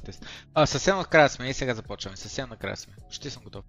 тест, тест, тест. А, съвсем накрая сме и сега започваме. Съвсем накрая сме. Почти съм готов.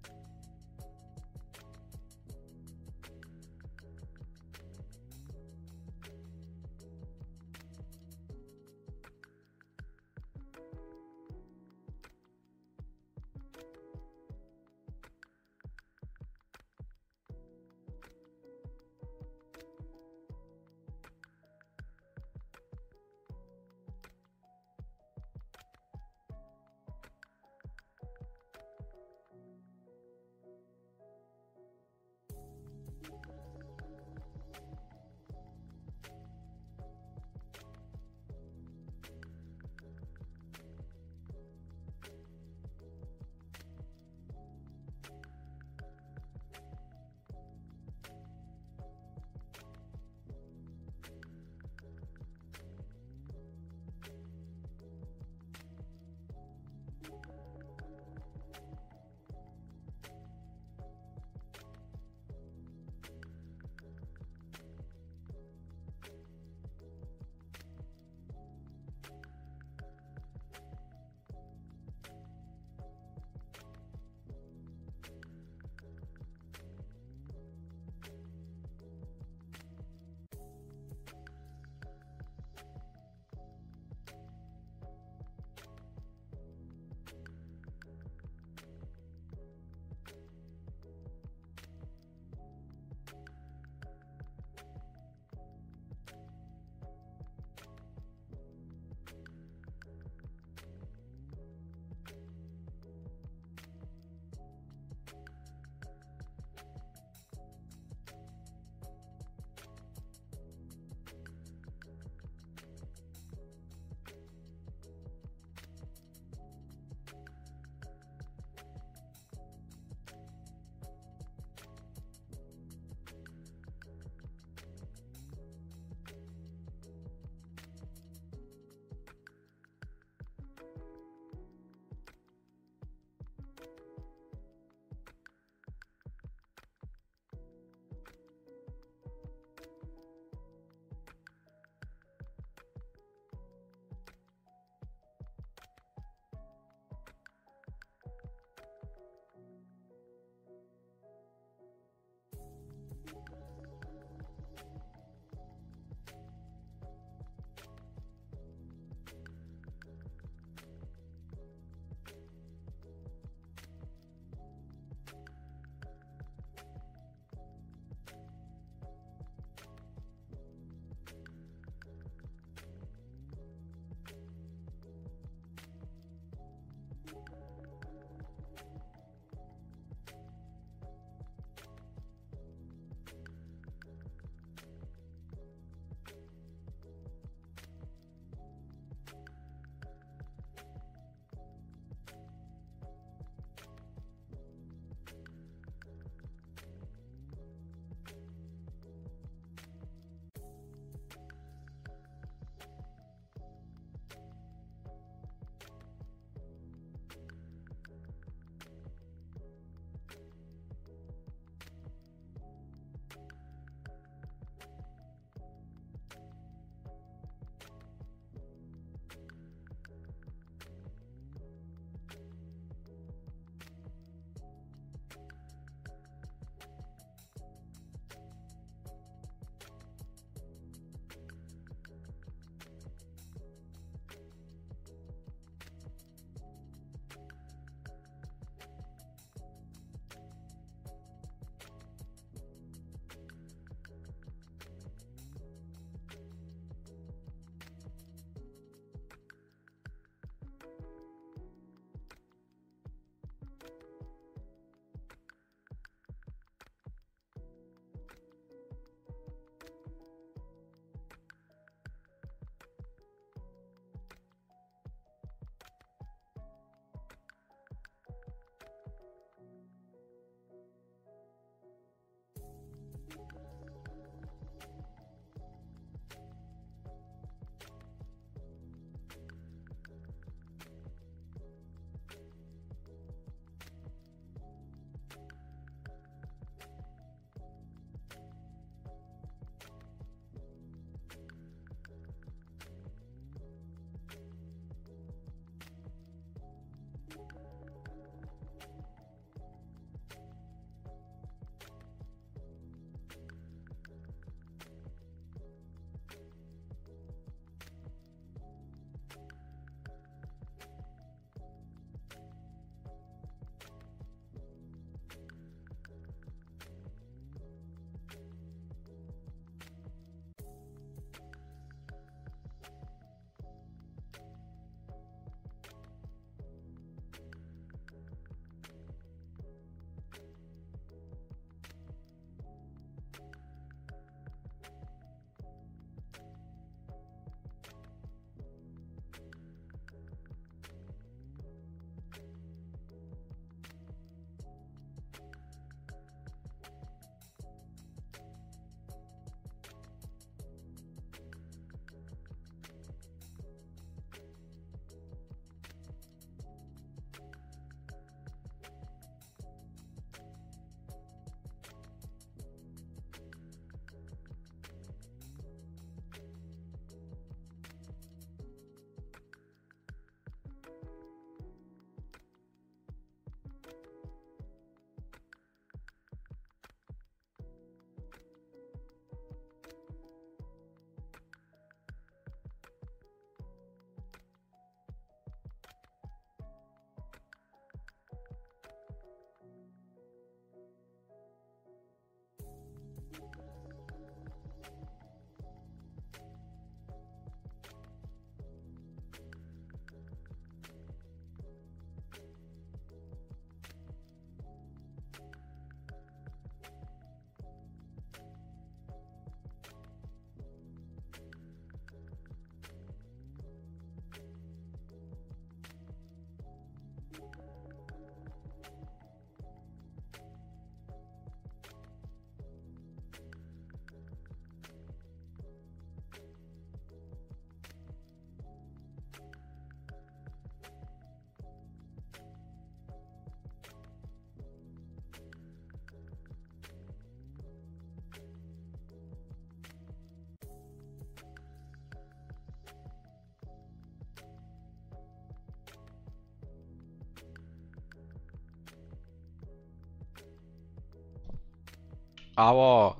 Ало!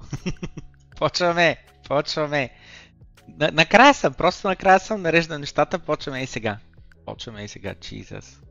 почваме! Почваме! На, накрая съм, просто накрая съм нарежда нещата, почваме и сега. Почваме и сега, Jesus.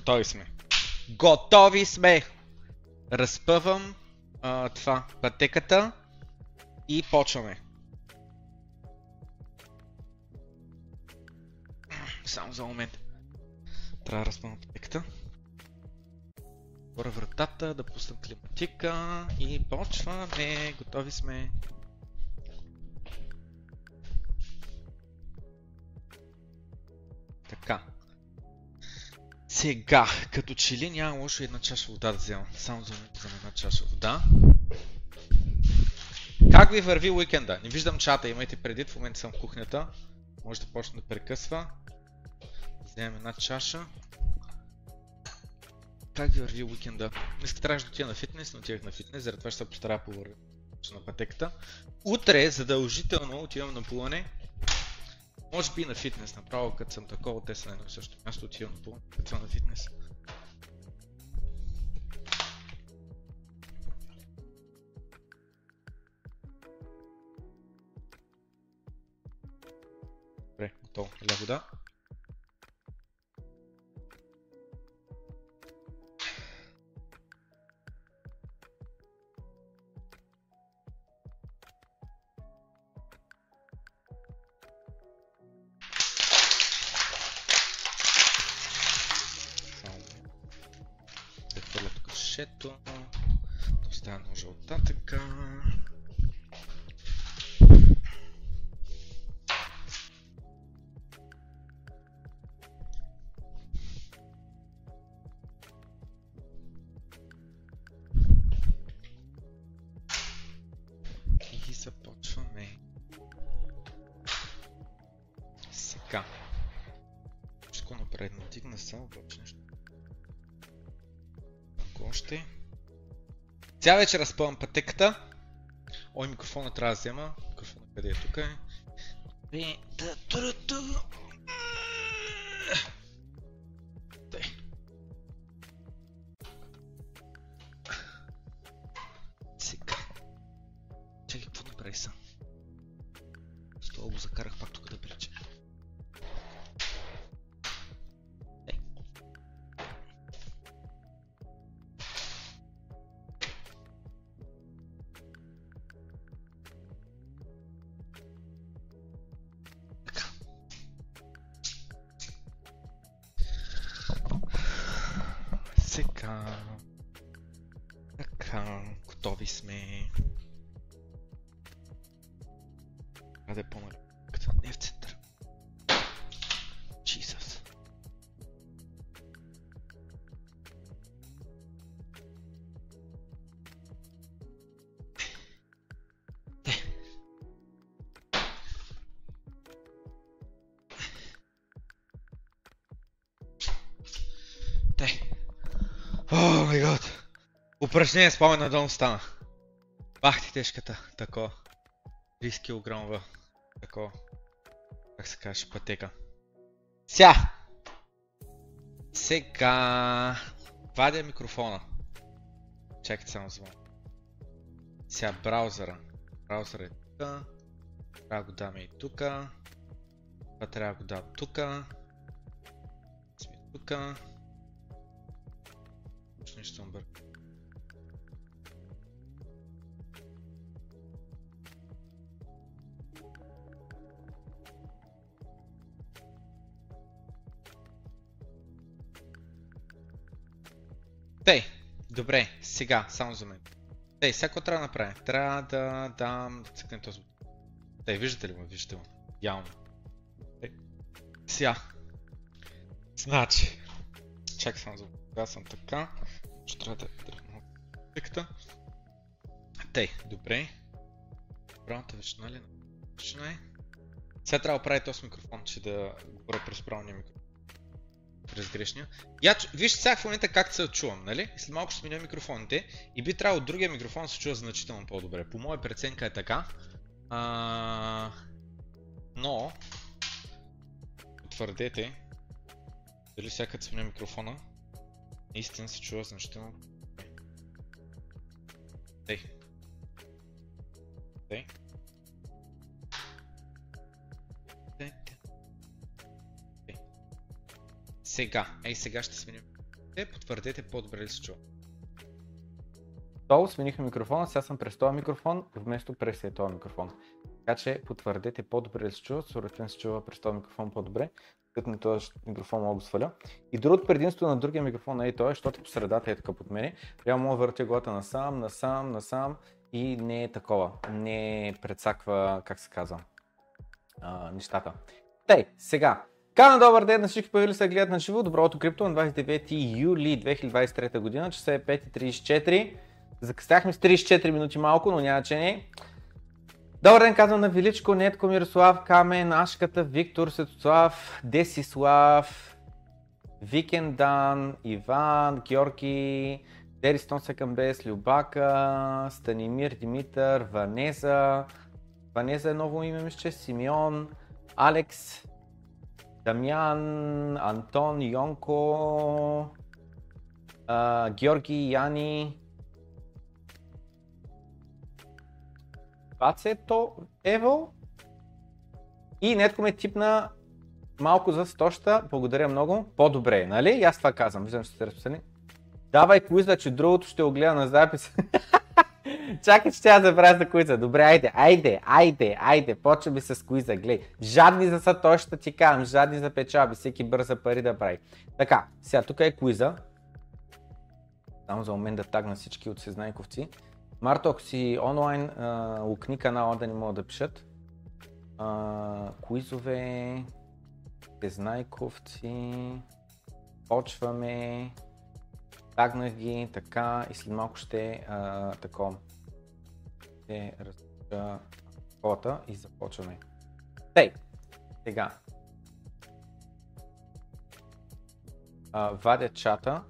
Готови сме. Готови сме! Разпъвам а, това, пътеката и почваме. Само за момент. Трябва да разпъвам пътеката. Отворя вратата, да пуснем климатика и почваме. Готови сме. Сега, като че ли няма лошо една чаша вода да взема. Само за взема една чаша вода. Как ви върви уикенда? Не виждам чата, имайте предвид, в момента съм в кухнята. Може да почне да прекъсва. Вземем една чаша. Как ви върви уикенда? Днес трябваше да отида на фитнес, но отидах на фитнес, заради това ще се постарая по на пътеката. Утре задължително отивам на плуване. Може би на фитнес, направо като съм такова, те са на едно също място, отивам по на фитнес. Добре, готово. Ля вода. Напредно дигна се, обаче нещо още. Цяла вечер разпъвам пътеката. Ой, микрофона трябва да взема. Микрофона къде е тук? Е? Упражнение с пламен надолу стана. Бах ти тежката. Тако. 30 кг. Тако. Как се каже, пътека. Ся! Сега вадя микрофона. Чакайте само за Сега браузъра. Браузъра е тук. Трябва го даме и тук. Това трябва да го дам тук. Сме тук. Нещо съм бъркал. Сега, само за мен. Тей, сега какво трябва да направя? Трябва да дам, да цъкнем този Тей, виждате ли ме? Виждате ме. Явно. Тей. Сега. Значи. Чакай само за сега съм така. Ще трябва да дръпна тъката. Тей, добре. Правилната вещина ли? Вещина е. Сега трябва да правя този микрофон, че да говоря през правилния микрофон през. Я, виж сега в момента как се чувам, нали? След малко ще сменя микрофоните и би трябвало другия микрофон да се чува значително по-добре. По моя преценка е така. А... Но, твърдете, дали сега като сменя микрофона, наистина се чува значително Ей. Ей. Сега. Ей, сега ще сменим. Те потвърдете по-добре ли се чува. Долу сменихме микрофона, сега съм през този микрофон, вместо през е този микрофон. Така че потвърдете по-добре ли се чува, според мен се чува през този микрофон по-добре, като на този микрофон мога да сваля. И другото предимство на другия микрофон е това, защото по средата е така под мене. Реално мога да въртя главата насам, насам, насам и не е такова. Не предсаква, как се казва, а, нещата. Тей, сега, Кана добър ден на всички появили се гледат на живо. Доброто крипто на 29 юли 2023 година. Часа е 5.34. Закъсняхме с 34 минути малко, но няма че не. Добър ден казвам на Величко, Нетко, Мирослав, Камен, Ашката, Виктор, Светослав, Десислав, Викендан, Иван, Георги, Дерис Секамбес, Любака, Станимир, Димитър, Ванеза, Ванеза е ново име, мисля, Симеон, Алекс, Дамян, Антон, Йонко, а, Георги, Яни, Бацето, Ево и нетко ме типна малко за стоща, благодаря много, по-добре, нали? И аз това казвам, виждам, че сте разписани. Давай квиза, че другото ще го гледа на запис. Чакай, че тя забравя за куиза. Добре, айде, айде, айде, айде, почваме с куиза, гледай. Жадни за са, той ще ти казвам, жадни за печалби, всеки бърза пари да прави. Така, сега тук е куиза. Само за момент да тагна всички от Сезнайковци. Марто, ако си онлайн, лукни канала да не могат да пишат. А, куизове, Сезнайковци, почваме, тагнах ги, така и след малко ще а, такова ще разкажа кода и започваме. Тей, сега. А, вадя чата.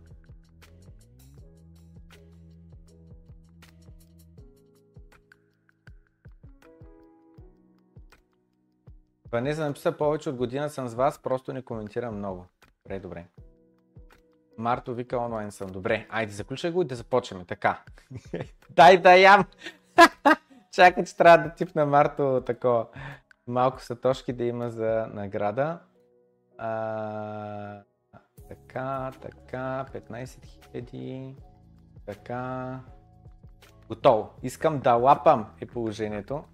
Ванеза написа повече от година съм с вас, просто не коментирам много. Добре, добре. Марто вика онлайн съм. Добре, айде заключай го и да започнем. Така. Дай да ям! Чакай, че трябва да типна Марто такова. Малко сатошки да има за награда. А, така, така, 15 000. Така. Готово. Искам да лапам е положението.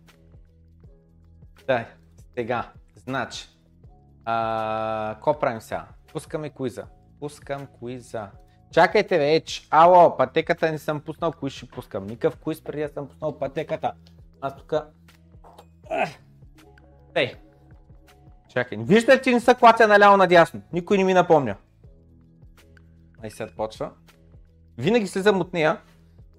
Да, сега. Значи. А, ко правим сега? Пускаме куиза. Пускам куиза. Чакайте вече. Ало, пътеката не съм пуснал, кои ще пускам. Никакъв куиз преди да съм пуснал пътеката. Аз тук... Ей. Чакай, виждате, че не са клатя наляво надясно. Никой не ми напомня. Ай сега почва. Винаги слизам от нея,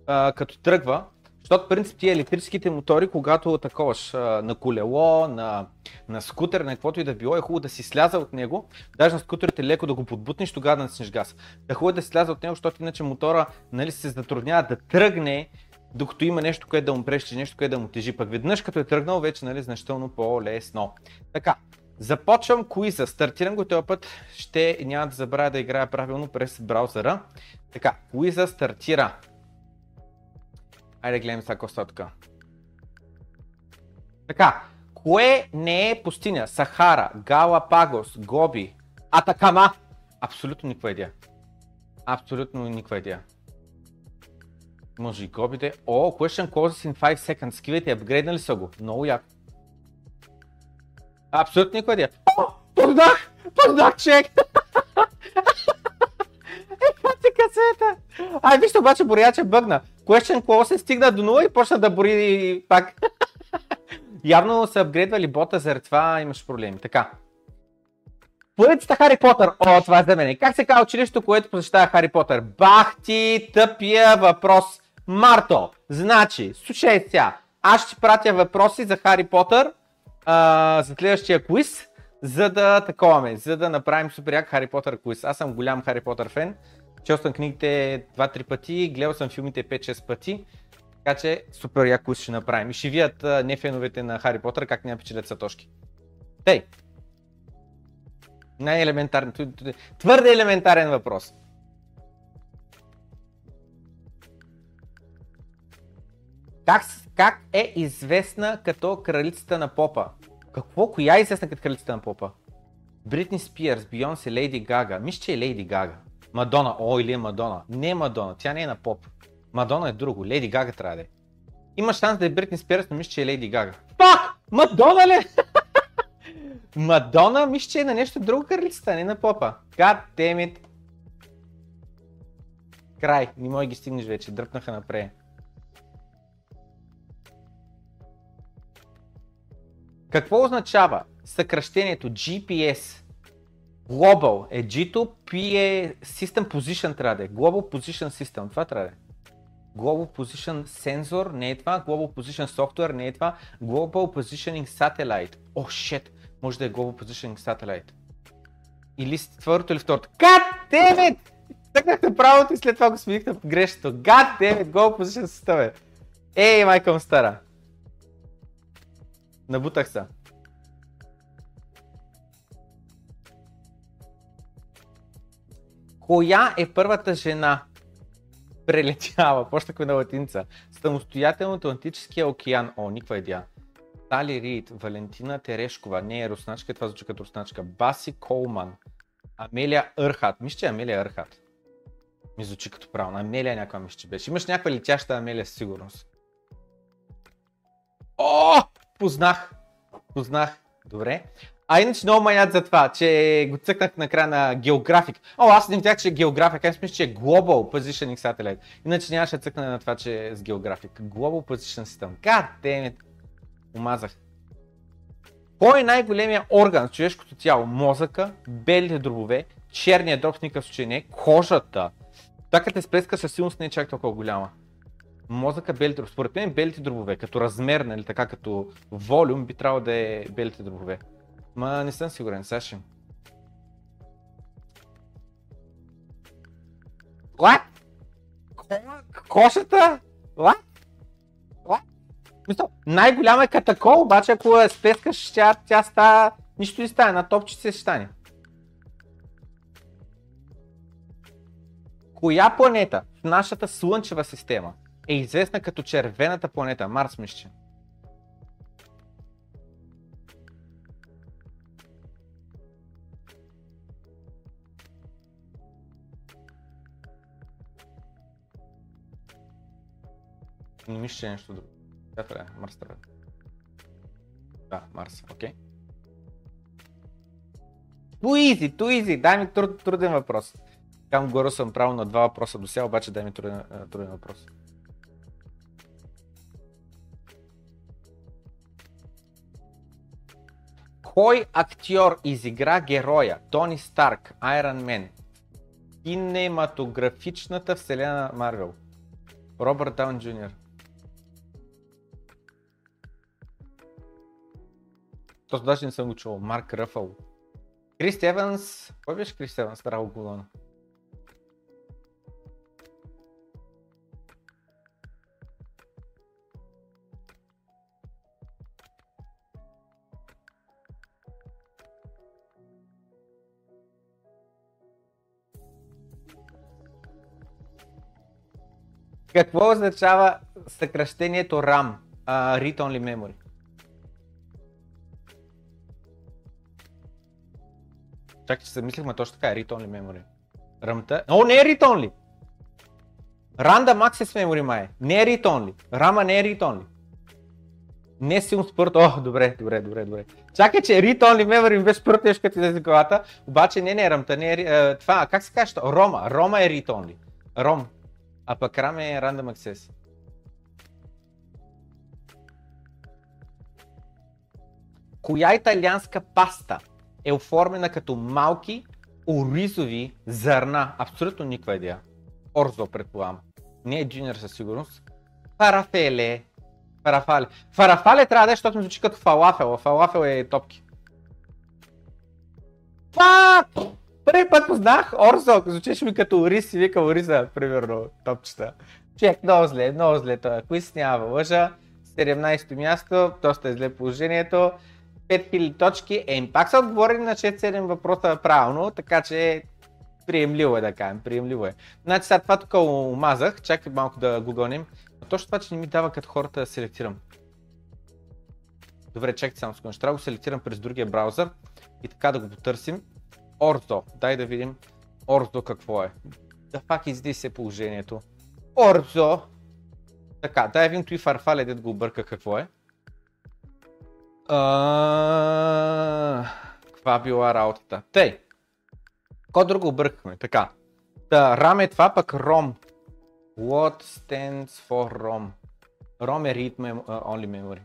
а, като тръгва, защото, принцип, тия електрическите мотори, когато таковаш на колело, на, на скутер, на каквото и да било, е хубаво да си сляза от него. Даже на скутерите леко да го подбутнеш, тогава да наснеш газ. Да е хубаво да си сляза от него, защото иначе мотора нали, се затруднява да тръгне, докато има нещо, което да му прещи, нещо, което да му тежи. Пък веднъж като е тръгнал, вече нали, значително по-лесно. Така, Започвам куиза. Стартирам го този път. Ще няма да забравя да играя правилно през браузъра. Така, куиза стартира. Айде гледаме сега какво тук. Така, кое не е пустиня? Сахара, Галапагос, Гоби, Атакама? Абсолютно никаква идея. Абсолютно никаква идея. Може и гобите. О, question closes in 5 seconds. Скивайте, апгрейднали са го. Много яко. Абсолютно никаква идея. О, познах! Познах човек! е, ти касета! Ай, вижте обаче боряче бъгна. Question close стигна до 0 и почна да бори пак. Явно са апгрейдвали бота, заради това имаш проблеми. Така. Поредицата Хари Потър. О, това е за мен. Как се казва училището, което посещава Хари Потър? Бах ти тъпия въпрос. Марто, значи, слушай сега. Аз ще пратя въпроси за Хари Потър а, за следващия квиз, за да таковаме, за да направим супер як Хари Потър квиз. Аз съм голям Хари Потър фен. Чел съм книгите 2-3 пъти, гледал съм филмите 5-6 пъти. Така че супер як квиз ще направим. И ще видят не феновете на Хари Потър как няма печелят сатошки. Тей, най-елементарен, твърде елементарен въпрос. Как, как е известна като кралицата на попа? Какво? Коя е известна като кралицата на попа? Бритни Спиърс, Бионсе, Лейди Гага. Мисля, че е Лейди Гага. Мадона. О, или е Мадона. Не е Мадона. Тя не е на поп. Мадона е друго. Лейди Гага трябва да е. Има шанс да е Бритни Спиърс, но мисля, че е Лейди Гага. Пак! Мадона ли? Мадона мисля, че е на нещо друго кралицата, не на попа. God damn it. Край. Не може ги стигнеш вече. Дръпнаха напред. Какво означава съкръщението GPS? Global е G2, P е System Position трябва да е. Global Position System, това трябва да е. Global Position Sensor не е това, Global Position Software не е това, Global Positioning Satellite. О, oh, shit, може да е Global Positioning Satellite. Или първото или второто. God damn it! Тъкнахте правото и след това го сменихте в грешното. God damn it, Global Position System е. Ей, майка му стара. Набутах се. Коя е първата жена? Прелетява, почнахме на латинца. Самостоятелно Атлантическия океан. О, никаква идея. Тали Рид, Валентина Терешкова, не е русначка, това звучи като русначка. Баси Колман, АмелияЪрхат. Мисля, че е АмелияЪрхат. Ми звучи като правилно. Амелия някаква мисля, че беше. Имаш някаква летяща Амелия сигурност. О! Познах. Познах. Добре. А иначе много манят за това, че го цъкнах на края на географик. О, аз не видях, че е географик, аз мисля, че е Global Positioning Satellite. Иначе нямаше цъкна на това, че е с географик. Global Position System. God damn it. Омазах. Кой е най-големия орган в човешкото тяло? Мозъка, белите дробове, черния дроб в никакъв случай не, кожата. Така те сплеска със силност не е чак толкова голяма мозъка белите дробове. Според мен белите дробове, като размер, нали, така като волюм, би трябвало да е белите дробове. Ма не съм сигурен, Саши. What? Кошата? What? What? Най-голяма е катакол, обаче ако я спескаш, тя, тя става... Нищо не стане, на топче се стане. Коя планета в нашата Слънчева система е известна като червената планета, Марс мисля. Не мисля, че е нещо друго. Тя трябва, Марс трябва. Да, Марс, окей. Easy, too easy. Дай ми труд, труден въпрос. Там горе съм правил на два въпроса до сега, обаче дай ми труден, труден въпрос. Кой актьор изигра героя Тони Старк, Айрон Мен кинематографичната вселена на Марвел? Робърт Даун Джуниор. Този даже не съм го чувал. Марк Ръфъл. Крис Еванс. Кой беше Крис Еванс? Драго Голон. Какво означава съкръщението RAM? Uh, read Only Memory. Чакай, че се мислихме точно така, Read Only Memory. RAM-та... О, не е Read Only! Random Access Memory май. Не е Read Only. RAM не е Read Only. Не силно спорт. О, добре, добре, добре, добре. Чакай, че Read Only Memory ми беше първо тежко като излезе главата. Обаче не, не, RAM-та не е... Uh, това, как се казва? Рома. Рома е Read Only. ROM. А пък RAM е Random Access. Коя италианска паста е оформена като малки оризови зърна? Абсолютно никаква идея. Орзо, предполагам. Не е джуниор със сигурност. Фарафеле. Фарафале. Фарафале трябва да е, защото ми звучи като фалафел. Фалафел е топки. Фак! Първи път познах Орзо, звучеше ми като Ориз и вика Ориза, примерно, топчета. Човек, много зле, много зле това. Кои снява лъжа? 17-то място, доста е зле положението. 5000 точки. Е, пак са отговорили на 6-7 въпроса правилно, така че приемливо е да кажем, приемливо е. Значи сега това тук омазах, чакай малко да гугълнем. Точно това, че не ми дава като хората да селектирам. Добре, чакайте само секунда. Ще трябва да го селектирам през другия браузър и така да го потърсим. Орзо. Дай да видим Орзо какво е. Да пак изди се положението. Орзо. Така, дай видим той фарфале, да го обърка какво е. Каква била работата? Тей. Ко друго объркахме? Така. Та, RAM е това, пък ROM. What stands for ROM? ROM е Read Only Memory.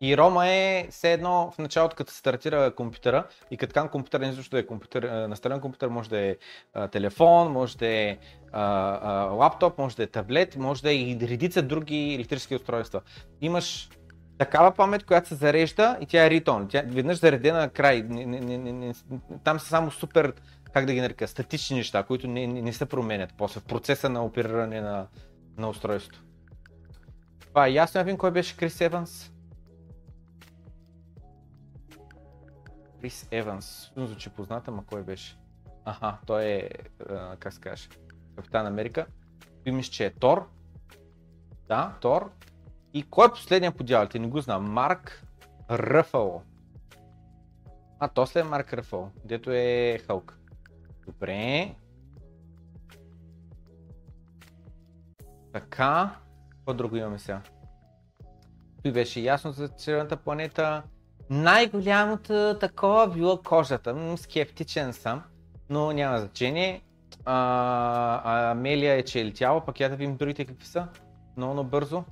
И Рома е все едно в началото, като стартира компютъра и като кан компютър не също да е компютър, настроен компютър, може да е а, телефон, може да е а, а, лаптоп, може да е таблет, може да е и редица други електрически устройства. Имаш такава памет, която се зарежда и тя е ритон. Тя веднъж заредена на край. Там са само супер, как да ги нарека, статични неща, които не, се променят после в процеса на опериране на, на устройството. Това е ясно, Авин, кой беше Крис Еванс? Крис Еванс. Звучи позната, ма кой беше? Аха, той е, как се каже, Капитан Америка. Мисля, че е Тор. Да, Тор. И кой е последния по дялите? Не го знам. Марк Ръфало. А, то след Марк Ръфало, дето е Хълк. Добре. Така. Какво друго имаме сега? Той беше ясно за червената планета. Най-голямото такова било кожата. Скептичен съм, но няма значение. А, Амелия е че е летяла, пък я да видим другите какви са. Много набързо.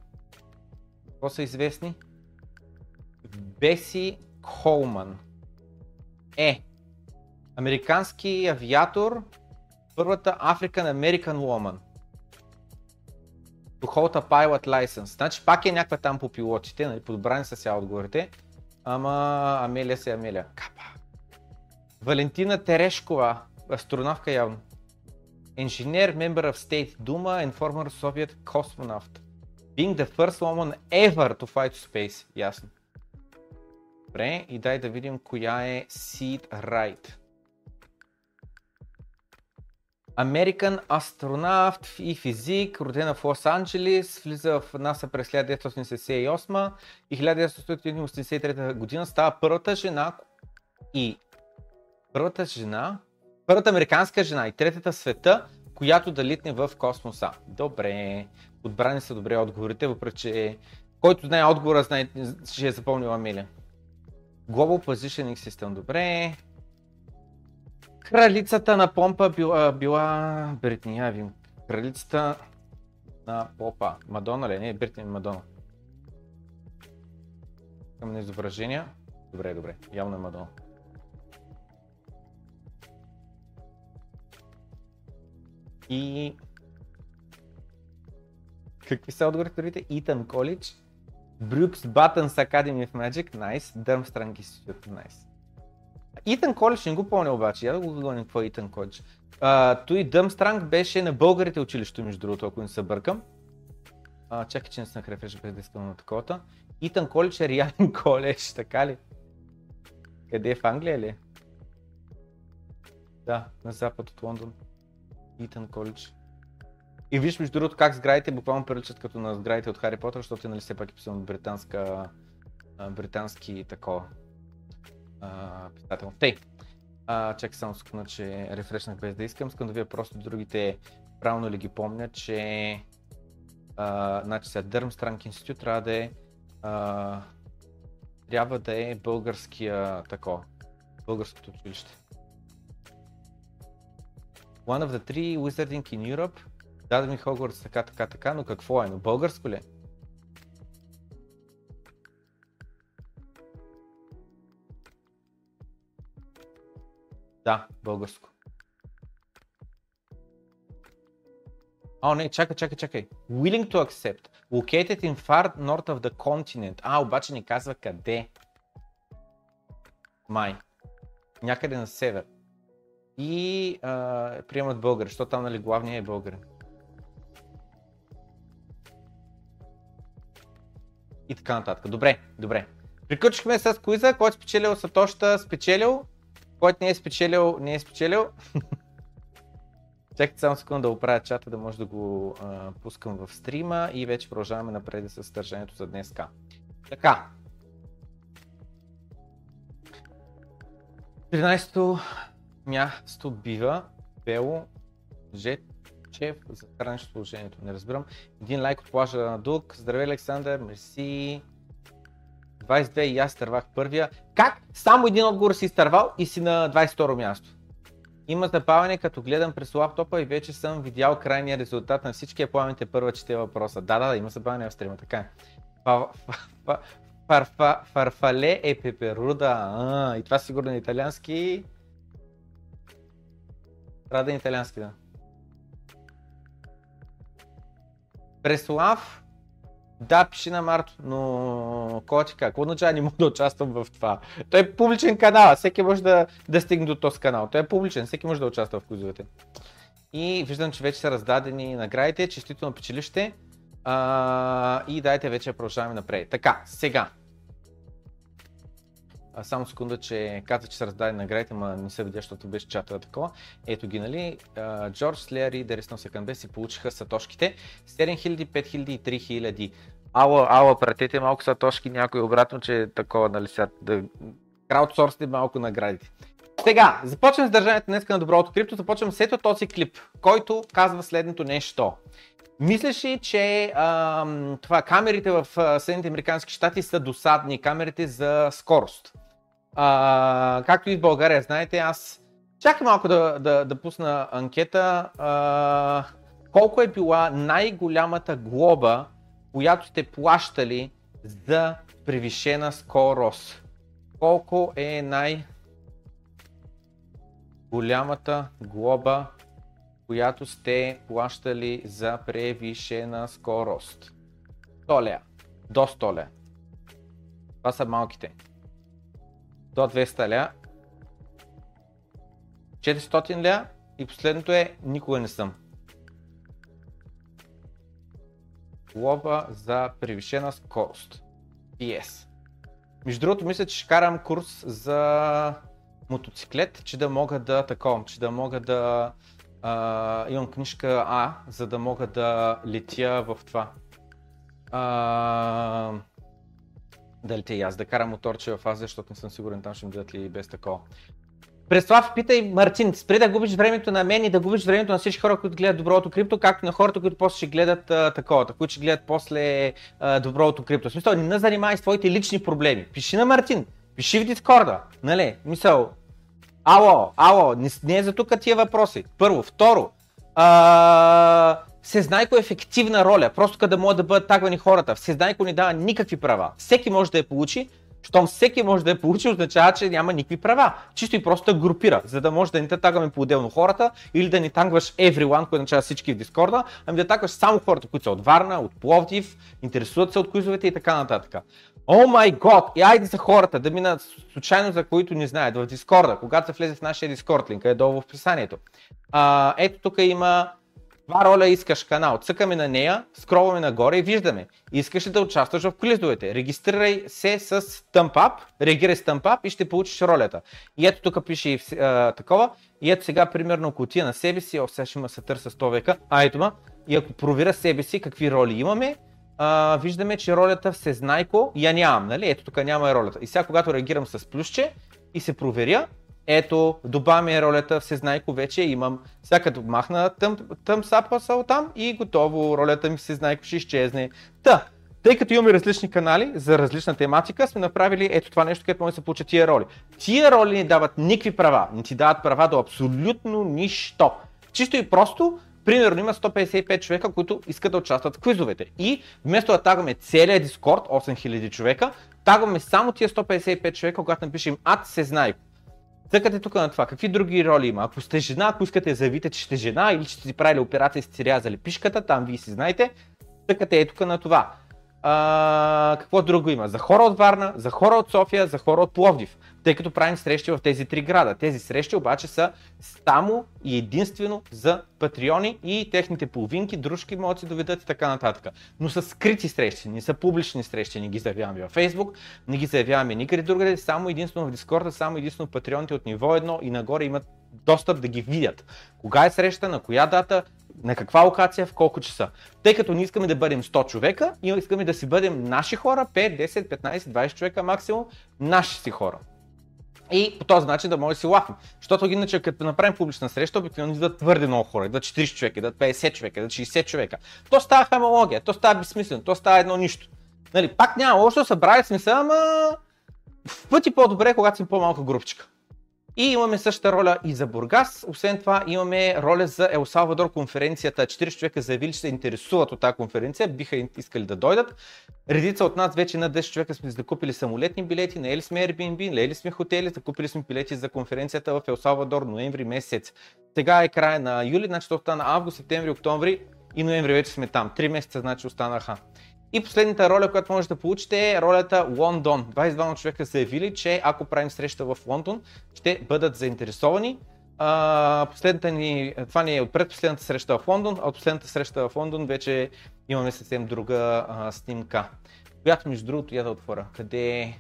Какво са известни? Беси Колман е американски авиатор, първата African American Woman. To hold a pilot license. Значи пак е някаква там по пилотите, нали, подбрани са сега отговорите. Ама Амелия се Амелия. Капа. Валентина Терешкова, астронавка явно. Engineer, member of State Duma and former Soviet cosmonaut. Being the first woman ever to to space. Ясно. Добре, и дай да видим коя е Seed Right. Американ астронавт и физик, родена в Лос Анджелес, влиза в НАСА през 1978 и 1983 година става първата жена и първата жена, първата американска жена и третата света, която да литне в космоса. Добре, отбрани са добре отговорите, въпреки че който знае отговора, знае, че е запомнил Амелия. Global Positioning System, добре. Кралицата на помпа била, била Бритни, я вим. Кралицата на попа. Мадона ли? Не, Бритни, Мадона. Към на изображения. Добре, добре. Явно е Мадона. И какви са отговорите? Итан Колидж, Брюкс Батънс Academy of Magic, nice, Дърмстранг Institute, nice. Итан Колидж не го помня обаче, я да го гоним какво е Итан Колидж. той Дъмстранг беше на българите училището, между другото, ако не се бъркам. А, чакай, че не се нахрефеше без да искам на таковата. Итан Колидж е реален коледж, така ли? Къде е в Англия ли? Да, на запад от Лондон. Итан Колидж. И виж между другото как сградите буквално приличат като на сградите от Хари Потър, защото нали все пак е писан британска, британски такова писател. Тей, а, чакай само секунда, че рефрешнах без да искам. Искам да вие просто другите правилно ли ги помня, че а, значи сега Дърмстранг институт трябва да е а, трябва да е българския тако, българското училище. One of the three wizarding in Europe. Даде ми Хогвартс така, така, така, но какво е? Но българско ли? Да, българско. О, не, чакай, чакай, чакай. Willing to accept. Located in far north of the continent. А, обаче ни казва къде. Май. Някъде на север. И а, приемат българи, защото там нали главният е българин. И така нататък. Добре, добре. Приключихме с куиза, който спечелил Сатошта, спечелил. Който не е спечелил, не е спечелил. Чакайте само секунда да оправя чата, да може да го а, пускам в стрима и вече продължаваме напред с съдържанието за днес. Така. 13-то място бива Бело Жечев за хранещо положението. Не разбирам. Един лайк от плажа на Дук. Здравей, Александър. Мерси. 22 и аз стървах първия. Как? Само един отговор си изтървал и си на 22 място. Има забавяне, като гледам през лаптопа и вече съм видял крайния резултат на всички. Я пламите първа чете въпроса. Да, да, да, има забавяне в стрима, така е. Фарфале е пеперуда. А, и това сигурно е италиански. Трябва да е италиански, да. Преслав да, пиши на Марто, но кой ти какво означава не мога да участвам в това? Той е публичен канал, всеки може да, да стигне до този канал. Той е публичен, всеки може да участва в кузовете. И виждам, че вече са раздадени наградите, честито на печелище. А, и дайте вече продължаваме напред. Така, сега. А, само секунда, че каза, че са раздадени наградите, ма не се видя, защото беше чата такова. Ето ги, нали? Джордж Слеер и Дерестон Секанбе си получиха сатошките. 7000, 5000 и 3000. Ала, ала, пратете малко сатошки някой обратно, че е такова, нали сега, да краудсорсите малко наградите. Сега, започвам с държането днес на Доброто крипто, започвам с ето този клип, който казва следното нещо. Мислиш ли, че а, това, камерите в Съединените Американски щати са досадни, камерите за скорост? А, както и в България, знаете, аз чакай малко да, да, да пусна анкета. А, колко е била най-голямата глоба, която сте плащали за превишена скорост? Колко е най- голямата глоба, която сте плащали за превишена скорост? 100 лея. До 100 лея. Това са малките до 200 ля, 400 ля и последното е никога не съм. Лоба за превишена скорост. Yes. Между другото, мисля, че ще карам курс за мотоциклет, че да мога да таковам, че да мога да а, имам книжка А, за да мога да летя в това. А, да летя и аз, да карам моторче в Азия, защото не съм сигурен там ще ми дадат ли без такова. Преслав, питай Мартин, спри да губиш времето на мен и да губиш времето на всички хора, които гледат доброто крипто, както на хората, които после ще гледат а, такова, които ще гледат после а, доброто крипто. В смисъл, не занимай с твоите лични проблеми. Пиши на Мартин, пиши в Дискорда, нали? Мисъл, ало, ало, не, не е за тук тия въпроси. Първо. Второ, а, Всезнайко е ефективна роля, просто къде могат да бъдат тагвани хората. Всезнайко не дава никакви права. Всеки може да я получи, щом всеки може да я получи, означава, че няма никакви права. Чисто и просто групира, за да може да не те тагваме по-отделно хората или да не тангваш everyone, който означава всички в Дискорда, ами да тагваш само хората, които са от Варна, от Пловдив, интересуват се от куизовете и така нататък. О май год! И айде за хората да минат случайно за които не знаят в Дискорда, когато се влезе в нашия Дискорд, линка е долу в описанието. А, ето тук има това роля искаш канал. Цъкаме на нея, скроваме нагоре и виждаме. Искаш ли да участваш в квизовете? Регистрирай се с ThumbUp, реагирай с ThumbUp и ще получиш ролята. И ето тук пише и а, такова. И ето сега примерно кутия на себе си, о, сега ще има сътър с 100 века. А ето ма, и ако проверя себе си какви роли имаме, а, виждаме, че ролята Всезнайко я нямам, нали? Ето тук няма и ролята. И сега когато реагирам с плюсче и се проверя, ето, добавяме ролята Всезнайко вече имам. Сега като махна тъм, тъм сапасъл там и готово, ролята ми Всезнайко ще изчезне. Та, тъй като имаме различни канали за различна тематика, сме направили ето това нещо, където може да се получат тия роли. Тия роли ни дават никакви права, не ти дават права до абсолютно нищо. Чисто и просто, примерно има 155 човека, които искат да участват в квизовете. И вместо да тагваме целият Дискорд, 8000 човека, тагваме само тия 155 човека, когато напишем ад се знае. Цъкате тук на това. Какви други роли има? Ако сте жена, ако искате да заявите, че сте жена или че сте си правили операция и сте рязали пишката, там вие си знаете, цъкате е тук на това. А, какво друго има? За хора от Варна, за хора от София, за хора от Пловдив. Тъй като правим срещи в тези три града. Тези срещи обаче са само и единствено за патреони и техните половинки, дружки могат си доведат и така нататък. Но са скрити срещи, не са публични срещи, не ги заявяваме във Facebook, не ги заявяваме никъде другаде, само единствено в Дискорда, само единствено патреоните от ниво 1 и нагоре имат достъп да ги видят. Кога е среща, на коя дата, на каква локация, в колко часа. Тъй като не искаме да бъдем 100 човека, искаме да си бъдем наши хора, 5, 10, 15, 20 човека максимум, наши си хора. И по този начин да може да си лафим. Защото иначе, като направим публична среща, обикновено идват твърде много хора, идват 40 човека, идват 50 човека, идват 60 човека. То става хамология, то става безсмислено, то става едно нищо. Нали, пак няма лошо, събрали сме се, ама в пъти по-добре, когато сме по-малка групчика. И имаме същата роля и за Бургас. Освен това имаме роля за Ел Салвадор конференцията. 40 човека заявили, че се интересуват от тази конференция, биха искали да дойдат. Редица от нас вече на 10 човека сме закупили самолетни билети, наели сме Airbnb, наели сме хотели, закупили сме билети за конференцията в Ел Салвадор ноември месец. Сега е края на юли, значи то остана август, септември, октомври и ноември вече сме там. Три месеца значи останаха. И последната роля, която може да получите е ролята Лондон. 22 човека заявили, че ако правим среща в Лондон, ще бъдат заинтересовани. Последната ни, това ни е от предпоследната среща в Лондон, а от последната среща в Лондон вече имаме съвсем друга а, снимка. Която между другото я да отворя. Къде е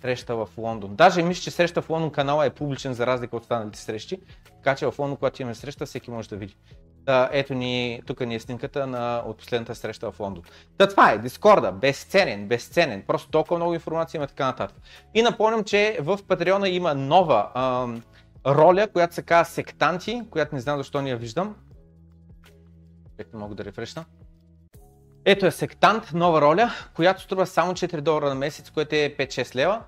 среща в Лондон? Даже мисля, че среща в Лондон канала е публичен за разлика от останалите срещи. Така че в Лондон, когато имаме среща, всеки може да види. Да, ето ни, тук ни е снимката на, от последната среща в Лондон. Та това е, Дискорда, безценен, безценен, просто толкова много информация има така нататък. И напомням, че в Патреона има нова ам, роля, която се казва сектанти, която не знам защо не я виждам. Чекайте, мога да рефрешна. Ето е сектант, нова роля, която струва само 4 долара на месец, което е 5-6 лева.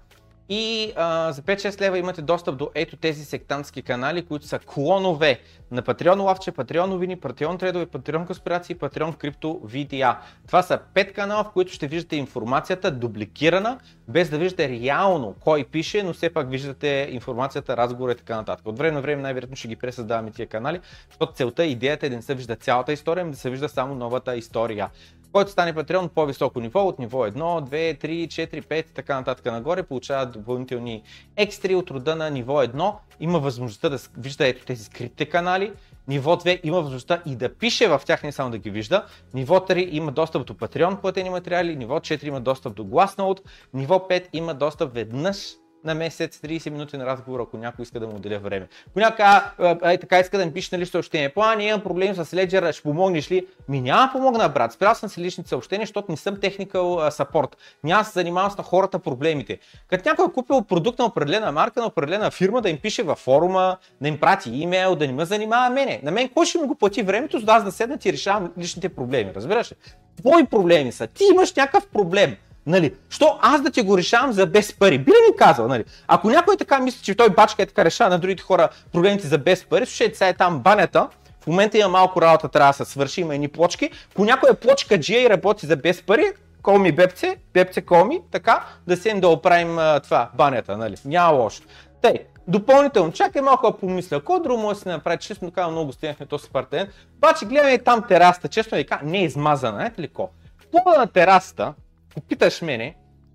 И а, за 5-6 лева имате достъп до ето тези сектантски канали, които са клонове на Patreon Лавче, Patreon новини, Patreon тредове, Patreon конспирации, Patreon крипто видеа. Това са 5 канала, в които ще виждате информацията дубликирана, без да виждате реално кой пише, но все пак виждате информацията, разговора и така нататък. От време на време най-вероятно ще ги пресъздаваме тия канали, защото целта, идеята е да не се вижда цялата история, но да се вижда само новата история който стане Patreon по-високо ниво, от ниво 1, 2, 3, 4, 5 и така нататък нагоре, получава допълнителни екстри от рода на ниво 1. Има възможността да вижда ето тези скритите канали. Ниво 2 има възможността и да пише в тях, не само да ги вижда. Ниво 3 има достъп до Patreon платени материали. Ниво 4 има достъп до Glassnode. Ниво 5 има достъп веднъж на месец, 30 минути на разговор, ако някой иска да му отделя време. Ако някой а, така иска да ми пише нали съобщение, план, имам проблем с Ledger, ще помогнеш ли? Ми няма помогна, брат. Спрял съм си личните съобщения, защото не съм technical support. Няма се занимавам с на хората проблемите. Като някой е купил продукт на определена марка, на определена фирма, да им пише във форума, да им прати имейл, да не ме занимава мене. На мен кой ще ми го плати времето, за да да седна и решавам личните проблеми, разбираш ли? Твои проблеми са. Ти имаш някакъв проблем. Нали, що аз да ти го решавам за без пари? Би ли ми казал, нали? Ако някой така мисли, че той бачка е така решава на другите хора проблемите за без пари, слушайте, сега е там банята, в момента има малко работа, трябва да се свърши, има едни плочки. Ако някой е плочка G и работи за без пари, кол ми бепце, бепце кол ми, така, да се им да оправим а, това, банята, нали? Няма лошо. Тъй, допълнително, чакай малко да помисля, какво друго може да се направи, честно казвам, много стигнахме този партен, обаче гледаме там тераста, честно ви не е измазана, знаете ли ко? Пода на терасата, ако питаш мене,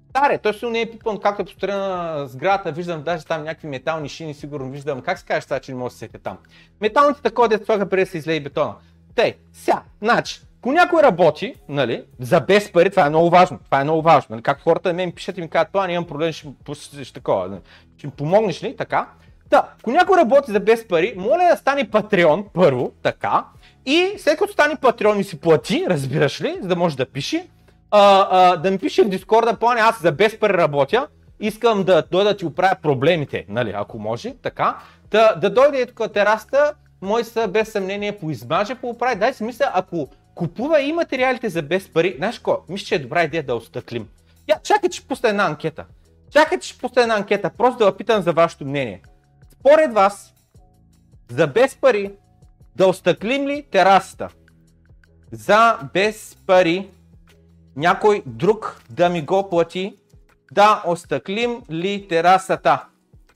Старе, той си не е пипан, както е построена сградата, виждам даже там някакви метални шини, сигурно виждам. Как се кажеш това, че не може да се там? Металните такова, дето слага преди да се излее бетона. Тей, сега, значи, ако някой работи, нали, за без пари, това е много важно. Това е много важно. Нали, както хората мен пишат и ми казват, това имам проблем, ще, ще, такова. Нали. Ще ми помогнеш ли? Така. Да, ако някой работи за без пари, моля да стане Патреон първо, така, И след като стане патреон и си плати, разбираш ли, за да може да пише, а, а, да ми пише в Дискорда, плане, аз за без пари работя, искам да дойда да ти оправя проблемите, нали, ако може, така, да, да дойде тук терасата, мой са без съмнение поизмаже, пооправи. Дай си мисля, ако купува и материалите за без пари, знаеш ко, мисля, че е добра идея да остъклим. Я, чакай, че пусна една анкета. Чакай, че пусна една анкета, просто да питам за вашето мнение. Според вас, за без пари, да остъклим ли терасата? За без пари, някой друг да ми го плати, да остъклим ли терасата?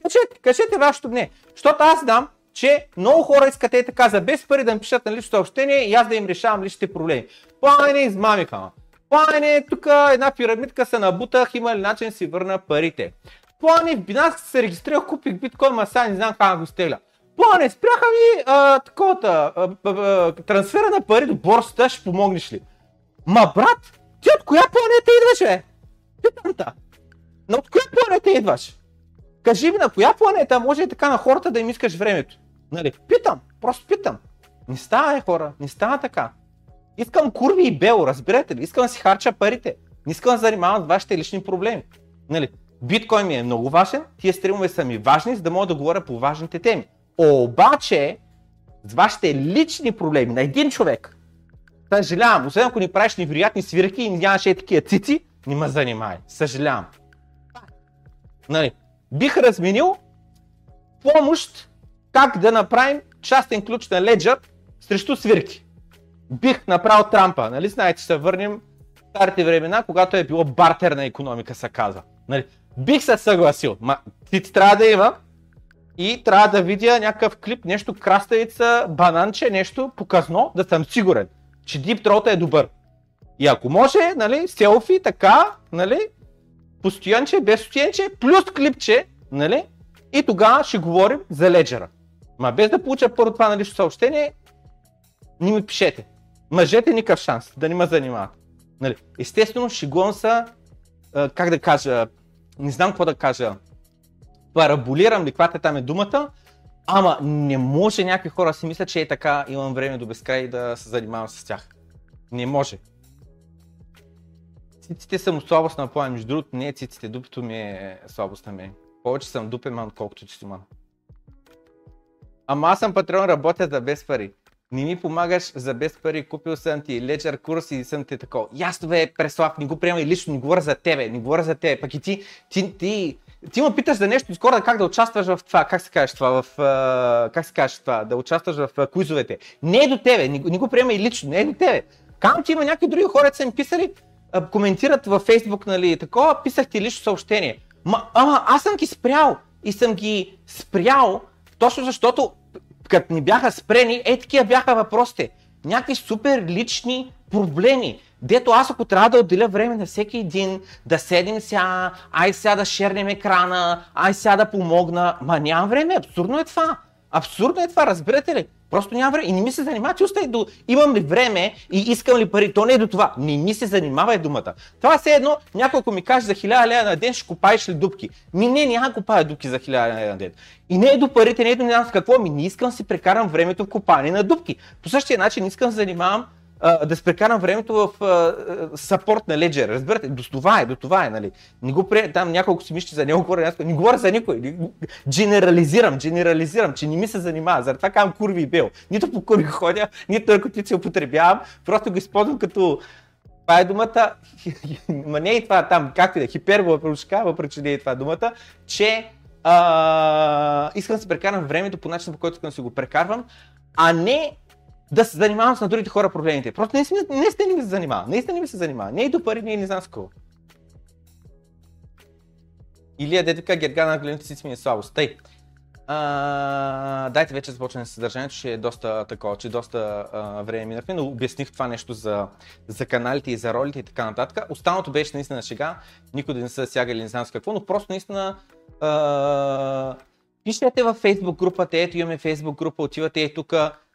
Кажете, кажете вашето мнение. Защото аз знам, че много хора искат е така за без пари да ми пишат на лично съобщение и аз да им решавам личните проблеми. Плане измамиха, ма. Плане, тук една пирамидка се набутах, има ли начин си върна парите. Плане, в Binance се регистрирах, купих биткоин, ма сега не знам как го изтегля. Плане, спряха ми а, таковата, а, а, а, трансфера на пари до борсата, ще помогнеш ли? Ма брат, ти от коя планета идваш, бе? Питам та. Но от коя планета идваш? Кажи ми на коя планета може и така на хората да им искаш времето? Нали? Питам, просто питам. Не става, е, хора, не става така. Искам курви и бело, разбирате ли? Искам да си харча парите. Не искам да занимавам с вашите лични проблеми. Нали? Биткоин ми е много важен, тия стримове са ми важни, за да мога да говоря по важните теми. Обаче, с вашите лични проблеми на един човек, съжалявам, освен ако ни правиш невероятни свирки и нямаш е такива цици, не ме занимай. Съжалявам. Нали? Бих разменил помощ как да направим частен ключ на Ledger срещу свирки. Бих направил Трампа, нали знаете, ще се върнем в старите времена, когато е било бартерна економика, се казва. Нали? Бих се съгласил, ма ти трябва да има и трябва да видя някакъв клип, нещо краставица, бананче, нещо показно, да съм сигурен, че Throat е добър. И ако може, нали, селфи, така, нали, постоянче, без постоянче, плюс клипче, нали, и тогава ще говорим за леджера. Ма без да получа първо това на лично съобщение, не ми пишете. Мъжете никакъв шанс да не ме занимават. Нали? Естествено, шигувам са, как да кажа, не знам какво да кажа, параболирам ли, каквато там е думата, ама не може някакви хора си мислят, че е така, имам време до безкрай да се занимавам с тях. Не може. Циците съм слабост на поем, между другото не е циците, дупето ми е слабост на мен. Повече съм дупеман, колкото чистоман. Ама аз съм патрон, работя за без пари. Не ми помагаш за без пари, купил съм ти лечер курс и съм ти такова. Ясно бе, Преслав, не го приемай лично, не говоря за тебе, не говоря за тебе. Пък и ти, ти, ти, ти ме питаш за нещо скоро как да участваш в това, как се кажеш това, в, uh, как се кажеш това, да участваш в uh, куизовете. Не е до тебе, не, не го приемай лично, не е до тебе. Кам ти има някакви други хора, са им писали, uh, коментират във Фейсбук, нали, такова, писах ти лично съобщение. Ма, ама аз съм ги спрял и съм ги спрял, точно защото като ни бяха спрени, е такива бяха въпросите. Някакви супер лични проблеми. Дето аз ако трябва да отделя време на всеки един, да седим сега, ай сега да шернем екрана, ай сега да помогна, ма нямам време, абсурдно е това. Абсурдно е това, разбирате ли? Просто няма време и не ми се занимава, че остай до имам ли време и искам ли пари. То не е до това. Не ми се занимава е думата. Това е едно, някой ми каже за 1000 лева на ден, ще купаеш ли дупки? Ми не, няма купая дупки за 1000 лева на ден. И не е до парите, не е до не знам с какво, ми не искам си прекарам времето в купане на дупки. По същия начин искам да се занимавам а, да спрекарам времето в а, на Ledger. Разбирате, до това е, до това е, нали. Не го пре, там няколко си мисли за него говоря, не говоря за никой. Генерализирам, генерализирам, че не ми се занимава. Заради това казвам курви и бел. Нито по курви ходя, нито наркотици употребявам, просто го използвам като това е думата, ма не е това там, както и да, хипербола пророчка, въпреки че не е това думата, че а, искам да се прекарам времето по начин, по който искам да си го прекарвам, а не да се занимавам с на другите хора проблемите. Просто не, не, не, ми се занимава. Наистина не ми се занимава. Не е до пари, не е не знам с какво. Или е детка Гергана гледните си ми е слабост. Тъй. А, дайте вече започнем с съдържанието, че е доста такова, че доста а, време минахме, но обясних това нещо за, за каналите и за ролите и така нататък. Останалото беше наистина шега, никой да не се сяга или не знам с какво, но просто наистина а, пишете във Facebook групата, ето имаме Facebook група, отивате и тук,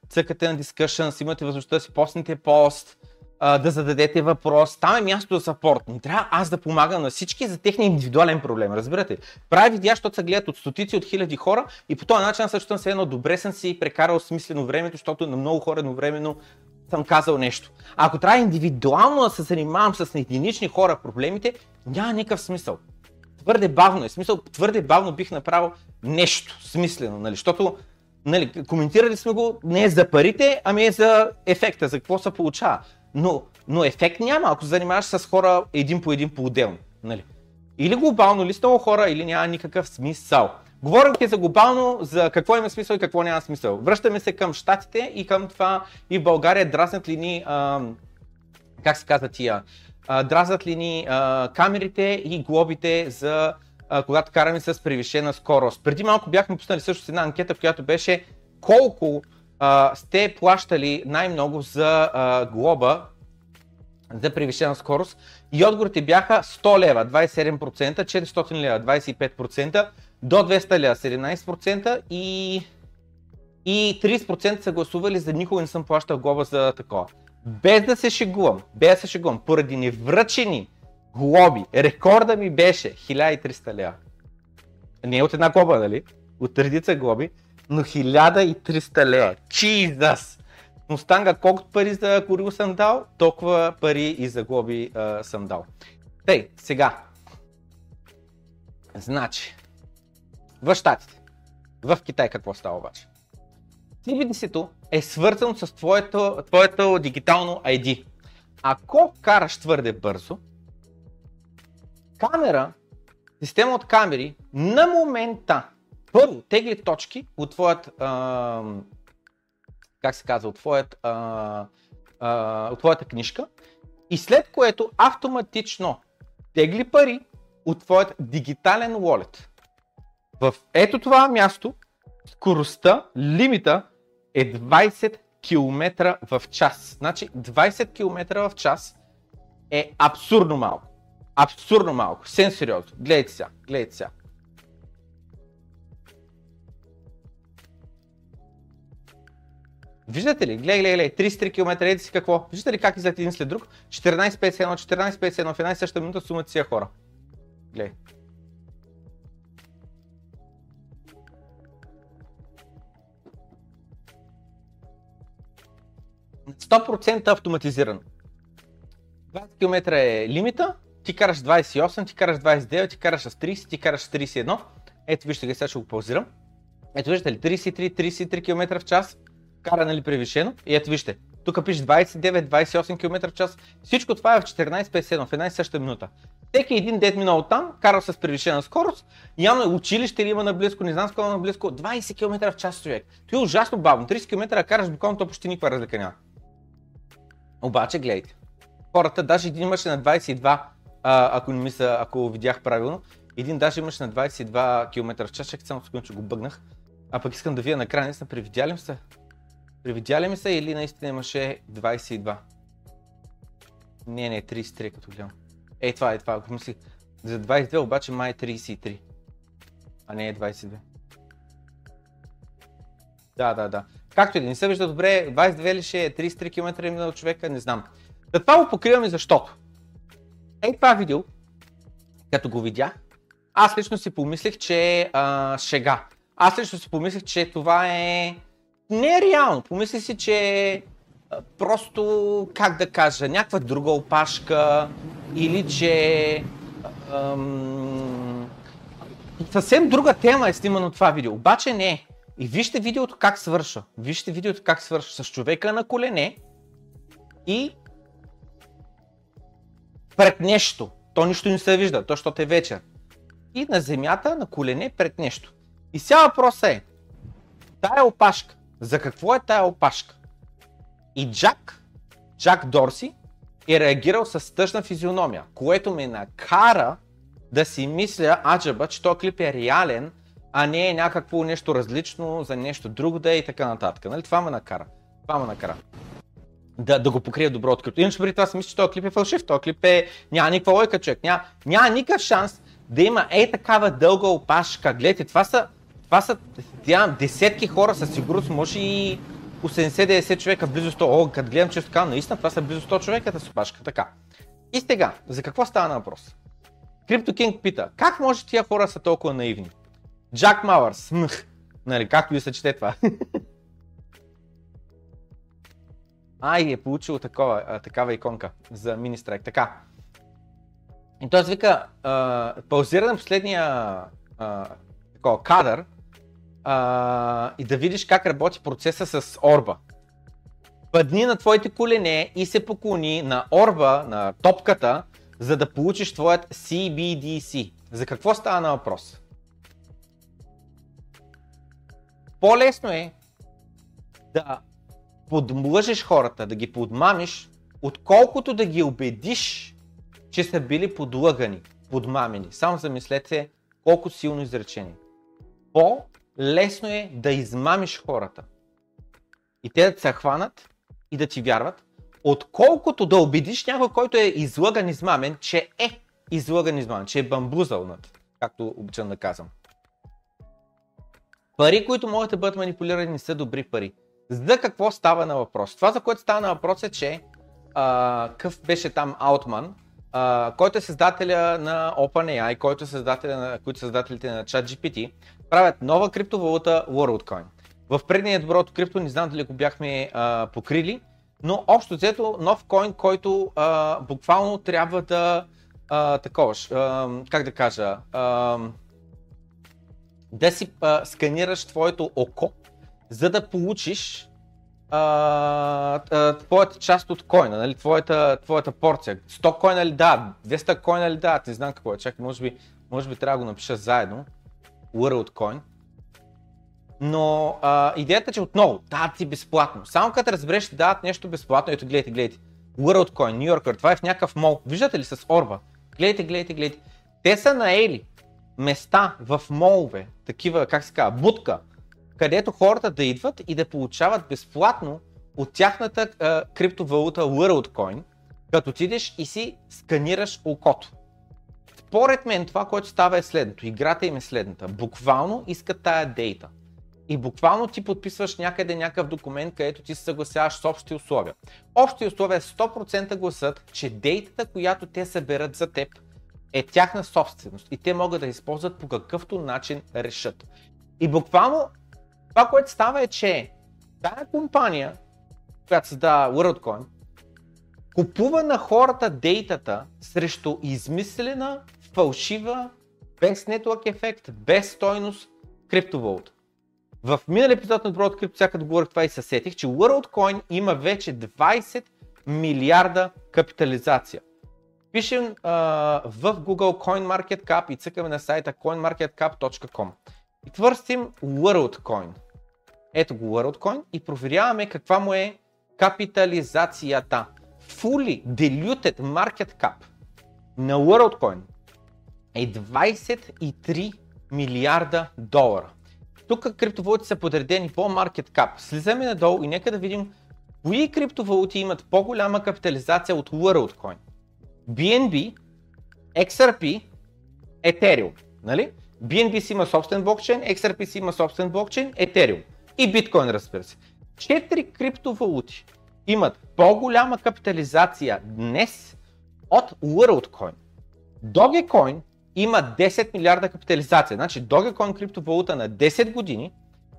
цъкате на discussions, имате възможността да си постнете пост, да зададете въпрос. Там е място за сапорт. Не трябва аз да помагам на всички за техния индивидуален проблем. Разбирате? Правя видеа, защото се гледат от стотици, от хиляди хора и по този начин също се едно добре съм си прекарал смислено времето, защото на много хора едновременно съм казал нещо. А ако трябва индивидуално да се занимавам с единични хора проблемите, няма никакъв смисъл. Твърде бавно е. Смисъл, твърде бавно бих направил нещо смислено, нали? Защото нали, коментирали сме го не за парите, ами е за ефекта, за какво се получава. Но, но ефект няма, ако се занимаваш с хора един по един по-отделно. Нали? Или глобално, или с много хора, или няма никакъв смисъл. Говорим ти за глобално, за какво има смисъл и какво няма смисъл. Връщаме се към Штатите и към това и в България дразнат ли ни, а, как се казва тия, а, дразнат ли ни а, камерите и глобите за когато караме с превишена скорост. Преди малко бяхме пуснали също една анкета, в която беше колко а, сте плащали най-много за а, глоба за превишена скорост и отговорите бяха 100 лева 27%, 400 лева 25%, до 200 лева 17% и, и 30% са гласували за никога не съм плащал глоба за такова. Без да се шегувам, без да се шегувам, поради невръчени глоби, рекорда ми беше 1300 лева. Не е от една глоба, нали? От редица глоби но 1300 лева. Jesus! Но станга колкото пари за кориго съм дал, толкова пари и за глоби а, съм дал. Тъй, сега. Значи, в Штатите, в Китай какво става обаче? CBDC-то е свързано с твоето, твоето дигитално ID. Ако караш твърде бързо, камера, система от камери на момента първо тегли точки от твоят, а, как се казва, от, твоят, а, а, от твоята книжка и след което автоматично тегли пари от твоят дигитален wallet. В ето това място скоростта, лимита е 20 км в час. Значи 20 км в час е абсурдно малко. Абсурдно малко. Сен сериозно. Гледайте сега. Гледайте сега. Виждате ли? Гледай, гледай, гледай, 33 км, еди си какво? Виждате ли как излезе един след друг? 14.51, 14.51, в една и съща минута сумата си хора. Гледай. процента автоматизирано. 20 км е лимита, ти караш 28, ти караш 29, ти караш с 30, ти караш с 31. Ето вижте, сега ще го паузирам. Ето виждате ли, 33, 33 км в час, кара нали превишено и ето вижте, тук пише 29-28 км в час. Всичко това е в 14.57, в една и съща минута. Всеки един дет минал там, карал с превишена скорост, явно е училище или има наблизко, не знам с кого наблизко, 20 км в час човек. Това е ужасно бавно, 30 км караш буквално то почти никаква разлика няма. Обаче гледайте, хората, даже един имаше на 22, а, ако не мисля, ако видях правилно, един даже имаше на 22 км в час, чакай само секунд, че го бъгнах. А пък искам да вия накрая, наистина привидя ли се? Привидя ли ми се или наистина имаше 22? Не, не, 33 като гледам. Ей, това е това, ако мислих. За 22 обаче май е 33. А не е 22. Да, да, да. Както и да не се вижда добре, 22 ли ще е 33 км минал човека, не знам. Да това го покриваме защото. Ей това видео, като го видях, аз лично си помислих, че е шега. Аз лично си помислих, че това е не е реално. Помисли си, че просто, как да кажа, някаква друга опашка или че ам, съвсем друга тема е снимано това видео. Обаче не. И вижте видеото как свърша. Вижте видеото как свърша с човека на колене и пред нещо. То нищо не се вижда, то защото е вечер. И на земята, на колене, пред нещо. И сега въпросът е, тая опашка, за какво е тая опашка? И Джак, Джак Дорси, е реагирал с тъжна физиономия, което ме накара да си мисля, аджаба, че този клип е реален, а не е някакво нещо различно за нещо друго да е и така нататък. Нали? Това ме накара. Това ме накара. Да, да го покрия добро открито. Иначе преди това си мисля, че този клип е фалшив. Този клип е... Няма никаква лойка, човек. Няма, няма никакъв шанс да има е такава дълга опашка. Гледайте, това са това са тя, десетки хора със сигурност, може и 80-90 човека, близо 100. О, като гледам често така, наистина това са близо 100 човека да опашка. Така. И сега, за какво става на въпрос? Кинг пита, как може тия хора са толкова наивни? Джак Мауърс, нали, както ви се чете това. Ай, е получил такова, такава иконка за мини страйк. Така. И той вика, а, паузира на последния а, такова, кадър а, и да видиш как работи процеса с орба. Падни на твоите колене и се поклони на орба, на топката, за да получиш твоят CBDC. За какво става на въпрос? По-лесно е да подмлъжеш хората, да ги подмамиш, отколкото да ги убедиш, че са били подлъгани, подмамени. Само замислете колко силно изречение. По-лесно е да измамиш хората и те да се хванат и да ти вярват, отколкото да убедиш някой, който е излъган измамен, че е излъган измамен, че е бамбузълнат, както обичам да казвам. Пари, които могат да бъдат манипулирани, не са добри пари. За какво става на въпрос? Това, за което става на въпрос е, че а, къв беше там Аутман, а, който е създателя на OpenAI, който е създателя на, които са създателите на ChatGPT, правят нова криптовалута WorldCoin. В предния доброто крипто, не знам дали го бяхме а, покрили, но общо взето нов коин, който а, буквално трябва да а, такова, а, как да кажа, а, да си а, сканираш твоето око, за да получиш а, а, твоята част от койна, нали, твоята, твоята порция. 100 койна ли да, 200 койна ли да, не знам какво е, чакай, може би, може би трябва да го напиша заедно, WorldCoin. Но а, идеята е, че отново дават ти безплатно. Само като разбереш, че дават нещо безплатно, ето гледайте, гледайте. WorldCoin, New Yorker, това е в някакъв мол. Виждате ли с орба? Гледайте, гледайте, гледайте. Те са наели места в молове, такива, как се казва, будка, където хората да идват и да получават безплатно от тяхната а, криптовалута WorldCoin, като отидеш и си сканираш окото. Според мен това, което става е следното. Играта им е следната. Буквално искат тая дейта. И буквално ти подписваш някъде някакъв документ, където ти се съгласяваш с общи условия. Общи условия 100% гласът, че дейтата, която те съберат за теб, е тяхна собственост и те могат да използват по какъвто начин решат. И буквално това, което става е, че тая компания, която създава WorldCoin, купува на хората дейтата срещу измислена, фалшива, без network ефект, без стойност криптовалута. В миналия епизод на Доброто крипто, всяка да говорих това и се сетих, че WorldCoin има вече 20 милиарда капитализация. Пишем а, в Google CoinMarketCap и цъкаме на сайта coinmarketcap.com и търсим WorldCoin. Ето го WorldCoin и проверяваме каква му е капитализацията. Fully diluted market cap на WorldCoin е 23 милиарда долара. Тук криптовалути са подредени по market cap. Слизаме надолу и нека да видим кои криптовалути имат по-голяма капитализация от WorldCoin. BNB, XRP, Ethereum. Нали? BNB има собствен блокчейн, XRP има собствен блокчейн, Ethereum и биткоин разбира се. Четири криптовалути имат по-голяма капитализация днес от WorldCoin. Dogecoin има 10 милиарда капитализация. Значи Dogecoin криптовалута на 10 години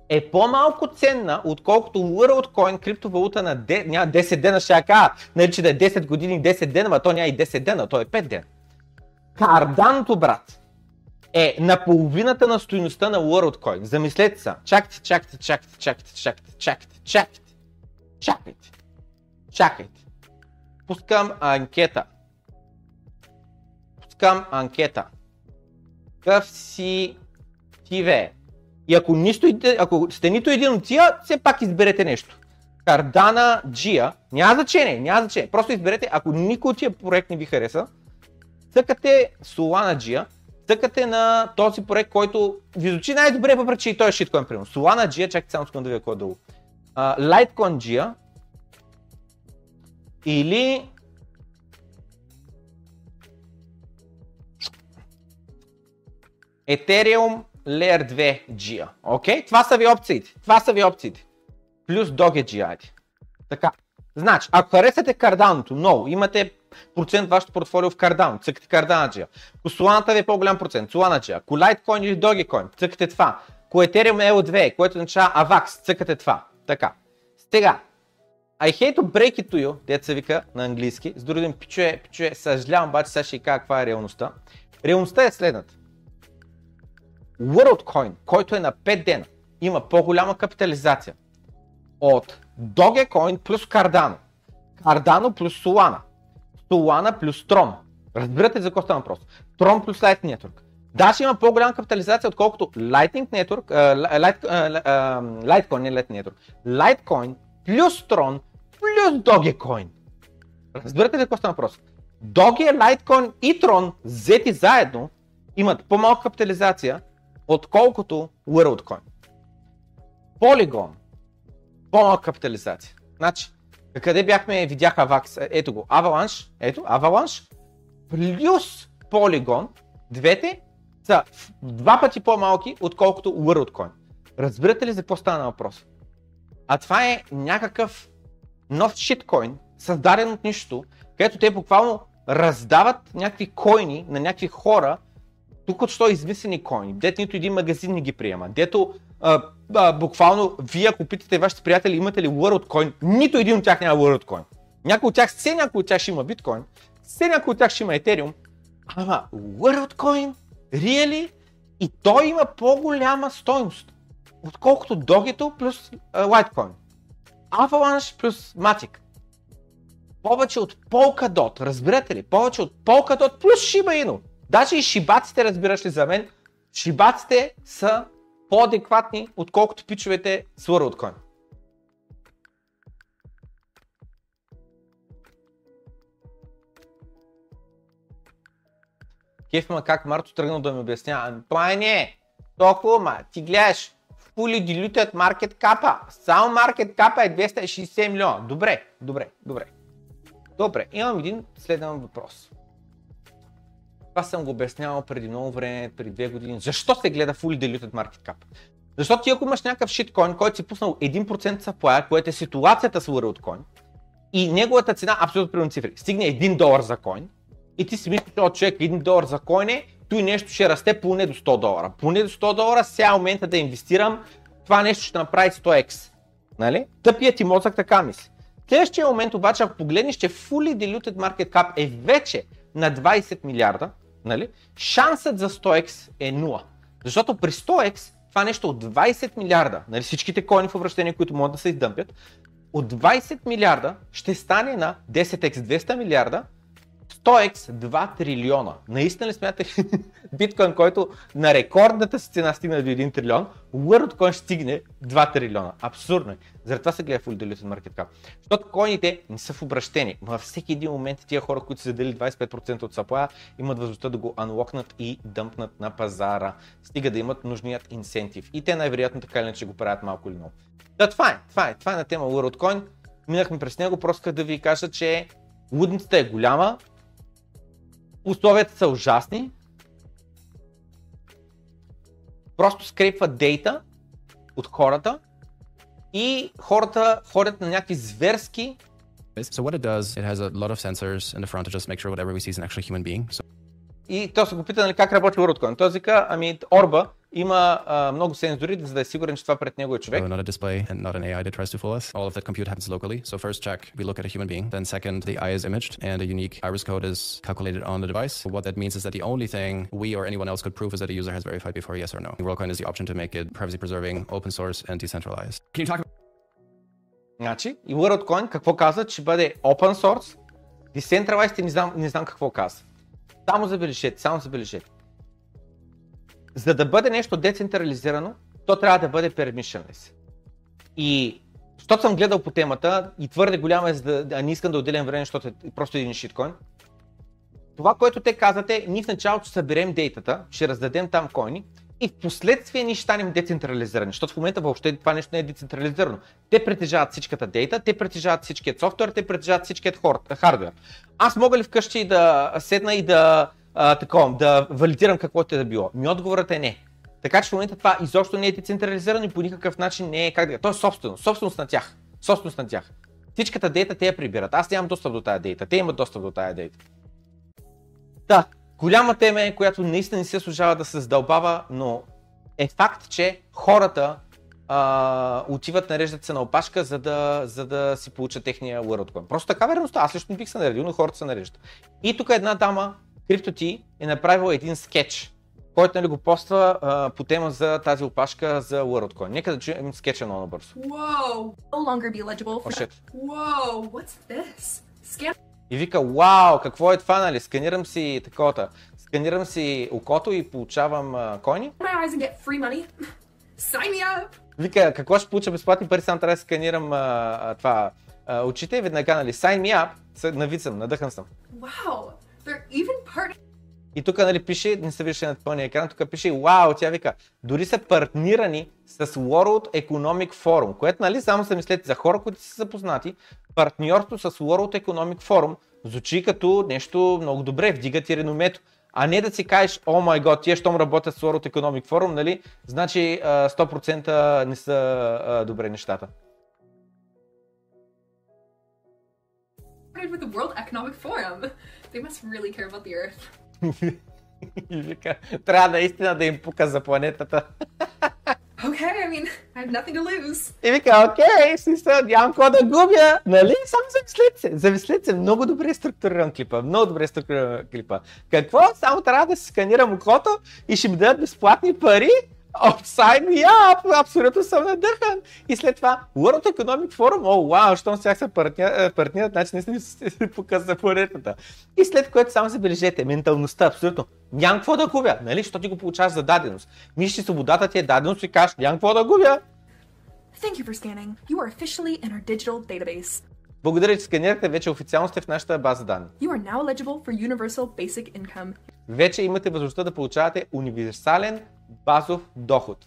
е по-малко ценна, отколкото WorldCoin криптовалута на 10, няма 10 дена, ще я кажа, нали, че да е 10 години 10 дена, но то няма и 10 дена, то е 5 дена. Карданто, брат, е на половината на стоиността на WorldCoin. Замислете се. Чакайте, чакайте, чакайте, чакайте, чакайте, чакайте, чакайте. Чакайте. Чакайте. Пускам анкета. Пускам анкета. Какъв си ти ве? И ако, нищо, ако сте нито един от тия, все пак изберете нещо. Кардана, Джия, няма значение, няма значение. Просто изберете, ако никой от тия проект не ви хареса, цъкате Солана Джия цъкате на този проект, който ви звучи най-добре, въпреки че и той е шиткоин, примерно. Solana Gia, чакайте само секунда да видя кой е долу. Uh, Litecoin Gia или Ethereum Layer 2 Gia. Окей? Okay? Това са ви опциите. Това са ви опциите. плюс Dogeji ID. Така. Значи, ако харесате карданото много, имате процент вашето портфолио в Cardano, цъкате Cardano Ако Solana ви е по-голям процент, Solana Ако Litecoin или Dogecoin, цъкате това. Ако Ethereum L2, което означава AVAX, цъкате това. Така. Сега, I hate to break it to you, деца вика на английски, с други думи, пичуе, пичуе, съжалявам, обаче сега ще кажа каква е реалността. Реалността е следната. WorldCoin, който е на 5 дена, има по-голяма капитализация от Dogecoin плюс Cardano, Cardano плюс Solana, Solana плюс Tron. Разбирате за какво става въпрос? Tron плюс Lightning Network. Даже има по-голяма капитализация, отколкото Lightning Network, uh, Litecoin, не Lightning Network, Litecoin плюс Tron плюс Dogecoin. Разбирате ли какво става въпрос? Doge, Litecoin и Tron взети заедно имат по-малка капитализация, отколкото WorldCoin. Polygon, по-малка капитализация. Значи, къде бяхме, видях Avax, ето го, Avalanche, ето, Avalanche, плюс Polygon, двете са два пъти по-малки, отколкото WorldCoin. Разбирате ли за какво стана въпрос? А това е някакъв нов шиткоин, създаден от нищо, където те буквално раздават някакви койни на някакви хора, тук що измислени койни, дето нито един магазин не ги приема, дето а, а, буквално вие ако питате вашите приятели имате ли WorldCoin, нито един от тях няма WorldCoin. Някой от тях, все някой от тях ще има биткоин, все някой от тях ще има Ethereum, ама WorldCoin, really? И той има по-голяма стойност, отколкото Dogito плюс uh, Litecoin. Avalanche плюс Matic. Повече от Polkadot, разбирате ли? Повече от Polkadot плюс Shiba Inu. Даже и шибаците, разбираш ли за мен, шибаците са по-адекватни, отколкото пичовете с WorldCoin. Кеф ма как Марто тръгнал да ми обяснява. Това не, толкова ма, ти гледаш, fully diluted market cap Само market cap е 260 милиона. Добре, добре, добре. Добре, имам един следен въпрос. Това съм го обяснявал преди много време, преди две години. Защо се гледа fully diluted market cap? Защото ти ако имаш някакъв шиткоин, който си пуснал 1% supply, което е ситуацията с WorldCoin, и неговата цена, абсолютно примерно цифри, стигне 1 долар за коин, и ти си мислиш, че човек 1 долар за коин е, той нещо ще расте поне до 100 долара. Поне до 100 долара, сега е момента да инвестирам, това нещо ще направи 100x. Нали? Тъпият ти мозък така мисли. Следващия момент обаче, ако погледнеш, че fully diluted market cap е вече на 20 милиарда, нали? шансът за 100x е 0. Защото при 100x това нещо от 20 милиарда, нали, всичките коини в обращение, които могат да се издъмпят, от 20 милиарда ще стане на 10x 200 милиарда, 100x 2 трилиона. Наистина ли смятате биткоин, който на рекордната си цена стигна до 1 трилион, WorldCoin ще стигне 2 трилиона. Абсурдно е. Заради това се гледа Fully Diluted Market Cap. Защото коините не са в обращение. Във всеки един момент тия хора, които са задели 25% от саплая, имат възможността да го анлокнат и дъмпнат на пазара. Стига да имат нужният инсентив. И те най-вероятно така или иначе го правят малко или много. Да, това е. Това е. Това е на тема WorldCoin. Минахме през него, просто да ви кажа, че лудницата е голяма, условията са ужасни, просто скрепват дейта от хората и хората ходят на някакви зверски So what it does, it has a lot of sensors in the front to just make sure whatever we see is an actual human being. So и то се го пита нали, как работи WorldCoin. Той вика, ами Орба има а, много сензори, за да е сигурен, че това пред него е човек. So not a display and not an AI that tries to fool us. All of that compute happens locally. So first check, we look at a human being. Then second, the eye is imaged and a unique iris code is calculated on the device. What that means is that the only thing we or anyone else could prove is that a user has verified before yes or no. WorldCoin is the option to make it privacy preserving, open source and decentralized. Can you talk about Значи, и WorldCoin какво каза, че бъде open source, decentralized и не знам, не знам какво каза. Само забележете, само забележете. За да бъде нещо децентрализирано, то трябва да бъде permissionless. И защото съм гледал по темата и твърде голяма е, за да не искам да отделям време, защото е просто един шиткоин. Това, което те казват е, ние в началото съберем дейтата, ще раздадем там койни и в последствие ние ще станем децентрализирани, защото в момента въобще това нещо не е децентрализирано. Те притежават всичката дейта, те притежават всичкият софтуер, те притежават всичкият хардвер. Аз мога ли вкъщи да седна и да, а, такова, да валидирам каквото е да било? Ми отговорът е не. Така че в момента това изобщо не е децентрализирано и по никакъв начин не е как да то е собственост, собственост на тях. Собственост на тях. Всичката дейта те я прибират. Аз нямам достъп до тази дейта. Те имат достъп до тази дейта. Да, голяма тема е, която наистина не се служава да се задълбава, но е факт, че хората а, отиват, нареждат се на опашка, за да, за да си получат техния WorldCoin. Просто такава е реалността. Аз лично не бих се наредил, но хората се нареждат. И тук една дама, CryptoT, е направила един скетч, който нали, го поства а, по тема за тази опашка за WorldCoin. Нека да чуем скетча много набързо. Whoa! No longer be eligible for. shit. Whoa! What's this? Scan И вика, вау, какво е това, нали? Сканирам си таковата. Сканирам си окото и получавам а, койни. my eyes and get free money. Sign me up! Вика, какво ще получа безплатни пари, само трябва да сканирам а, а, това а, очите и веднага, нали, sign me up, навицам, надъхан съм. Wow! И тук нали, пише, не се виждаше на пълния екран, тук пише, вау, тя вика, дори са партнирани с World Economic Forum, което нали, само се мислете за хора, които са запознати, партньорство с World Economic Forum звучи като нещо много добре, вдига ти реномето. А не да си кажеш, о май гот, тия щом работят с World Economic Forum, нали, значи а, 100% не са добре нещата. with the World Economic Forum. They must really care about the Earth. И вика, трябва наистина да им пука за планетата. Okay, I mean, I have nothing to lose. И вика, окей, смисъл, нямам какво да губя, нали? Само замислете се, замислете се, много добре е структуриран клипа, много добре е структуриран клипа. Какво? Само трябва да си сканирам окото и ще ми дадат безплатни пари? Sign me up! Абсолютно съм надъхан! И след това, World Economic Forum, о, вау, щом сега се партнират, партнират значи наистина се показва планетата. И след което само забележете, менталността, абсолютно. Нямам какво да губя, нали? Що ти го получаваш за даденост? Мислиш, че свободата ти е даденост и кажеш, нямам какво да губя. Thank you for scanning. You are officially in our digital database. Благодаря, че сканирате, вече официално сте в нашата база данни. You are now eligible for universal basic income. Вече имате възможността да получавате универсален базов доход.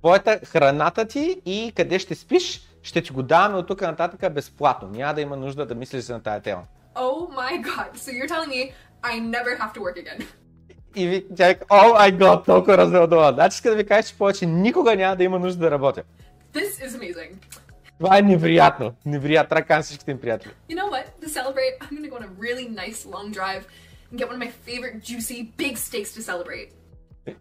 Твоята храната ти и къде ще спиш, ще ти го даваме от тук нататък безплатно. Няма да има нужда да мислиш за тази тема. Oh my god. So you're telling me I never have to work again. И ви, тя о май гот, толкова развълнувана. Значи иска да ви кажа, че повече никога няма да има нужда да работя. This is amazing. Това е невероятно. Невероятно. Трябва на всичките им приятели. You know what? To celebrate, I'm gonna go on a really nice long drive and get one of my favorite juicy big steaks to celebrate.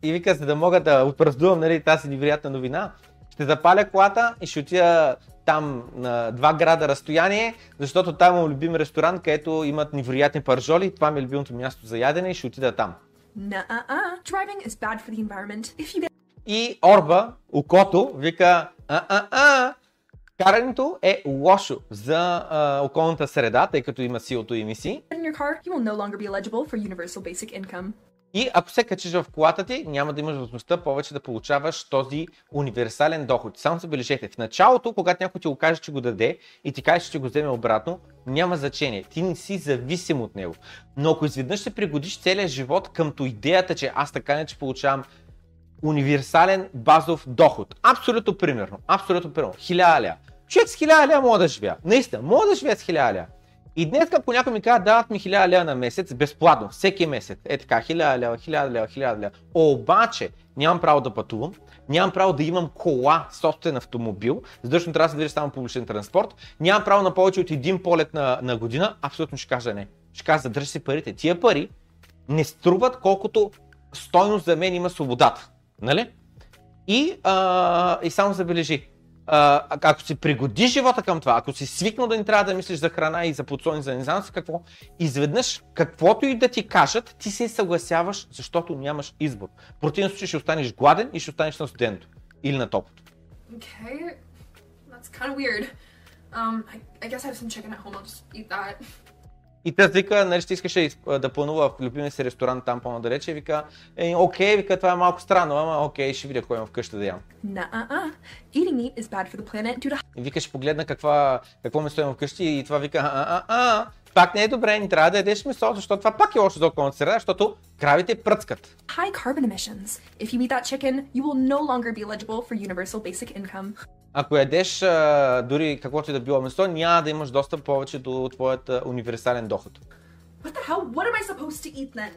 И вика, за да мога да отпраздувам нали, тази невероятна новина, ще запаля колата и ще отида там на два града разстояние, защото там имам любим ресторант, където имат невероятни пържоли. Това ми е любимото място за ядене и ще отида там. Nuh-uh. Driving is bad for the environment. If you get И Орба, окото, вика, а-а-а, карането е лошо за а, околната среда, тъй като има силото емисии. И ако се качиш в колата ти, няма да имаш възможността повече да получаваш този универсален доход. Само забележете, в началото, когато някой ти го каже, че го даде и ти каже, че го вземе обратно, няма значение. Ти не си зависим от него. Но ако изведнъж се пригодиш целия живот къмто идеята, че аз така не че получавам универсален базов доход. Абсолютно примерно. Абсолютно примерно. Хиляда ля. Човек с хиляда ля мога да живея. Наистина, мога да живея с хиляда ля. И днес, ако някой ми казва, дават ми 1000 лева на месец, безплатно, всеки месец, е така, 1000 лева, 1000 лева, 1000 лева. Обаче, нямам право да пътувам, нямам право да имам кола, собствен автомобил, задължително трябва да се движа само публичен транспорт, нямам право на повече от един полет на, на година, абсолютно ще кажа не. Ще кажа, задръж си парите. Тия пари не струват колкото стойност за мен има свободата. Нали? И, а, и само забележи, а, ако си пригоди живота към това, ако си свикнал да не трябва да мислиш за храна и за подслони, за не знам си какво, изведнъж каквото и да ти кажат, ти се съгласяваш, защото нямаш избор. В противен случай ще останеш гладен и ще останеш на студенто или на топлото. Okay, that's kind of weird. Um, I, I guess I have some chicken at home. I'll just eat that. И тя вика, нали ще искаше да планува в любимия си ресторант там по-надалече, вика, е, окей, вика, това е малко странно, ама окей, ще видя кой имам вкъщи да ям. Nuh-uh. Eating meat is bad for the planet to И вика, ще погледна каква, какво место имам вкъщи и това вика, а, а, а, пак не е добре, не трябва да ядеш месо, защото това пак е лошо за околната среда, защото кравите пръцкат. high carbon emissions. If you eat that chicken, you will no longer be eligible for universal basic income. Ако ядеш а, дори каквото и да било месо, няма да имаш достъп повече до твоят а, универсален доход. What the hell? What am I supposed to eat then?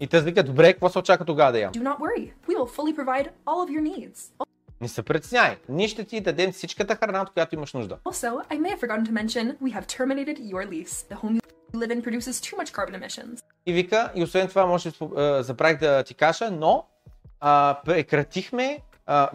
И те вика, добре, какво се очаква тогава да ям? Do not worry. We will fully provide all of your needs. Не се притесняй. Ние ще ти дадем всичката храна, от която имаш нужда. Also, I may have forgotten to mention, we have terminated your lease. The home you live in produces too much carbon emissions. И вика, и освен това, може да забравих да ти кажа, но а, прекратихме а,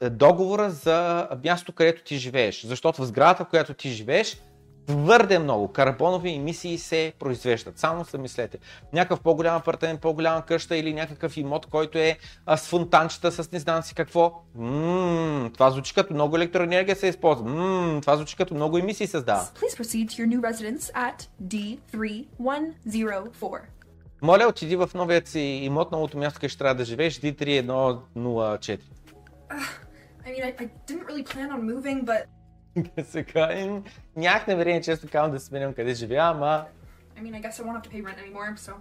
а, договора за място, където ти живееш. Защото в сградата, в която ти живееш, твърде много карбонови емисии се произвеждат. Само се мислете. Някакъв по-голям апартамент, по-голяма къща или някакъв имот, който е а, с фонтанчета, с не знам си какво. Ммм, това звучи като много електроенергия се използва. Ммм, това звучи като много емисии създава. Please proceed to your new residence at D3104. Моля, отиди в новият си имот, новото място, където ще трябва да живееш, D3104. I mean, I, I didn't really plan on moving, but Сега им нямах намерение, често казвам, да сменям къде живея, ама I mean, I guess I won't have to pay rent anymore, so.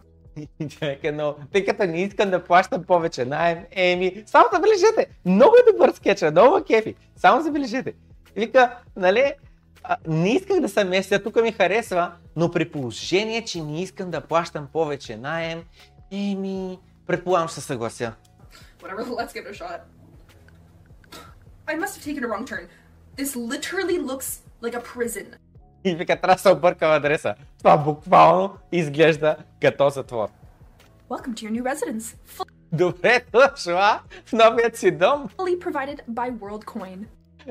чакай, но тъй като не искам да плащам повече найем, еми, само забележете, много е добър скетча, много ме кефи, само забележете. Вика, нали, а, не исках да се местя, тук ми харесва, но при положение, че не искам да плащам повече найем, еми, предполагам ще се съглася. Whatever, let's give it a shot. I must have taken a wrong turn. This literally looks like a prison. И вика, трябва да се объркам адреса. Това буквално изглежда като затвор. Welcome to your new residence, Добре дошла в новият си дом. fully provided by WorldCoin.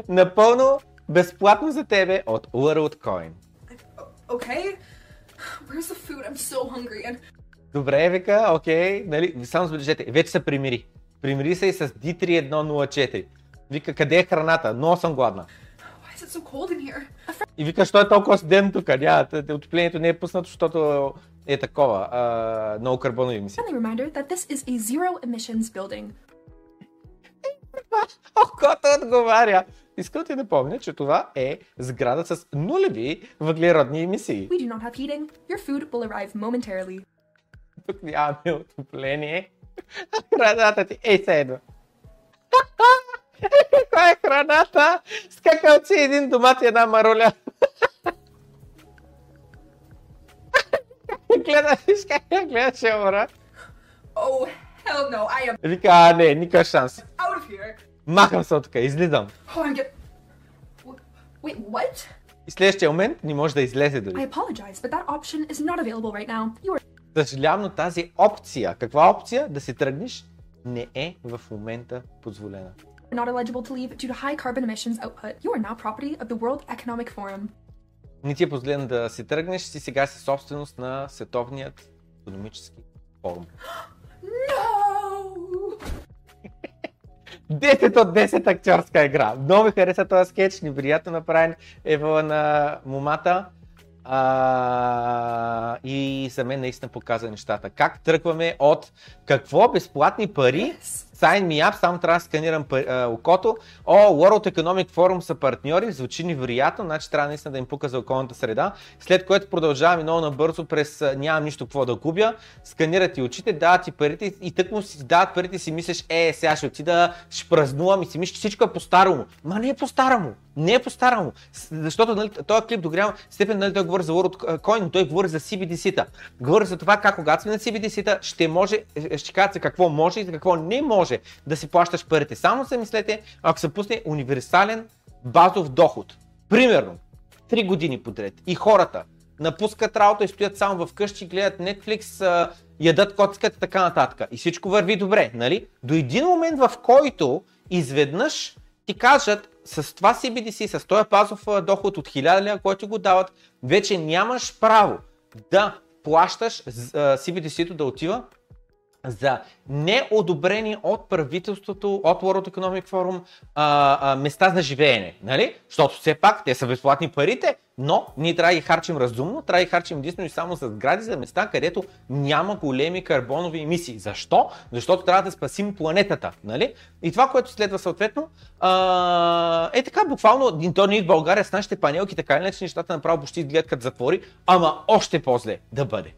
Напълно безплатно за тебе от WorldCoin. Okay? Where's the food? I'm so hungry. And Добре, вика, окей, нали, само забележете, вече се примири. Примири се и с D3104. Вика, къде е храната? Много съм гладна. why is it so cold in here? A friend И вика, що е толкова студено тук? Няма, отоплението не е пуснато, защото е такова, а, много карбонови емисии. friendly reminder that this is a zero emissions building. Окото отговаря. Искам ти да помня, че това е сграда с нулеви въглеродни емисии. We do not have heating. Your food will arrive momentarily. Тук нямаме отопление. Храната ти е седно. Каква е храната? Скакалци, един домат и една маруля. Гледа, виж как я гледаше умра. Oh, hell no. I am Вика, а не, никакъв шанс. out of here. Махам се от тук, излизам. Oh, I'm get. Wh- Wait, what? И следващия момент не може да излезе I дори. apologize, but that option is not available right now. You are Съжалявам, но тази опция, каква опция? Да си тръгнеш, не е в момента позволена. Not eligible to leave due to high carbon emissions output. You are now property of the World Economic Forum. Не ти е позволено да си тръгнеш, си сега си собственост на Световният економически форум. No! 10 от 10 актьорска игра. Много ми хареса този скетч, неприятно направен Ева на момата. А, и за мен наистина показа нещата. Как тръгваме от какво безплатни пари, sign me up, само трябва да сканирам окото. О, World Economic Forum са партньори, звучи невероятно, значи трябва наистина да им пука за околната среда. След което продължаваме много набързо през нямам нищо какво да губя, сканират ти очите, дават ти парите и тък му си дават парите и си мислиш, е, сега ще отида, ще празнувам и си мислиш, че всичко е по-старому. Ма не е по-старому. Не е по-старому. Защото нали, този клип до голяма степен нали, той говори за WorldCoin, но той говори за CBDC-та. Говори за това как когато сме на CBDC-та ще може, ще се какво може и какво не може да си плащаш парите. Само се мислете, ако се пусне универсален базов доход. Примерно, 3 години подред и хората напускат работа и стоят само вкъщи, гледат Netflix, ядат коцката и така нататък. И всичко върви добре, нали? До един момент, в който изведнъж ти кажат с това CBDC, с този базов доход от 1000 лева, който го дават, вече нямаш право да плащаш CBDC-то да отива за неодобрени от правителството, от World Economic Forum а, а, места за живеене. Нали? Защото все пак те са безплатни парите, но ние трябва да ги харчим разумно, трябва да ги харчим единствено и само за сгради, за места, където няма големи карбонови емисии. Защо? Защото трябва да спасим планетата. Нали? И това, което следва съответно, а, е така буквално, то ние в България с нашите панелки, така или иначе нещата направо почти изгледат като затвори, ама още по-зле да бъде.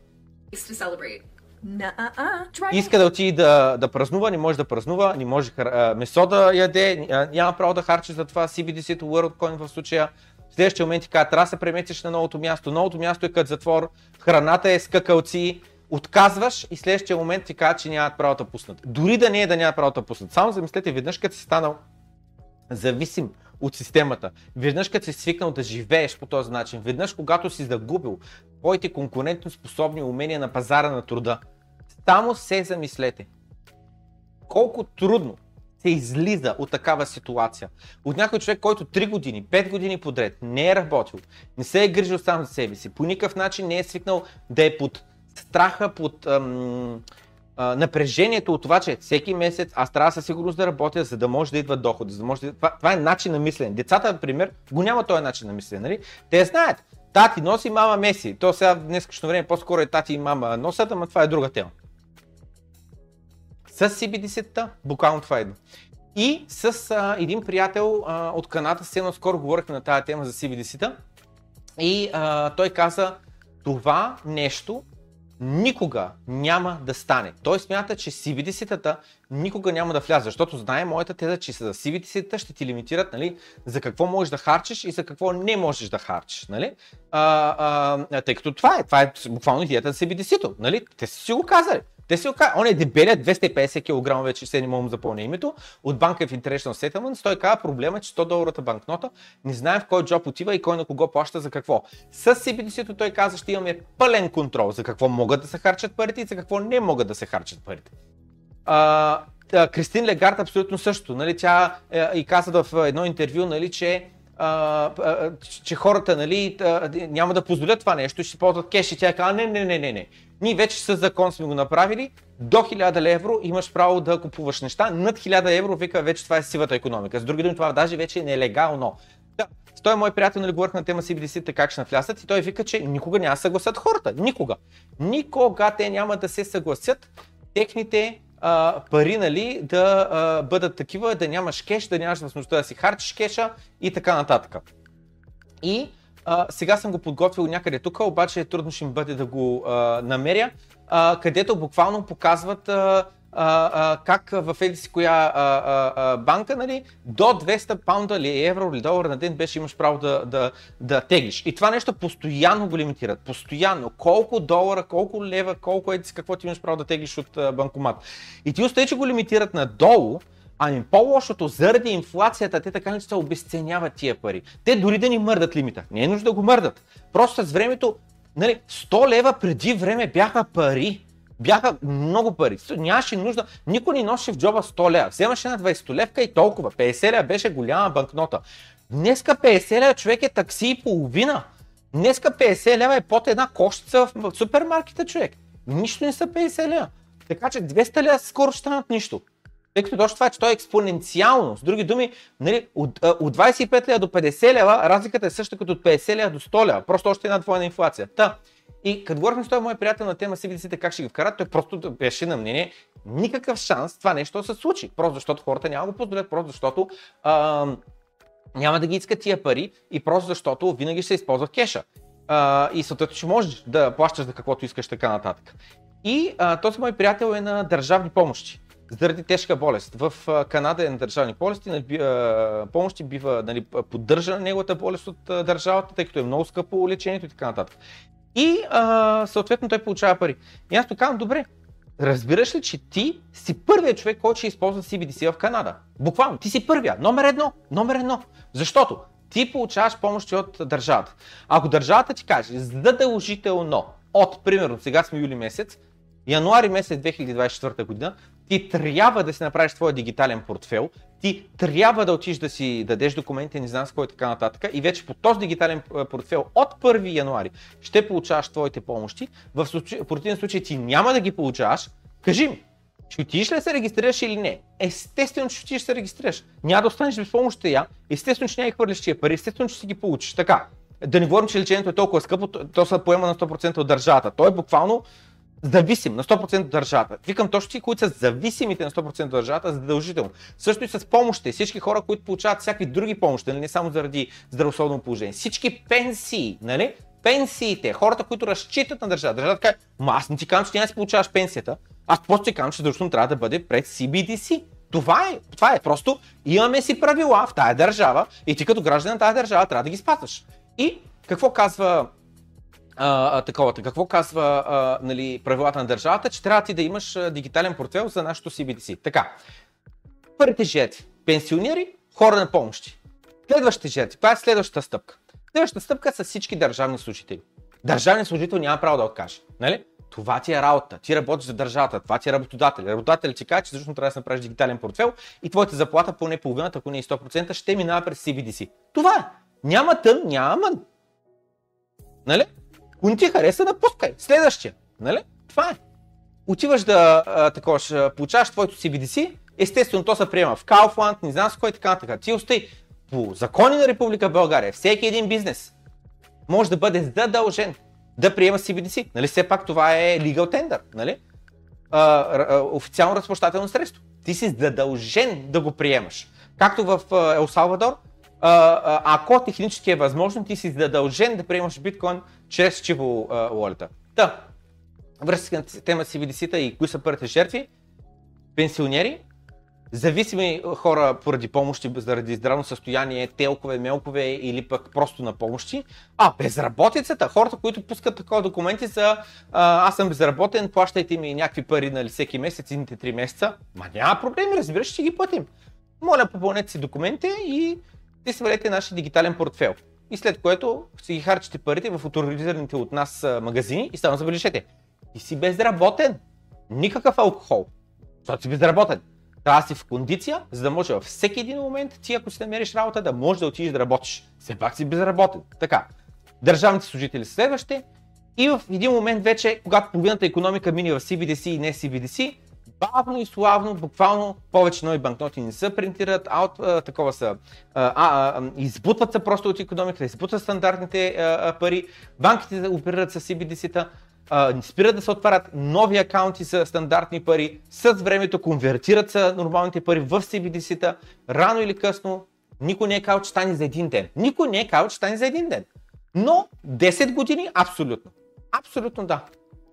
Иска да отиде да, да празнува, не може да празнува, не може хар- а, месо да яде, няма право да харчи за това CBDC-то, WorldCoin в случая. В следващия момент ти казва, трябва да се преместиш на новото място. Новото място е като затвор, храната е скакалци, отказваш и следващия момент ти казват, че нямат право да пуснат. Дори да не е да нямат право да пуснат. Само замислете веднъж, като си станал зависим от системата, веднъж като си свикнал да живееш по този начин, веднъж когато си загубил твоите конкурентно способни умения на пазара на труда, само се замислете. Колко трудно се излиза от такава ситуация. От някой човек, който 3 години, 5 години подред не е работил, не се е грижил сам за себе си, по никакъв начин не е свикнал да е под страха, под ам, напрежението от това, че всеки месец аз трябва със сигурност да работя, за да може да идва доход. За да може да... това, това е начин на мислене. Децата, например, го няма този начин на мислене. Нали? Те знаят. Тати носи, мама меси. То сега в днескашно време по-скоро е тати и мама носят, ама това е друга тема. С CBDC-та, буквално това е едно. И с а, един приятел а, от Канада, съвсем скоро говорихме на тази тема за CBDC-та. И а, той каза, това нещо никога няма да стане. Той смята, че CBDC-тата никога няма да вляза, защото знае моята теза, че за CBDC-тата ще ти лимитират нали, за какво можеш да харчиш и за какво не можеш да харчиш. Нали? А, а, тъй като това е, това е буквално идеята за CBDC-то. Нали? Те са си го казали. Те си оказа, он е дебелият 250 кг, вече се не мога да запомня името, от банка в International Settlements, той казва проблема, е, че 100 доларата банкнота не знаем в кой джоб отива и кой на кого плаща за какво. С CBDC-то той каза, ще имаме пълен контрол за какво могат да се харчат парите и за какво не могат да се харчат парите. А, Кристин Легард абсолютно също. Нали, тя е, и каза в едно интервю, нали, че а, че хората нали, няма да позволят това нещо, ще ползват кеш и тя казва, не, не, не, не, не. Ние вече с закон сме го направили, до 1000 евро имаш право да купуваш неща, над 1000 евро вика вече това е сивата економика. С други думи това даже вече е нелегално. Да, с той мой приятел нали, говорих на тема CBDC, как ще навлязат и той вика, че никога няма да съгласят хората. Никога. Никога те няма да се съгласят техните а, пари нали, да а, бъдат такива, да нямаш кеш, да нямаш възможността да си харчиш кеша и така нататък. И а, сега съм го подготвил някъде тук, обаче трудно ще ми бъде да го а, намеря, а, където буквално показват а, а, а, как в еди си коя а, а, а, банка, нали, до 200 паунда или евро или долар на ден беше имаш право да, да, да теглиш. И това нещо постоянно го лимитират. Постоянно. Колко долара, колко лева, колко еди си какво ти имаш право да теглиш от а, банкомат. И ти остави, че го лимитират надолу, Ами по-лошото, заради инфлацията, те така не се обесценяват тия пари. Те дори да ни мърдат лимита. Не е нужда да го мърдат. Просто с времето, нали, 100 лева преди време бяха пари бяха много пари. Нямаше нужда. Никой не носеше в джоба 100 лева. Вземаше една 20 левка и толкова. 50 лева беше голяма банкнота. Днеска 50 лева човек е такси и половина. Днеска 50 лева е под една кошница в супермаркета човек. Нищо не са 50 лева. Така че 200 лева скоро ще станат нищо. Тъй като точно това е, че той е експоненциално. С други думи, нали, от, от 25 лева до 50 лева, разликата е същата като от 50 лева до 100 лева. Просто още една двойна инфлация. Та, и като говорихме с този мой приятел на тема CBDC как ще ги вкарат, той просто беше на мнение никакъв шанс това нещо да се случи. Просто защото хората няма го позволят, просто защото а, няма да ги искат тия пари и просто защото винаги ще използва кеша. А, и съответно ще можеш да плащаш за каквото искаш така нататък. И а, този мой приятел е на държавни помощи заради тежка болест. В Канада е на държавни болести, нали, помощи бива нали, поддържана неговата болест от държавата, тъй като е много скъпо лечението и така нататък. И а, съответно той получава пари. И аз казвам, добре, разбираш ли, че ти си първият човек, който ще използва CBDC в Канада? Буквално, ти си първия, номер едно, номер едно. Защото ти получаваш помощи от държавата. Ако държавата ти каже задължително от, примерно, сега сме юли месец, януари месец 2024 година, ти трябва да си направиш твоя дигитален портфел, ти трябва да отиш да си дадеш документи, не знам с кой така нататък и вече по този дигитален портфел от 1 януари ще получаваш твоите помощи. В, противен случай ти няма да ги получаваш. Кажи ми, ще отидеш ли да се регистрираш или не? Естествено, че отидеш да се регистрираш. Няма да останеш без помощта я. Естествено, че няма да хвърлиш тия пари. Естествено, че си ги получиш. Така. Да не говорим, че лечението е толкова скъпо, то се поема на 100% от държавата. То е буквално зависим на 100% от държавата. Викам точно ти, които са зависимите на 100% от държавата, задължително. Също и с помощите. Всички хора, които получават всякакви други помощи, нали? не само заради здравословно положение. Всички пенсии, нали? Пенсиите, хората, които разчитат на държавата. Държавата казва, ма аз не ти казвам, че няма да си получаваш пенсията. Аз просто ти казвам, че задължително трябва да бъде пред CBDC. Това е, това е просто, имаме си правила в тая държава и ти като граждан на тази държава трябва да ги спазваш. И какво казва а, таковата. Какво казва а, нали, правилата на държавата? Че трябва ти да имаш дигитален портфел за нашото CBDC. Така, първите жертви. Пенсионери, хора на помощи. Следващите жертви. Това е следващата стъпка. Следващата стъпка са всички държавни служители. Държавният служител няма право да откаже. Нали? Това ти е работа. Ти работиш за държавата. Това ти е работодател. Работодател ти каже, че всъщност трябва да направиш дигитален портфел и твоята заплата поне половината, ако не и 100%, ще минава през CBDC. Това е. Няма тън, няма. Нали? Ако не ти хареса, напускай. Следващия. Нали? Това е. Отиваш да а, таковаш, получаваш твоето CBDC, естествено то се приема в Kaufland, не знам с кой така така. Ти остай по закони на Република България, всеки един бизнес може да бъде задължен да приема CBDC. Нали? Все пак това е legal tender. Нали? А, а, официално разплащателно средство. Ти си задължен да го приемаш. Както в Ел Салвадор, ако технически е възможно, ти си задължен да приемаш биткоин чрез чиво wallet. Та, връзка на тема CBDC-та и кои са първите жертви, пенсионери, зависими хора поради помощи, заради здравно състояние, телкове, мелкове или пък просто на помощи. А, безработицата, хората, които пускат такова документи за а, аз съм безработен, плащайте ми някакви пари нали, всеки месец, едните 3 месеца. Ма няма проблеми, разбираш, ще ги платим. Моля, попълнете си документи и ти свалете нашия дигитален портфел. И след което си ги харчите парите в авторизираните от нас магазини и само забележете. Ти си безработен. Никакъв алкохол. Защото си безработен. Трябва си в кондиция, за да може във всеки един момент ти, ако си намериш работа, да можеш да отидеш да работиш. Все пак си безработен. Така. Държавните служители следващи. И в един момент вече, когато половината економика мине в CBDC и не CBDC, бавно и славно, буквално повече нови банкноти не се принтират, а, а, такова са, а, а, избутват се просто от економиката, избутват стандартните а, а, пари, банките оперират с CBDC-та, спират да се отварят нови акаунти за стандартни пари, с времето конвертират се нормалните пари в CBDC-та, рано или късно, никой не е казал, че стане за един ден. Никой не е казал, че стане за един ден. Но 10 години абсолютно. Абсолютно да.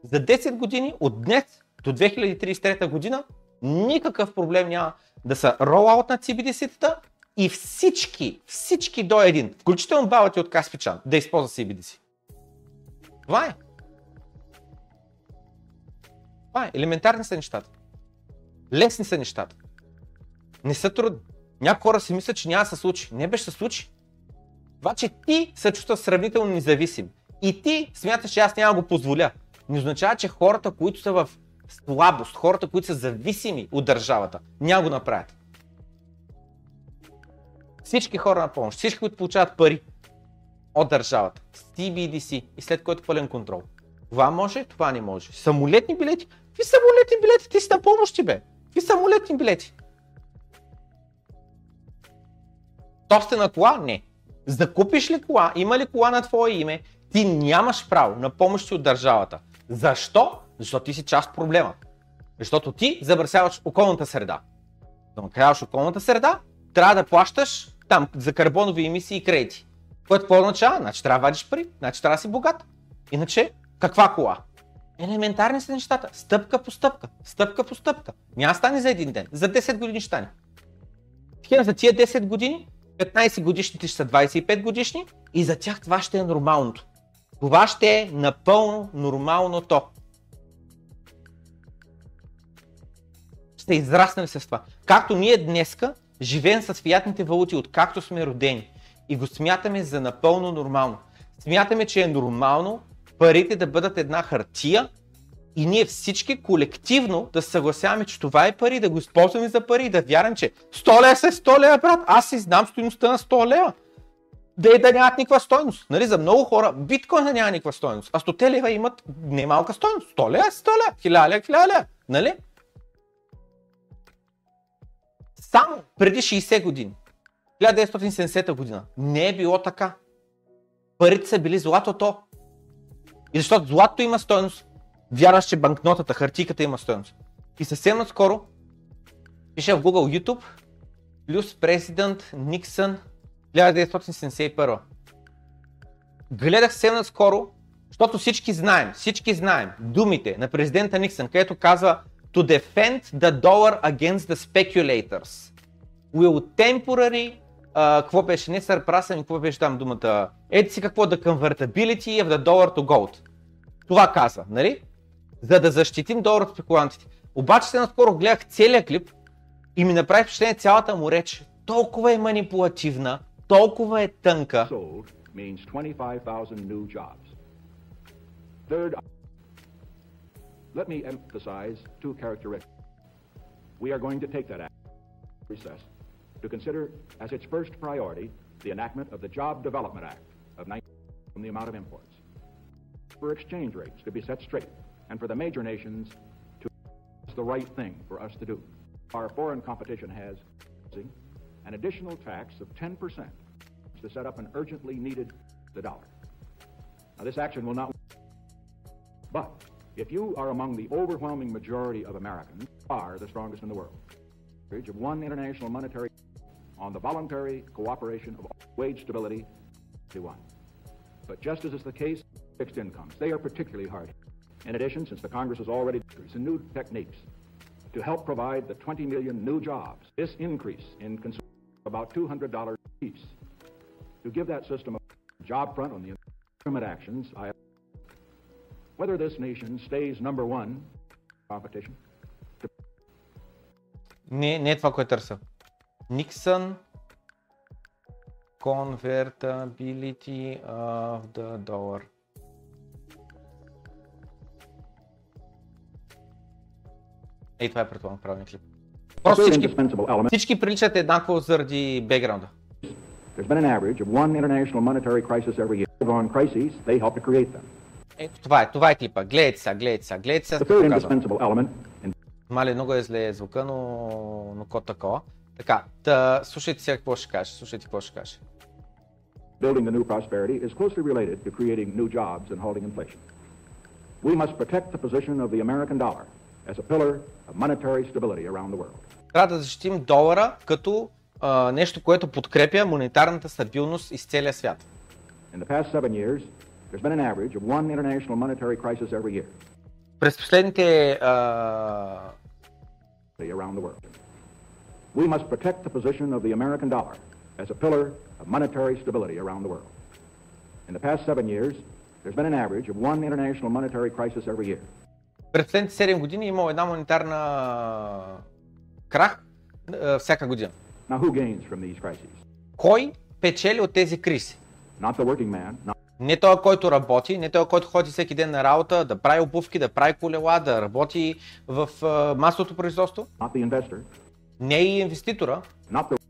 За 10 години от днес до 2033 година никакъв проблем няма да са ролаут на CBDC-тата и всички, всички до един, включително бабата от Каспичан, да използва CBDC. Това е. Това е. Елементарни са нещата. Лесни са нещата. Не са трудни. Някои хора си мислят, че няма да се случи. Не беше се случи. Това, че ти се чувства сравнително независим и ти смяташ, че аз няма да го позволя, не означава, че хората, които са в слабост, хората, които са зависими от държавата, няма го направят. Всички хора на помощ, всички, които получават пари от държавата, CBDC и след което пълен контрол. Това може, това не може. Самолетни билети? Какви самолетни билети? Ти си на помощи, бе. Какви самолетни билети? на кола? Не. Закупиш ли кола, има ли кола на твое име, ти нямаш право на помощи от държавата. Защо? Защото ти си част от проблема. Защото ти забърсяваш околната среда. Да накаряваш околната среда, трябва да плащаш там за карбонови емисии и кредити. Което какво означава? Значи трябва да вадиш пари, значи трябва да си богат. Иначе, каква кола? Елементарни са нещата. Стъпка по стъпка. Стъпка по стъпка. Няма стане за един ден. За 10 години ще стане. Хем за тия 10 години, 15 годишните ще са 25 годишни и за тях това ще е нормалното. Това ще е напълно нормалното. Ще израснем с това. Както ние днеска живеем с фиатните валути, откакто сме родени и го смятаме за напълно нормално. Смятаме, че е нормално парите да бъдат една хартия и ние всички колективно да съгласяваме, че това е пари, да го използваме за пари и да вярвам, че 100 лева са 100 лева, брат, аз си знам стоеността на 100 лева да и да нямат никаква стойност. Нали, за много хора биткоина няма никаква стойност, а 100 лева имат немалка стойност. 100 лева, 100 лева, 1000 лева, 1000 лева. Нали? Само преди 60 години, 1970 година, не е било така. Парите са били златото. И защото златото има стойност, вярваш, че банкнотата, хартийката има стойност. И съвсем наскоро пише в Google YouTube плюс президент Никсън 1971. Гледах съвсем наскоро, защото всички знаем, всички знаем думите на президента Никсън, където казва To defend the dollar against the speculators will temporarily а, какво беше, не surpass, ами какво беше там думата, еди си какво, the convertibility of the dollar to gold. Това каза, нали? За да защитим долар от спекулантите. Обаче се наскоро гледах целият клип и ми направи впечатление цялата му реч. Толкова е манипулативна, толкова е тънка. Let me emphasize two characteristics. We are going to take that act recess to consider as its first priority the enactment of the Job Development Act of 19 from the amount of imports. For exchange rates to be set straight and for the major nations to the right thing for us to do. Our foreign competition has an additional tax of 10% to set up an urgently needed the dollar. Now, this action will not. But if you are among the overwhelming majority of Americans, are the strongest in the world. Of one international monetary on the voluntary cooperation of wage stability, one. But just as is the case, fixed incomes, they are particularly hard. In addition, since the Congress has already some new techniques to help provide the 20 million new jobs, this increase in consumer about $200 a piece to give that system a job front on the environment actions, I whether this nation stays number one competition. Не, не е това, което търся. Nixon convertibility of the dollar. Ей, това е предполагам правилния клип. Просто Third всички, indispensable element, всички приличат еднакво заради бекграунда. there's been an average of one international monetary crisis every year. On crises, they help to create them. Ето, това е, това е клипа. Гледайте сега, гледайте сега, гледайте сега. Мале, много е зле звука, но, но ко такова. Така, та, слушайте сега какво ще каже, слушайте какво ще каже. building the new prosperity is closely related to creating new jobs and halting inflation. We must protect the position of the American dollar as a pillar of monetary stability around the world. Трябва да защитим долара като а, нещо, което подкрепя монетарната стабилност из целия свят. In the past seven years, there's been an average of one international monetary crisis every year През последните а, around the world. We must protect the position of the American dollar as a pillar of monetary stability around the world. In the past seven years, there's been an average of one international monetary crisis every year. през последните 7 години е имало една монетарна крах всяка година. Now, who gains from these crises? Кой печели от тези кризи? Not the working man, not Не той, който работи, не той, който ходи всеки ден на работа, да прави обувки, да прави колела, да работи в масовото производство. Не и инвеститора,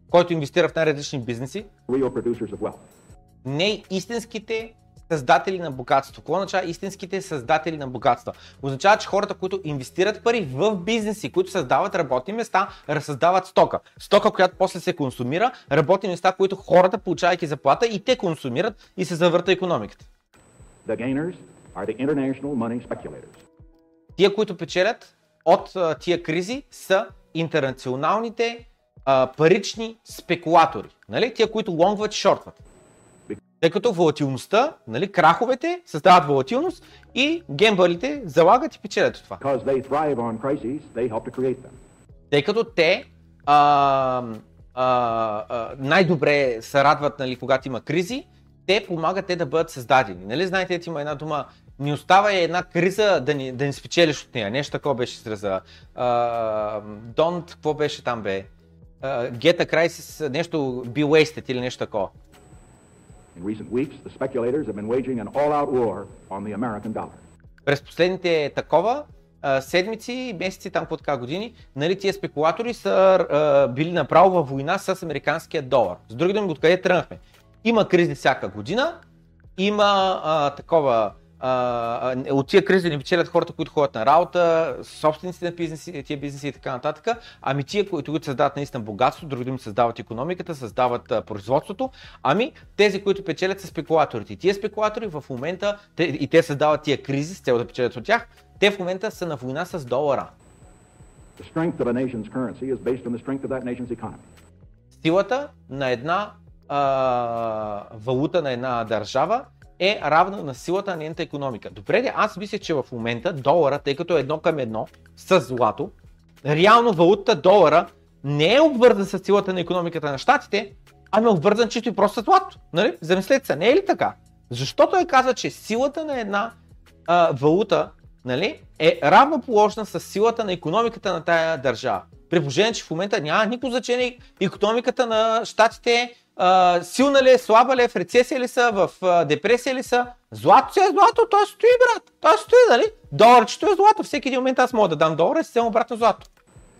който инвестира в най-различни бизнеси. Не истинските създатели на богатство. Какво означава истинските създатели на богатство? Означава, че хората, които инвестират пари в бизнеси, които създават работни места, разсъздават стока. Стока, която после се консумира, работни места, които хората, получавайки заплата, и те консумират и се завърта економиката. Тия, които печелят от тия кризи са интернационалните а, парични спекулатори. Нали? Тия, които лонгват и шортват. Тъй като волатилността, нали, краховете създават волатилност и гембалите залагат и печелят от това. Crises. Тъй като те а, а, а, най-добре се радват, нали, когато има кризи, те помагат те да бъдат създадени. Нали, знаете, има една дума, ни остава една криза да ни, да ни спечелиш от нея. Нещо такова беше израза. Uh, don't, какво беше там бе? Uh, get a crisis, нещо be wasted или нещо такова. In recent weeks, the speculators have been waging an all-out war on the American dollar. През последните такова седмици, месеци, там по така години, нали, тия спекулатори са били направо във война с американския долар. С други думи, откъде тръгнахме? Има кризи всяка година, има а, такова, а, от тия кризи не печелят хората, които ходят на работа, собствениците на бизнеси, тия бизнеси и така нататък, ами тия, които, които създават наистина богатство, други думи създават економиката, създават а, производството, ами тези, които печелят са спекулаторите. И тия спекулатори в момента, те, и те създават тия кризи с цел да печелят от тях, те в момента са на война с долара. Силата на една а, валута на една държава е равна на силата на нейната економика. Добре, де, аз мисля, че в момента долара, тъй като е едно към едно с злато, реално валутата долара не е обвързана с силата на економиката на щатите, Ами обвързан чисто и просто с злато. Нали? Замислете се, не е ли така? Защото е казва, че силата на една а, валута нали, е равноположна с силата на економиката на тая държава. При положение, че в момента няма никакво значение економиката на щатите, а, силна ли е, слаба ли е, в рецесия ли са, в а, депресия ли са. Злато си е злато, той стои, брат. Той стои, нали? Доларчето е злато. Всеки един момент аз мога да дам долара и си взема обратно злато.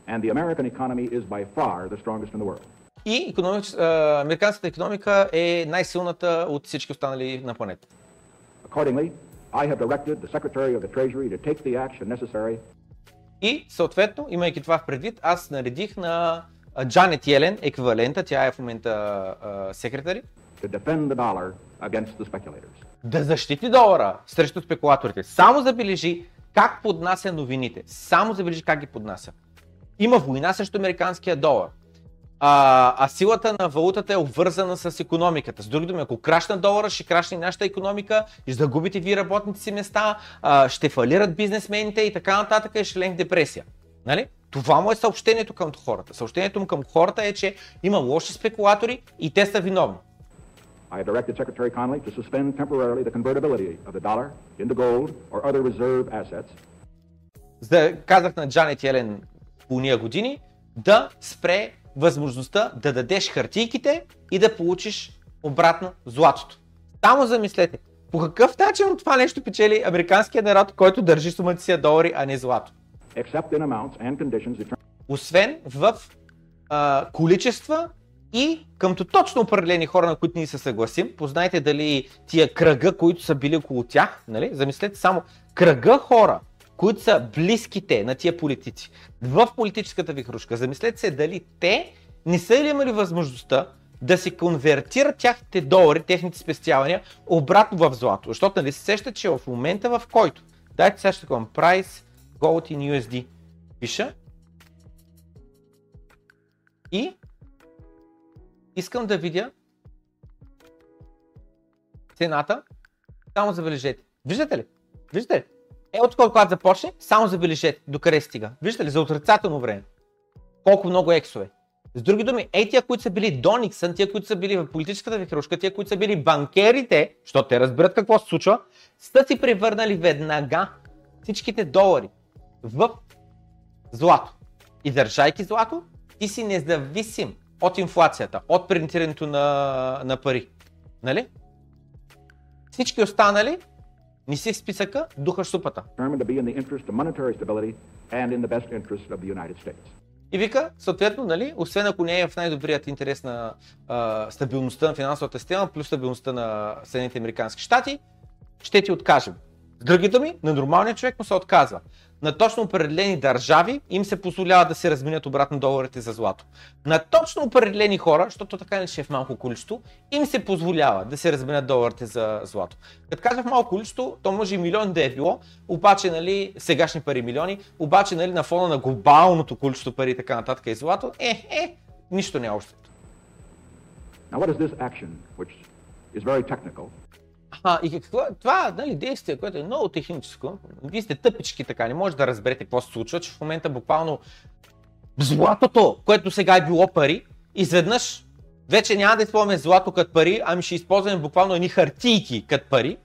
And the American economy is by far the strongest in the world. И економич, а, американската економика е най-силната от всички останали на планета. Accordingly, I have directed the Secretary of the Treasury to take the action necessary И съответно, имайки това в предвид, аз наредих на Джанет Йелен, еквивалента, тя е в момента секретари, да защити долара срещу спекулаторите. Само забележи как поднася новините. Само забележи как ги поднася. Има война срещу американския долар. А, а силата на валутата е обвързана с економиката. С други думи, ако крашна долара, ще крашне нашата економика, ще загубите ви работните си места, а, ще фалират бизнесмените и така нататък и ще лен в депресия. Нали? Това му е съобщението към хората. Съобщението му към хората е, че има лоши спекулатори и те са виновни. I directed Secretary Connolly to suspend temporarily the convertibility of the dollar into gold or other reserve assets За, казах на Джанет Елен по уния години да спре възможността да дадеш хартийките и да получиш обратно златото. Само замислете, по какъв начин от това нещо печели американския народ, който държи сумата си долари, а не злато? Except in amounts and conditions Освен в а, количества и къмто точно определени хора, на които ние се съгласим. Познайте дали тия кръга, които са били около тях, нали? замислете само кръга хора, които са близките на тия политици в политическата вихрушка. Замислете се дали те не са ли имали възможността да се конвертират тяхните долари, техните спестявания, обратно в злато. Защото нали се сещате, че в момента в който, дайте сега ще такова, price, gold in USD, пиша и искам да видя цената, само забележете. Виждате ли? Виждате ли? Е, от когато започне, само забележете докъде стига. Виждате ли, за отрицателно време. Колко много ексове. С други думи, ей тия, които са били до Никсън, тия, които са били в политическата вихрушка, тия, които са били банкерите, защото те разбират какво се случва, са си превърнали веднага всичките долари в злато. И държайки злато, ти си независим от инфлацията, от принтирането на, на пари. Нали? Всички останали не си в списъка, духаш супата. И вика, съответно, нали, освен ако не е в най-добрият интерес на а, стабилността на финансовата система, плюс стабилността на Съединените Американски щати, ще ти откажем. С други думи, на нормалния човек му се отказва. На точно определени държави им се позволява да се разменят обратно доларите за злато. На точно определени хора, защото така не ще е в малко количество, им се позволява да се разменят доларите за злато. Като кажа в малко количество, то може и милион да е било, обаче нали, сегашни пари милиони, обаче нали, на фона на глобалното количество пари и така нататък и злато, е, е, нищо не е общо. Now, what is this action, which is very technical, А, и какво това, нали, действие, което е много техническо. Вие сте тъпички така, не може да разберете какво се случва, че в момента буквално златото, което сега е било пари, изведнъж вече няма да използваме злато като пари, ами ще използваме буквално едни хартийки като пари.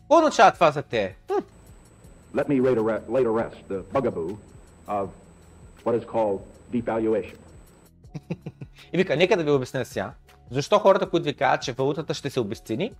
Какво означава това за те? Хм, Let me to rest the bugaboo of what is called devaluation. И вика, нека да ви обясня сега, защо хората, които ви казват, че валутата ще се обесцени,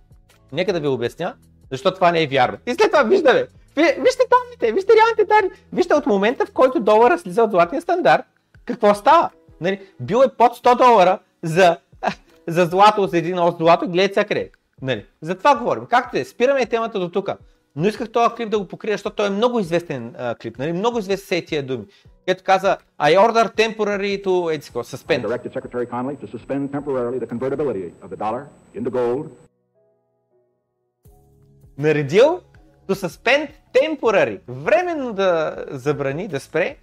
нека да ви обясня, защо това не е вярно. И след това виждаме, ви- вижте данните, вижте реалните данни, вижте от момента, в който долара слиза от златния стандарт, какво става? Нали, бил е под 100 долара за, за злато, за един ост злато, гледайте сега къде. е. Нали, за това говорим. Както е, спираме темата до тук. Но исках този клип да го покрия, защото той е много известен а, клип, нали? много известен се тия думи. Където каза, I order temporary to, I suspend. directed Secretary Connolly to suspend temporarily the convertibility of the dollar into gold наредил to suspend temporary, временно да забрани, да спре,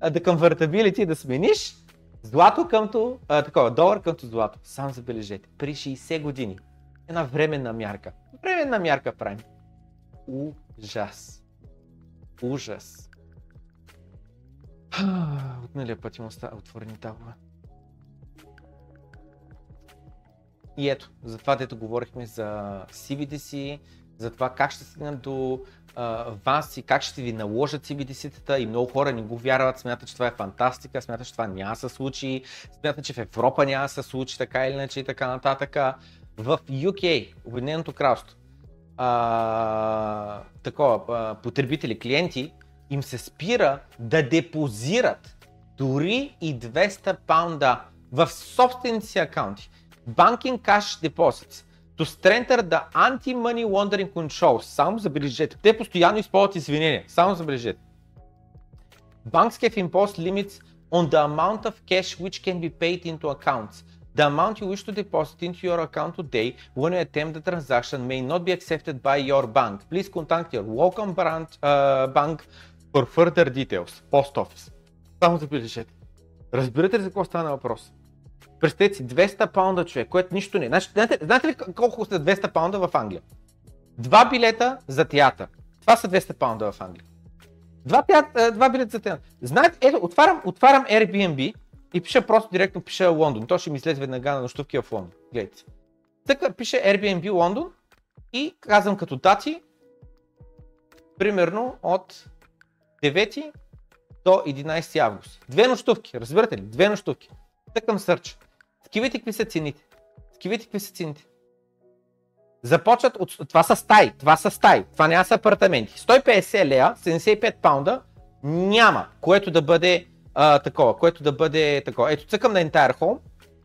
да convertibility, да смениш злато къмто, а, такова, долар къмто злато. Сам забележете, при 60 години. Една временна мярка. Временна мярка правим. Ужас. Ужас. От миналия път има отворени табове. И ето, за това дето говорихме за CBDC, за това как ще стигнат до а, вас и как ще ви наложат CBDC-тата и много хора не го вярват, смятат, че това е фантастика, смятат, че това няма да се случи, смятат, че в Европа няма да се случи така или иначе и така нататък. В UK, Обединеното кралство, а, такова, а, потребители, клиенти, им се спира да депозират дори и 200 паунда в собствените си акаунти. Banking Cash Deposits to strengthen the anti-money laundering controls. Само забележете. Те постоянно използват извинения. Само забележете. Banks have imposed limits on the amount of cash which can be paid into accounts. The amount you wish to deposit into your account today when you attempt the transaction may not be accepted by your bank. Please contact your local branch, uh, bank for further details. Post office. Само забележете. Разбирате ли за какво стана въпрос? Представете си, 200 паунда човек, което нищо не е. Значи, знаете, знаете ли колко са 200 паунда в Англия? Два билета за театър. Това са 200 паунда в Англия. Два, театър, два билета за театър. Знаете, ето, отварям, отварям Airbnb и пиша просто директно пиша Лондон. То ще ми излезе веднага на нощувки в Лондон. Гледайте. Така пише Airbnb Лондон и казвам като дати, примерно от 9 до 11 август. Две нощувки, разбирате ли? Две нощувки. Тъкам сърч. Скивайте какви са цените. Скивайте какви са цените. Започват от... Това са стаи, това са стаи, това няма са апартаменти. 150 лея, 75 паунда, няма, което да бъде а, такова, което да бъде такова. Ето, цъкам на Entire Home,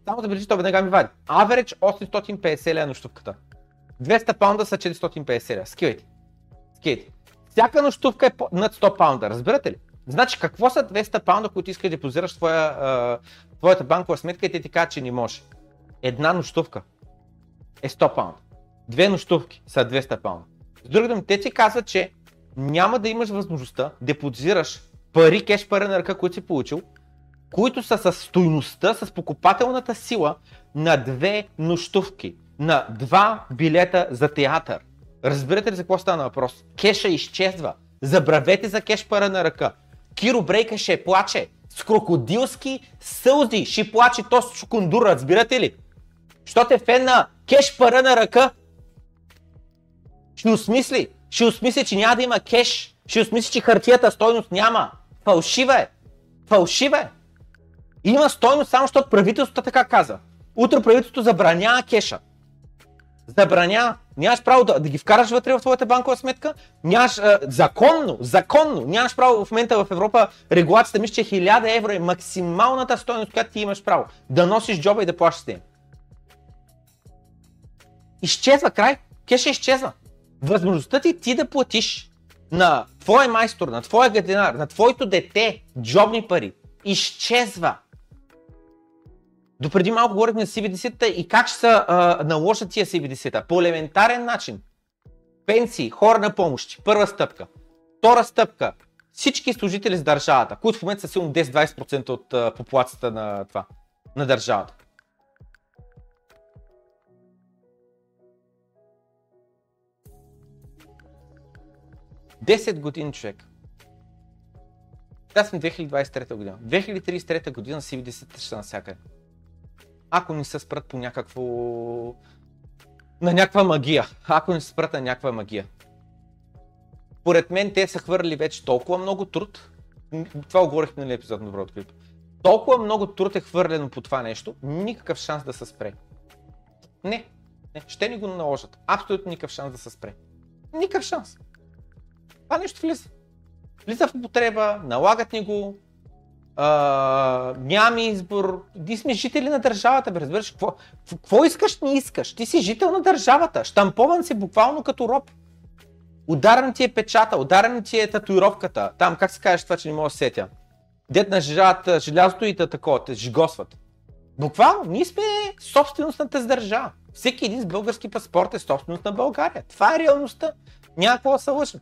само да бележи, то веднага ми вади. Average 850 лея нощувката. 200 паунда са 450 лея. Скивайте. Скивайте. Всяка нощувка е над 100 паунда, разбирате ли? Значи какво са 200 паунда, които искаш да депозираш твоя, твоята банкова сметка и те ти кажат, че не може. Една нощувка е 100 паунда. Две нощувки са 200 паунда. С други думи, те ти казват, че няма да имаш възможността да депозираш пари, кеш пари на ръка, които си получил, които са с стойността, с покупателната сила на две нощувки, на два билета за театър. Разбирате ли за какво стана въпрос? Кеша изчезва. Забравете за кеш пара на ръка. Киро Брейка ще плаче. С крокодилски сълзи ще плаче то с шукундура, разбирате ли? Що те фен на кеш пара на ръка? Ще осмисли. Ще осмисли, че няма да има кеш. Ще осмисли, че хартията стойност няма. Фалшива е. Фалшива е. Има стойност само, защото правителството така каза. Утре правителството забранява кеша. Забранява. Нямаш право да, да ги вкараш вътре в твоята банкова сметка. Нямаш а, законно, законно. Нямаш право в момента в Европа регулацията мисля, че 1000 евро е максималната стойност, която ти имаш право. Да носиш джоба и да плащаш с. Изчезва край. Кеша изчезва. Възможността ти ти да платиш на твой майстор, на твоя гадинар, на твоето дете джобни пари изчезва. Допреди малко говорихме за CBDC-та и как ще се наложат тия CBDC-та. По елементарен начин. Пенсии, хора на помощи, първа стъпка. Втора стъпка. Всички служители с държавата, които в момента са силно 10-20% от а, популацията на това, на държавата. Десет години човек. Сега сме 2023 година. 2033 година CBDC ще са навсякъде ако не се спрат по някакво... на някаква магия. Ако не се спрат на някаква магия. Поред мен те са хвърли вече толкова много труд. Това оговорихме на епизод на Доброто клип. Толкова много труд е хвърлено по това нещо, никакъв шанс да се спре. Не, не, ще ни го наложат. Абсолютно никакъв шанс да се спре. Никакъв шанс. Това нещо влиза. Влиза в употреба, налагат ни го, а, нямаме избор. Ние сме жители на държавата, бе, разбираш. Какво, какво искаш, не искаш? Ти си жител на държавата. Штампован си буквално като роб. Ударен ти е печата, ударен ти е татуировката. Там, как се кажеш това, че не мога да сетя? Дет на жажат желязото и такова, те жигосват. Буквално, ние сме собственост на тази държава. Всеки един с български паспорт е собственост на България. Това е реалността. Няма какво да се лъжим.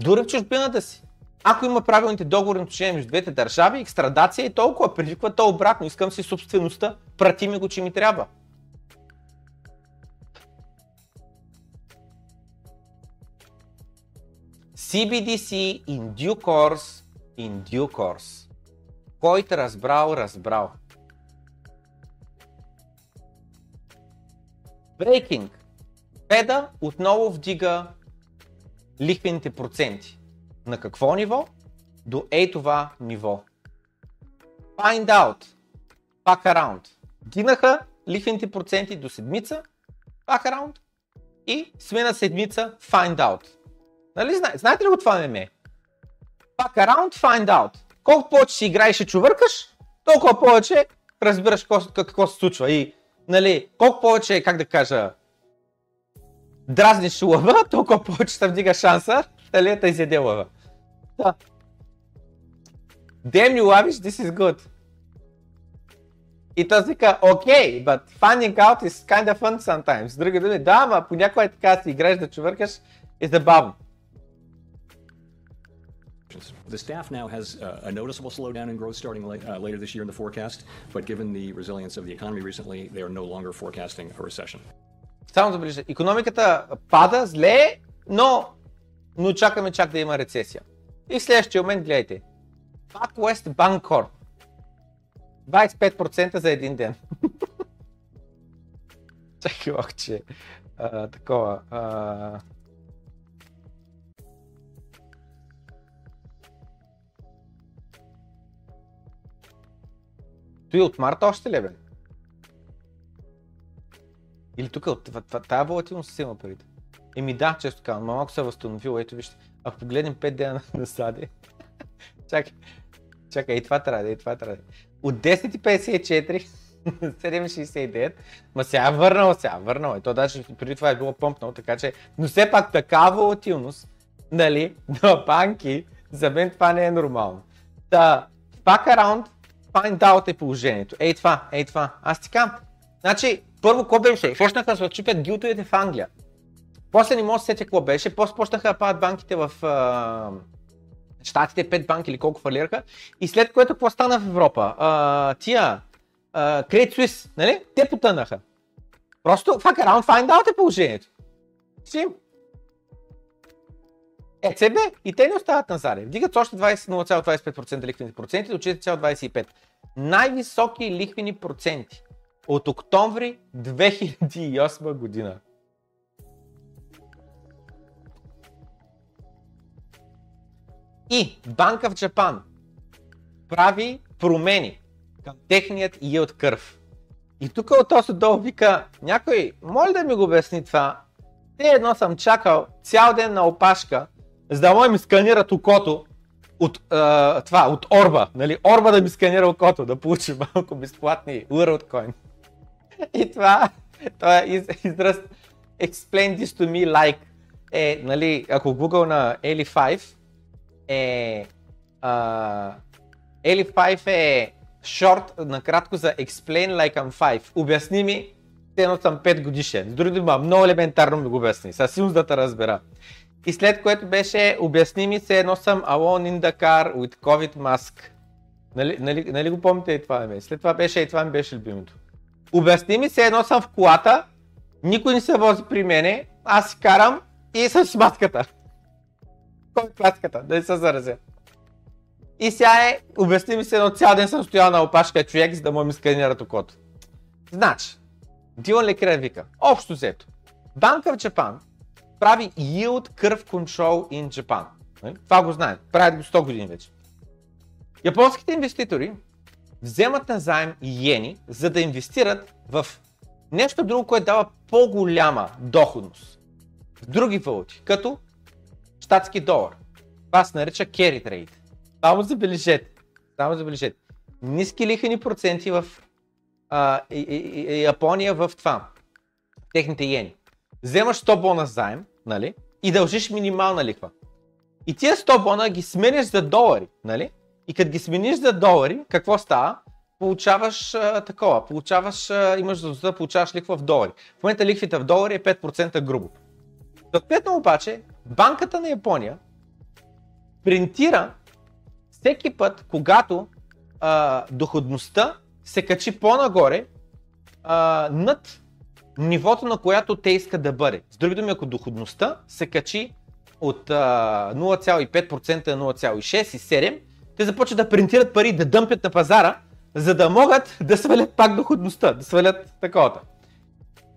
Дори в чужбината си. Ако има правилните договорни отношения между двете държави, екстрадация и толкова, предвиква то обратно. Искам си собствеността, прати ми го, че ми трябва. CBDC in due course, in due course. Който разбрал, разбрал. Breaking. Феда отново вдига лихвените проценти. На какво ниво? До ей това ниво. Find out. Back around. Дигнаха лихвените проценти до седмица. Back around. И смена седмица find out. Нали знаете, знаете ли го това меме? Back around, find out. Колкото повече си играеш и чувъркаш, толкова повече разбираш какво, какво се случва. И, нали, колко повече, как да кажа, дразниш лъва, толкова повече се вдига шанса, нали, да изяде лъва. Да. Damn you lavish, this is good. И той вика, окей, okay, but finding out is kind of fun sometimes. С други думи, да, ама понякога е така си играеш да чувъркаш и забавно. The staff now has uh, a noticeable slowdown in growth starting la- uh, later this year in the forecast, but given the resilience of the economy recently, they are no longer forecasting a recession. Само забележа, економиката пада зле, но но чакаме чак да има рецесия. И в следващия момент гледайте. PacWest Bancorp. 25% за един ден. Чакай, ох, че а, такова. А... Той от марта още ли е, бе? Или тук от тази волатилност се има парите? Еми да, често казвам, малко се е възстановил, ето вижте. Ако погледнем 5 дена на саде, чакай, чакай, и това трябва, и това трябва. От 10.54 7.69, ма сега е върнал, сега е върнал. И то даже преди това е било помпнало, така че, но все пак такава волатилност, нали, на банки, за мен това не е нормално. Та, back around, find out е положението. Ей това, ей това. Аз ти казвам, значи, първо, какво беше? Почнаха да се отчупят гилтовете в Англия. После не мога да се сетя какво беше. После почнаха да падат банките в а, Штатите, 5 банки или колко фалираха. И след което какво стана в Европа? А, тия, а, Credit Suisse, нали? Те потънаха. Просто fuck around, find out е положението. Си. ЕЦБ и те не остават на заре. Вдигат още 0,25% лихвени проценти до 4,25%. Най-високи лихвени проценти от октомври 2008 година. И Банка в Джапан прави промени към техният yield кърв. И тук от този долу вика, някой, моля да ми го обясни това. Те едно съм чакал цял ден на опашка, за да може ми сканират окото от, а, това, от Орба, нали? Орба да ми сканира окото, да получи малко безплатни WorldCoin. И това, това е из, израз explain this to me like е, нали, ако Google на Eli 5, е... Uh, Eli5 е шорт, накратко за Explain like I'm 5. Обясни ми, едно съм 5 годишен. С други дума, много елементарно ми го обясни. Със сигурност да те разбера. И след което беше, обясни ми се, едно съм alone in the car with COVID mask. Нали, нали, нали го помните и това ме? След това беше и това ми беше любимото. Обясни ми се, едно съм в колата, никой не се вози при мене, аз си карам и съм с маската. Кой е класката? Да не се заразя. И сега е, обясни ми се, едно цял ден съм стоял на опашка човек, за да му ми сканират окото. Значи, Дилан Лекрер вика, общо взето, банка в Джапан прави Yield Curve Control in Japan. Нали? Това го знаем, правят го 100 години вече. Японските инвеститори вземат на заем иени, за да инвестират в нещо друго, което дава по-голяма доходност в други валути, като щатски долар. Това се нарича carry trade. Само забележете, само забележете. Ниски лихвени проценти в а, и, и, и, Япония в това, техните иени. Вземаш 100 бона заем, нали, и дължиш минимална лихва. И тия 100 бона ги смениш за долари, нали? И като ги смениш за долари, какво става? Получаваш а, такова, получаваш, а, имаш за да получаваш лихва в долари. В момента лихвите в долари е 5% грубо. Съответно обаче, банката на Япония принтира всеки път, когато а, доходността се качи по-нагоре а, над нивото, на която те искат да бъде. С други думи, ако доходността се качи от а, 0,5% на 0,6 и 7, те започват да принтират пари, да дъмпят на пазара, за да могат да свалят пак доходността, да свалят таковата.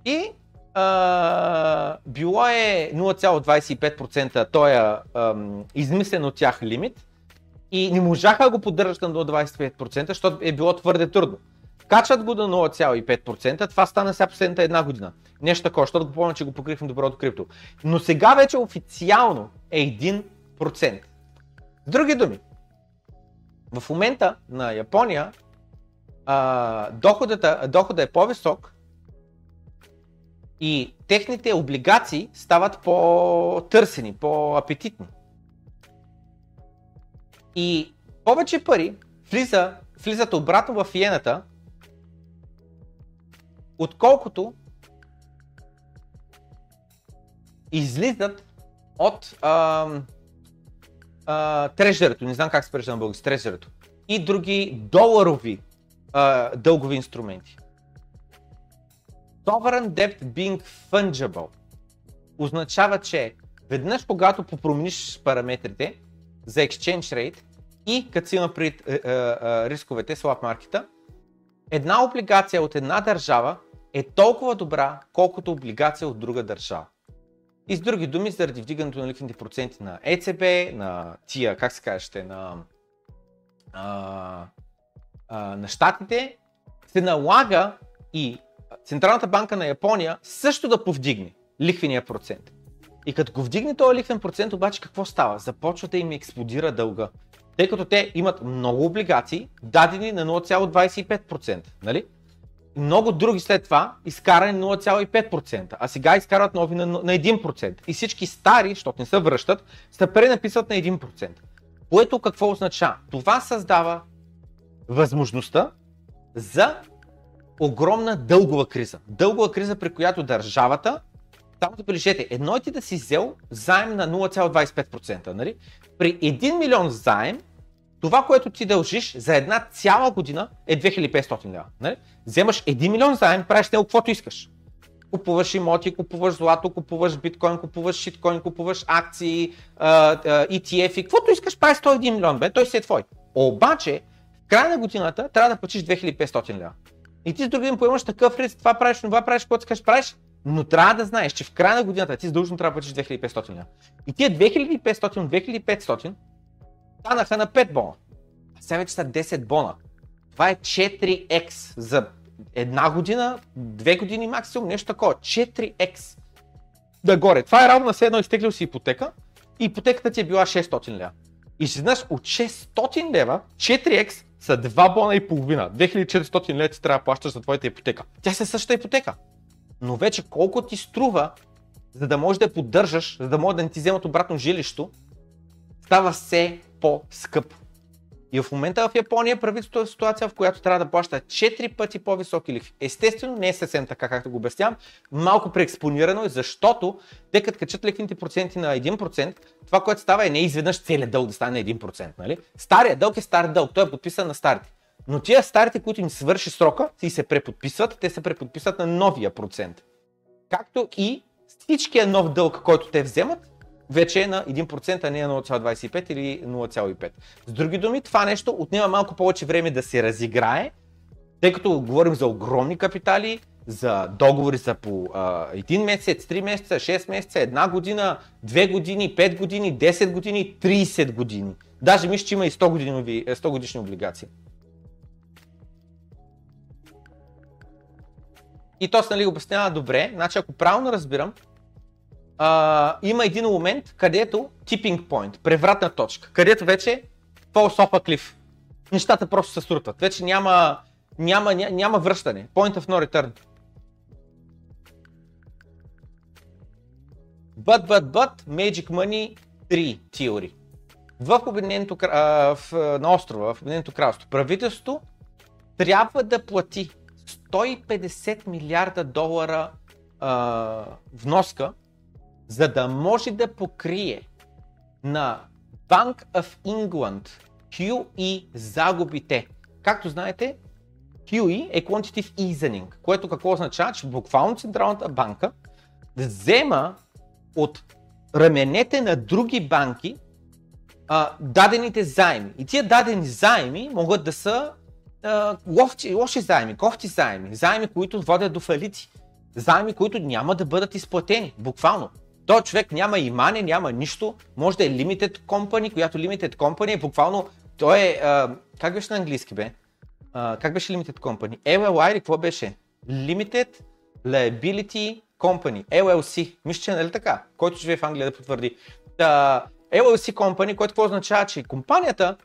И а, било е 0,25% този измислен от тях лимит и не можаха да го поддържат на до 25%, защото е било твърде трудно. Качат го до 0,5%, това стана сега последната една година. Нещо такова, защото го помня, че го покрихме доброто крипто. Но сега вече официално е 1%. С други думи, в момента на Япония а, доходата, доходът е по-висок и техните облигации стават по-търсени, по-апетитни. И повече пари влиза, влизат обратно в иената, отколкото излизат от трежерето, не знам как се прежда на български, трежерето и други доларови а, дългови инструменти. Sovereign debt being fungible означава, че веднъж когато попромениш параметрите за exchange rate и като си има пред е, е, е, рисковете, swap маркета, една облигация от една държава е толкова добра, колкото облигация от друга държава. И с други думи, заради вдигането на лихвените проценти на ЕЦБ, на тия, как се казвате, на, а, а, на щатите, се налага и Централната банка на Япония също да повдигне лихвения процент. И като го вдигне този лихвен процент, обаче какво става? Започва да им експлодира дълга. Тъй като те имат много облигации, дадени на 0,25%. Нали? много други след това изкарани 0,5%, а сега изкарват нови на, на 1%. И всички стари, защото не се връщат, се пренаписват на 1%. Което какво означава? Това създава възможността за огромна дългова криза. Дългова криза, при която държавата, само да прилежете, едно е ти да си взел заем на 0,25%. Нали? При 1 милион заем това, което ти дължиш за една цяла година е 2500 лева. Нали? Вземаш 1 милион заем, правиш него каквото искаш. Купуваш имоти, купуваш злато, купуваш биткоин, купуваш шиткоин, купуваш акции, ETF и каквото искаш, правиш 101 милион, бе, той си е твой. Обаче, в края на годината трябва да платиш 2500 лева. И ти с други ден поемаш такъв риск, това правиш, това правиш, което искаш правиш, но трябва да знаеш, че в края на годината ти задължено трябва да платиш 2500 лева. И тия 2500, 2500 станаха на 5 бона. А сега вече са 10 бона. Това е 4x за една година, две години максимум, нещо такова. 4x. Да горе. Това е равно на все едно изтеглил си ипотека и ипотеката ти е била 600 лева. И изведнъж от 600 лева 4x са 2 бона и половина. 2400 лева ти трябва да плащаш за твоята ипотека. Тя се същата ипотека. Но вече колко ти струва, за да можеш да я поддържаш, за да може да не ти вземат обратно жилището, става все по-скъп. И в момента в Япония правителството е в ситуация, в която трябва да плаща 4 пъти по-високи лихви. Естествено, не е съвсем така, както го обяснявам. Малко преекспонирано е, защото те като качат лихвените проценти на 1%, това, което става е не изведнъж целият дълг да стане 1%. Нали? Стария дълг е стар дълг, той е подписан на старите. Но тия старите, които им свърши срока, си се преподписват, те се преподписват на новия процент. Както и всичкия нов дълг, който те вземат, вече е на 1%, а не на 0,25 или 0,5. С други думи, това нещо отнема малко повече време да се разиграе, тъй като говорим за огромни капитали, за договори за по а, 1 месец, 3 месеца, 6 месеца, 1 година, 2 години, 5 години, 10 години, 30 години. Даже мисля, че има и 100, години, 100 годишни облигации. И то нали, обяснява добре, значи ако правилно разбирам, а, има един момент, където tipping point, превратна точка, където вече falls off cliff. Нещата просто се срутват. Вече няма, няма, няма, няма връщане. Point of no return. But, but, but, Magic Money 3 теории. В Обединеното, на острова, в Обединеното кралство, правителството трябва да плати 150 милиарда долара а, вноска за да може да покрие на Bank of England QE загубите. Както знаете, QE е Quantitative Easing, което какво означава, че буквално Централната банка взема от раменете на други банки а, дадените заеми. И тия дадени заеми могат да са а, лоши, лоши заеми, кофти заеми, заеми, които водят до фалити заеми, които няма да бъдат изплатени, буквално. Той човек няма имане, няма нищо, може да е limited company, която limited company е буквално, той е, а, как беше на английски бе? А, как беше limited company? LLI какво беше? Limited Liability Company, LLC, мисля, че е нали така, който живее в Англия да потвърди. Та, LLC Company, което какво означава, че компанията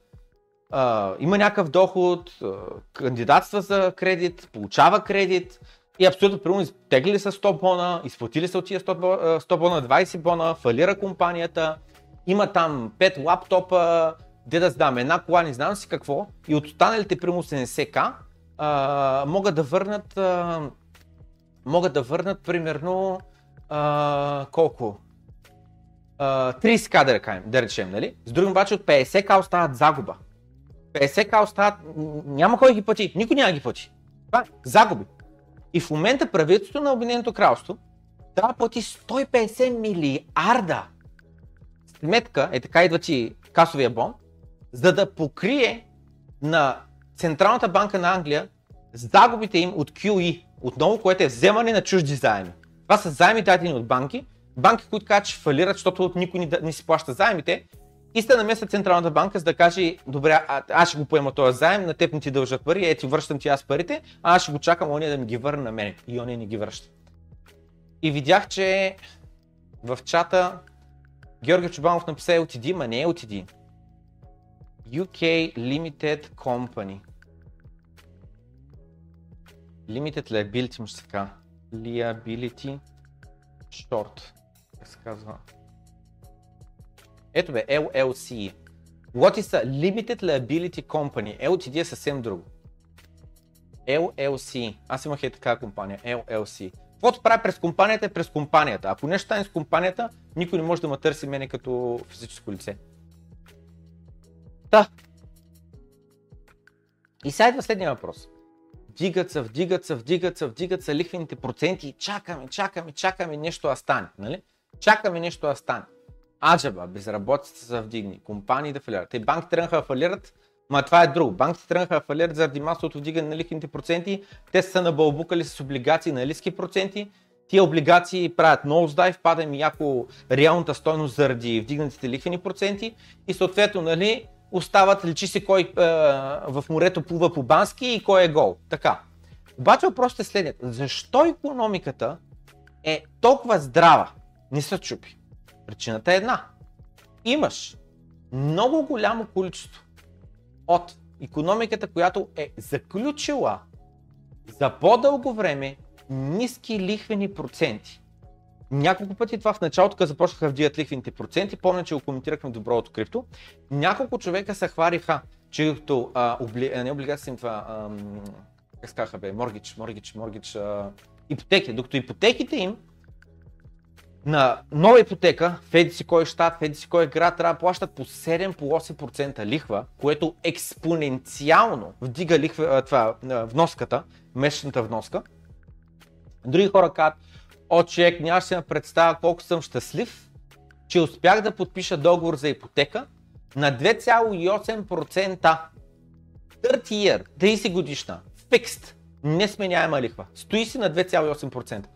а, има някакъв доход, а, кандидатства за кредит, получава кредит и абсолютно примерно изтегли са 100 бона, изплатили са от тия 100, бона, 100 бона, 20 бона, фалира компанията, има там 5 лаптопа, де да знам, една кола, не знам си какво и от останалите примерно 70к а, могат да върнат а, могат да върнат примерно а, колко? А, 30к да речем, да речем, нали? С другим обаче от 50к остават загуба. 50к остават, няма кой ги плати, никой няма ги плати. Това е загуби. И в момента правителството на Обединеното кралство трябва да плати 150 милиарда сметка, е така идва ти касовия бон, за да покрие на Централната банка на Англия загубите им от QE, отново, което е вземане на чужди заеми. Това са заеми дадени от банки, банки, които казват, че фалират, защото никой не, не си плаща заемите и сте намеса Централната банка, за да каже, добре, аз ще го поема този заем, на теб не ти дължат пари, ето връщам ти аз парите, а аз ще го чакам ония да ми ги върне на мене. И ония не ги връща. И видях, че в чата Георги Чубанов написа LTD, ма не е LTD. UK Limited Company. Limited Liability, му ще се. Liability Short. Как се казва? Ето бе, LLC. Is a Limited Liability Company? LTD е съвсем друго. LLC. Аз имах и така компания. LLC. Каквото прави през компанията е през компанията. Ако нещо стане с компанията, никой не може да ме търси мене като физическо лице. Та. И сега идва следния въпрос. Вдигат се, вдигат се, вдигат се, вдигат се лихвените проценти и чакаме, чакаме, чакаме нещо да стане. Нали? Чакаме нещо да стане. Аджаба, безработицата се вдигни, компании да фалират. Те банки тръгнаха да фалират, ма това е друго. Банките тръгнаха да фалират заради масовото вдигане на лихвените проценти. Те са набълбукали с облигации на лиски проценти. Тия облигации правят ноуздайв, пада им яко реалната стойност заради вдигнатите лихвени проценти и съответно нали, остават, личи се кой е, в морето плува по бански и кой е гол. Така. Обаче въпросът е следният. Защо економиката е толкова здрава? Не се чупи. Причината е една. Имаш много голямо количество от економиката, която е заключила за по-дълго време ниски лихвени проценти. Няколко пъти това в началото, когато започнаха да вдигат лихвените проценти, помня, че го коментирахме доброто крипто, няколко човека се хвариха, че като а, обли... не облигация това, а, как се казаха бе, моргич, моргич, моргич, а, ипотеки, докато ипотеките им на нова ипотека, в еди си кой щат, в еди си кой град, трябва да плащат по 7 по 8% лихва, което експоненциално вдига лихва, това, вноската, месечната вноска. Други хора казват, о, човек, нямаше да представя колко съм щастлив, че успях да подпиша договор за ипотека на 2,8%. 30 year, 30 годишна, fixed, несменяема лихва. Стои си на 2,8%.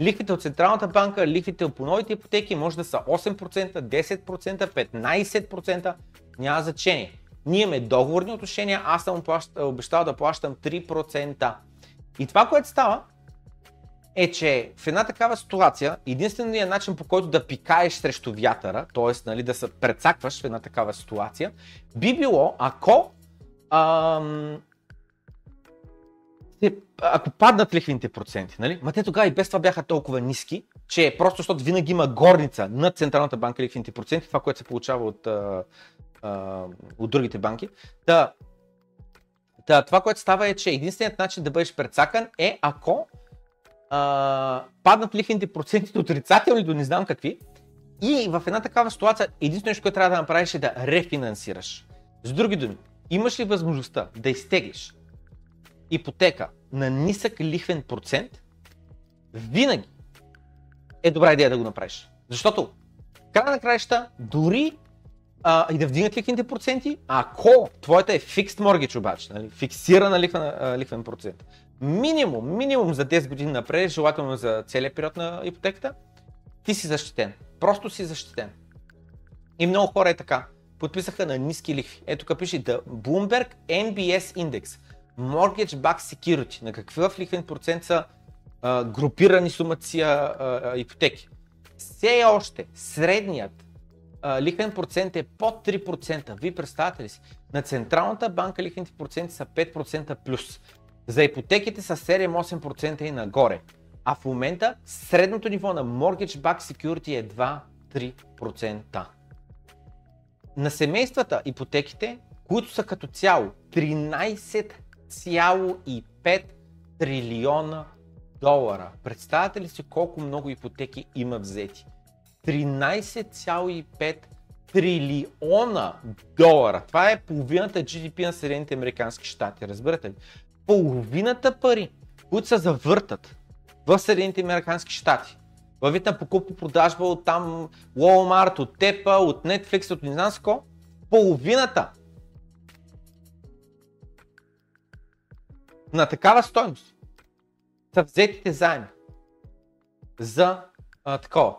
Лихвите от Централната банка, лихвите по новите ипотеки може да са 8%, 10%, 15%, няма значение. Ние имаме договорни отношения, аз съм обещал да плащам 3%. И това, което става, е, че в една такава ситуация, единственият начин по който да пикаеш срещу вятъра, т.е. Нали, да се прецакваш в една такава ситуация, би било ако ам, ако паднат лихвените проценти, нали? Ма те тогава и без това бяха толкова ниски, че просто защото винаги има горница на Централната банка лихвените проценти, това, което се получава от, а, а, от другите банки. Да, да, това, което става е, че единственият начин да бъдеш прецакан е ако а, паднат лихвените проценти до отрицателни до не знам какви. И в една такава ситуация единственото нещо, което трябва да направиш е да рефинансираш. С други думи, имаш ли възможността да изтеглиш ипотека на нисък лихвен процент, винаги е добра идея да го направиш. Защото край на краища, дори а, и да вдигнат лихвените проценти, ако твоята е fixed mortgage обаче, нали, фиксирана лихвен, а, лихвен процент, минимум, минимум за 10 години напред, желателно за целият период на ипотеката, ти си защитен. Просто си защитен. И много хора е така. Подписаха на ниски лихви. Ето тук пише да Bloomberg NBS Index, Mortgage Backed Security, на какъв лихвен процент са а, групирани сумата ипотеки. Все още средният а, лихвен процент е под 3%. Вие представяте ли си? На Централната банка лихвените проценти са 5% плюс. За ипотеките са 7-8% и нагоре. А в момента средното ниво на Mortgage Back Security е 2-3%. На семействата ипотеките, които са като цяло 13,5 трилиона долара. Представяте ли си колко много ипотеки има взети? 13,5 трилиона долара. Това е половината GDP на Съединените Американски щати. Разбирате ли? Половината пари, които се завъртат в Съединените Американски щати, във вид на покупко-продажба от там Walmart, от Тепа, от Netflix, от не знам половината на такава стойност са взетите заеми за а, такова,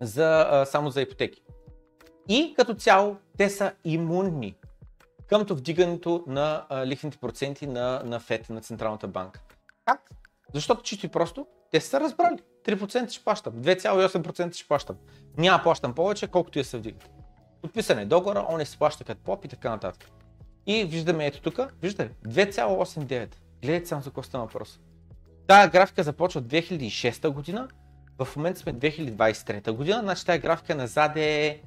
за, а, само за ипотеки. И като цяло те са имунни към вдигането на а, лихвените проценти на, на ФЕД, на Централната банка. Как? Защото чисто и просто те са разбрали. 3% ще плащам, 2,8% ще плащам. Няма плащам повече, колкото я се вдигат. Подписане договора, он е се плаща като поп и така нататък. И виждаме ето тук, виждате, 2,89. Гледайте само за какво стана въпрос. Тая графика започва от 2006 година, в момента сме 2023 година, значи тази графика назад е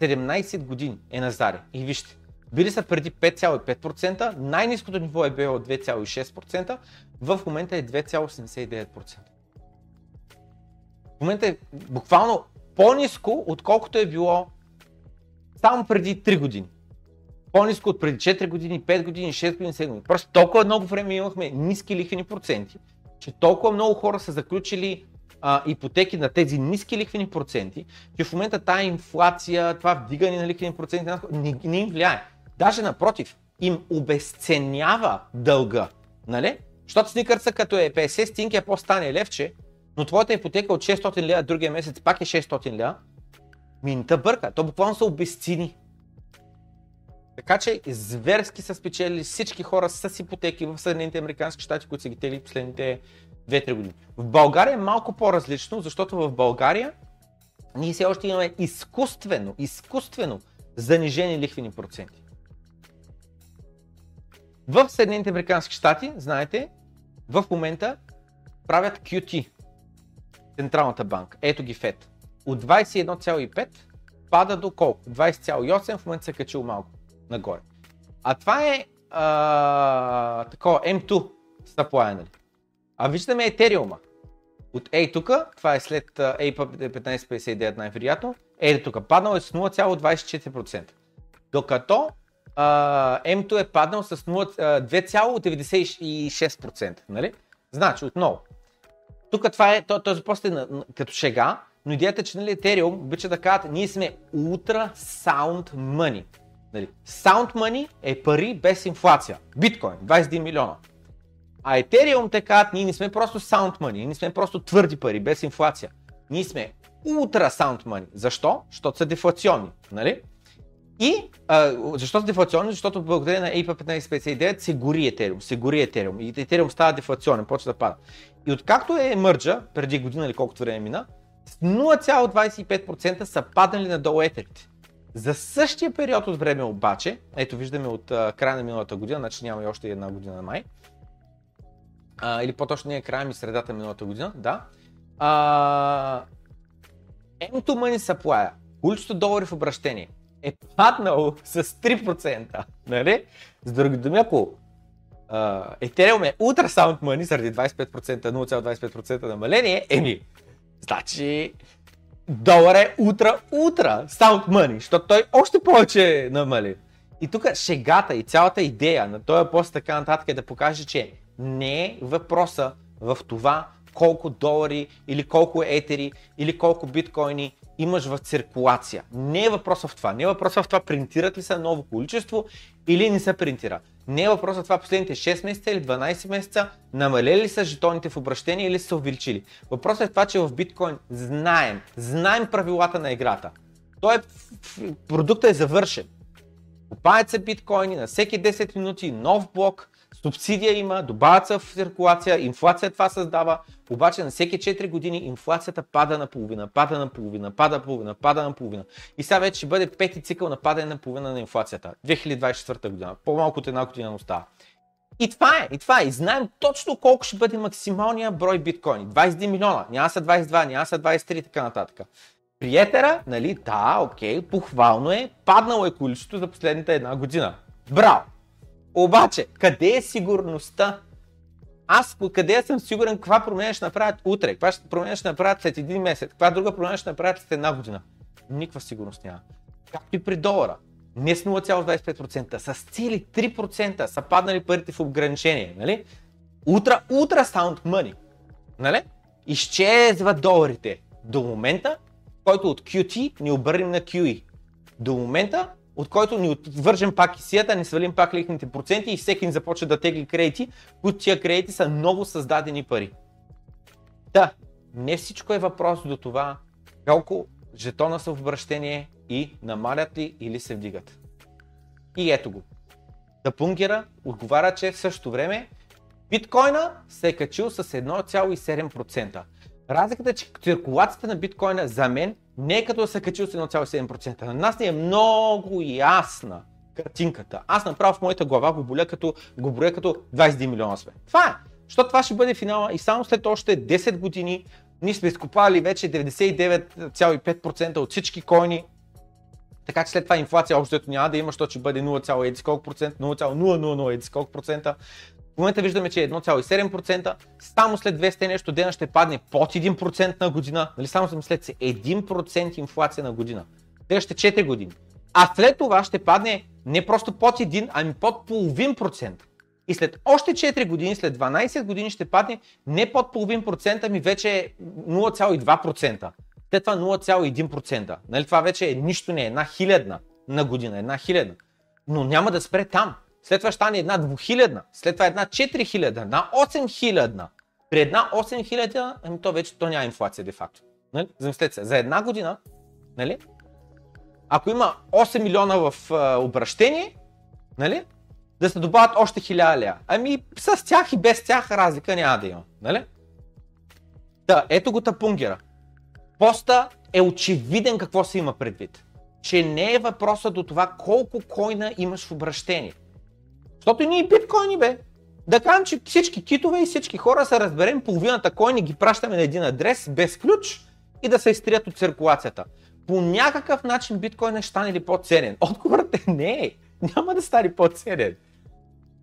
17 години е назад. И вижте, били са преди 5,5%, най-низкото ниво е било 2,6%, в момента е 2,89%. В момента е буквално по-низко, отколкото е било само преди 3 години. По-низко от преди 4 години, 5 години, 6 години, 7 години. Просто толкова много време имахме ниски лихвени проценти, че толкова много хора са заключили а, ипотеки на тези ниски лихвени проценти, че в момента тази инфлация, това вдигане на лихвени проценти не, не им влияе. Даже напротив, им обесценява дълга. Нали? Защото сникърца като е 50 стинки, е по-стане левче, но твоята ипотека от 600 лева другия месец пак е 600 лева, минта бърка. То буквално се обесцени. Така че зверски са спечелили всички хора с ипотеки в Съединените Американски щати, които са ги тели последните 2-3 години. В България е малко по-различно, защото в България ние все още имаме изкуствено, изкуствено занижени лихвени проценти. В Съединените Американски щати, знаете, в момента правят QT, Централната банка. Ето ги FED. От 21,5 пада до колко? 20,8, в момента се е качил малко нагоре. А това е а, такова M2 supply, нали? А виждаме етериума. От ей тук, това е след A1559 най-вероятно, ей тук, паднал е с 0,24%. Докато а, M2 е паднал с 2,96%. Нали? Значи, отново, тук това е, този пост е като шега, но идеята е, че нали, Ethereum обича да кажат, ние сме ultra sound money. Нали, sound money е пари без инфлация. Биткоин, 21 милиона. А Ethereum те казват, ние не сме просто sound money, ние не сме просто твърди пари без инфлация. Ние сме ultra sound money. Защо? Защото са дефлационни. Нали? И а, защо са дефлационни? Защото благодарение на APA 1559 се гори Ethereum, се гори Ethereum и Ethereum става дефлационен, почва да пада. И откакто е мърджа, преди година или колкото време мина, с 0,25% са паднали надолу етерите. За същия период от време обаче, ето виждаме от а, края на миналата година, значи няма и още една година на май, а, или по-точно не е края ми средата на миналата година, да. А, M2 Money Supply, количеството долари в обращение, е паднало с 3%. Нали? С други думи, ако uh, Ethereum е Ultrasound Money заради 25%, 0,25% намаление, еми, значи долар е утра, утра, sound money, защото той още повече намали. И тук шегата и цялата идея на този пост така нататък е да покаже, че не е въпроса в това колко долари или колко етери или колко биткоини имаш в циркулация. Не е въпросът в това. Не е въпросът в това принтират ли са ново количество или не се принтира. Не е въпросът в това последните 6 месеца или 12 месеца намалели ли са жетоните в обращение или са увеличили. Въпросът е в това, че в биткоин знаем, знаем правилата на играта. Той е, продуктът е завършен. Купаят се биткоини на всеки 10 минути, нов блок, субсидия има, добавят се в циркулация, инфлация това създава, обаче на всеки 4 години инфлацията пада на половина, пада на половина, пада на половина, пада на половина. И сега вече ще бъде пети цикъл на падане на половина на инфлацията. 2024 година, по-малко от една година остава. И това е, и това е. И знаем точно колко ще бъде максималния брой биткоини. 21 милиона, няма са 22, няма са 23 и така нататък. При етера, нали, да, окей, похвално е, паднало е количеството за последната една година. Браво! Обаче, къде е сигурността? Аз къде съм сигурен каква промяна ще направят утре, каква промяна ще направят след един месец, каква друга промяна ще направят след една година? Никаква сигурност няма. Както и при долара. Не с 0,25%, с цели 3% са паднали парите в ограничение. Нали? Утра, ultrasound money. Нали? Изчезват доларите. До момента, който от QT ни обърнем на QE. До момента, от който ни вържем пак сията, не свалим пак лихните проценти и всеки ни започва да тегли кредити, които тия кредити са ново създадени пари. Да, не всичко е въпрос до това колко жетона са в обращение и намалят ли или се вдигат. И ето го. Тапунгера отговаря, че в същото време биткоина се е качил с 1,7%. Разликата е, че циркулацията на биткоина за мен не е като да се качил с 1,7%. На нас ни е много ясна картинката. Аз направо в моята глава го боля като, го броя като 21 милиона сме. Това е. Защото това ще бъде финала и само след още 10 години ние сме изкопали вече 99,5% от всички койни. Така че след това инфлация общо няма да има, защото ще бъде 0,1 колко процент, 0,000 колко процента. В момента виждаме, че е 1,7%, само след 200 нещо дена ще падне под 1% на година, нали само за след се 1% инфлация на година. Следващите 4 години. А след това ще падне не просто под 1, ами под половин процент. И след още 4 години, след 12 години ще падне не под половин процент, ами вече 0,2%. След това 0,1%. Нали, това вече е нищо не е, една хилядна на година, една хилядна. Но няма да спре там. След това стане една двухилядна, след това една 4000, една 8000. При една 8000, ами то вече то няма инфлация де факто. Нали? Замислете се, за една година, нали? ако има 8 милиона в а, обращение, нали? да се добавят още 1000 ля. Ами с тях и без тях разлика няма да има. Нали? Да, ето го тапунгера. Поста е очевиден какво се има предвид. Че не е въпросът до това колко койна имаш в обращение. Защото ние биткоини бе. Да кажем, че всички китове и всички хора са разберем половината койни ги пращаме на един адрес без ключ и да се изтрият от циркулацията. По някакъв начин биткоин е стане ли по-ценен? Отговорът е не. Няма да стане по-ценен.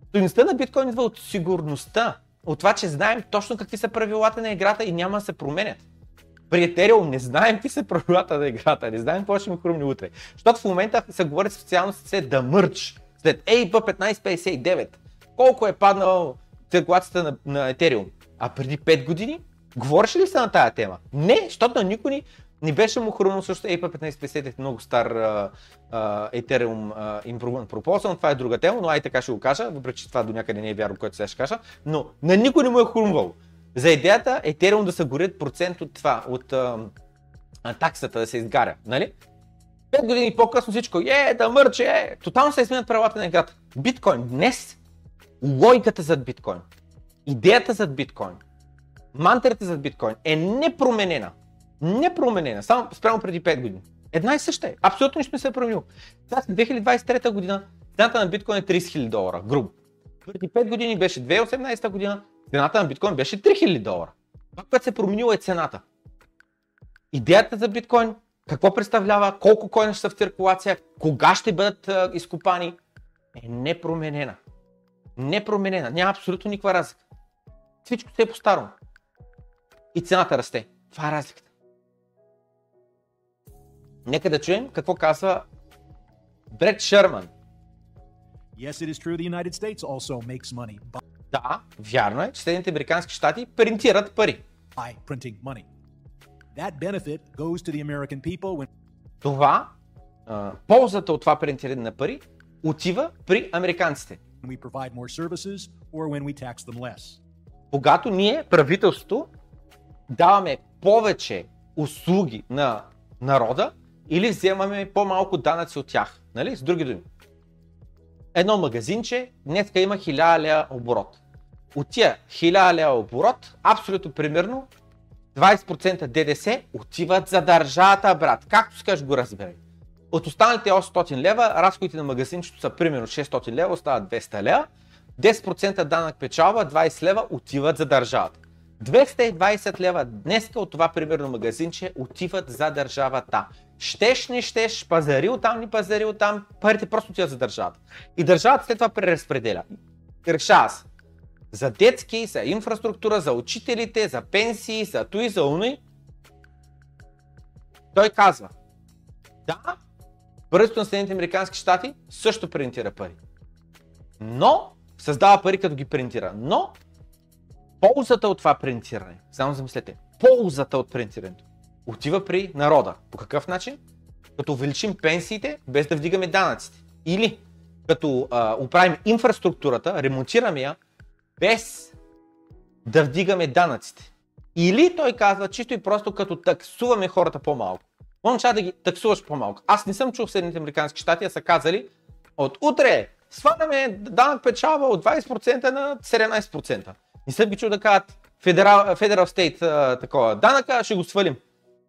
Стоиността на биткоин идва от сигурността. От това, че знаем точно какви са правилата на играта и няма да се променят. При Ethereum не знаем какви са правилата на играта, не знаем какво ще ми хрумни утре. Защото в момента се говори с да мърч след AIP 1559, колко е паднал циркулацията на, на Ethereum? А преди 5 години? Говореше ли се на тая тема? Не, защото на никой ни не беше му хрумно също APA 1559 е много стар uh, uh, Ethereum uh, Improvement Proposal, това е друга тема, но ай така ще го кажа, въпреки че това до някъде не е вярно, което сега ще кажа, но на никой не му е хрумвало. За идеята Ethereum да се горят процент от това, от uh, таксата да се изгаря, нали? 5 години по-късно всичко, е, да мърче, е. Тотално се изменят правилата на играта. Биткоин днес, логиката зад биткоин, идеята зад биткоин, мантрата зад биткоин е непроменена. Непроменена, само спрямо преди 5 години. Една и съща е. Абсолютно нищо не се е променило. Сега 2023 година цената на биткоин е 30 000 долара, грубо. Преди 5 години беше 2018 година, цената на биткоин беше 3000 долара. Това, което се е променило е цената. Идеята за биткоин какво представлява, колко койна ще са в циркулация, кога ще бъдат а, изкопани, е непроменена. Непроменена. Няма абсолютно никаква разлика. Всичко се е по-старо. И цената расте. Това е разликата. Нека да чуем какво казва Бред Шърман. Yes, it is true the United States also makes money Да, вярно е, че Съединените Американски щати принтират пари. by printing money. Това, а, ползата от това принтиране на пари, отива при американците. we provide more services or when we tax them less. Когато ние, правителството, даваме повече услуги на народа или вземаме по-малко данъци от тях. Нали? С други думи. Едно магазинче днеска има 1000 лева оборот. От тия 1000 лева оборот, абсолютно примерно, 20% ДДС отиват за държавата, брат. Както скаш го разбирай. От останалите 800 лева, разходите на магазинчето са примерно 600 лева, остават 200 лева. 10% данък печалба, 20 лева отиват за държавата. 220 лева днеска от това примерно магазинче отиват за държавата. Щеш, не щеш, пазари оттам, не пазари оттам, парите просто отиват за държавата. И държавата след това преразпределя. Решава се. За детски, за инфраструктура, за учителите, за пенсии, за той, за уни. Той казва, да, правителството на Съединените Американски щати също принтира пари. Но, създава пари като ги принтира. Но, ползата от това принтиране, само замислете, ползата от принтирането отива при народа. По какъв начин? Като увеличим пенсиите, без да вдигаме данъците. Или като а, оправим инфраструктурата, ремонтираме я, без да вдигаме данъците. Или той казва чисто и просто като таксуваме хората по-малко. Означава да ги таксуваш по-малко. Аз не съм чул в Съединените Американски щати, а са казали от утре сваляме данък печалба от 20% на 17%. Не съм ги чул да кажат Federal, Federal State а, такова данъка, ще го свалим.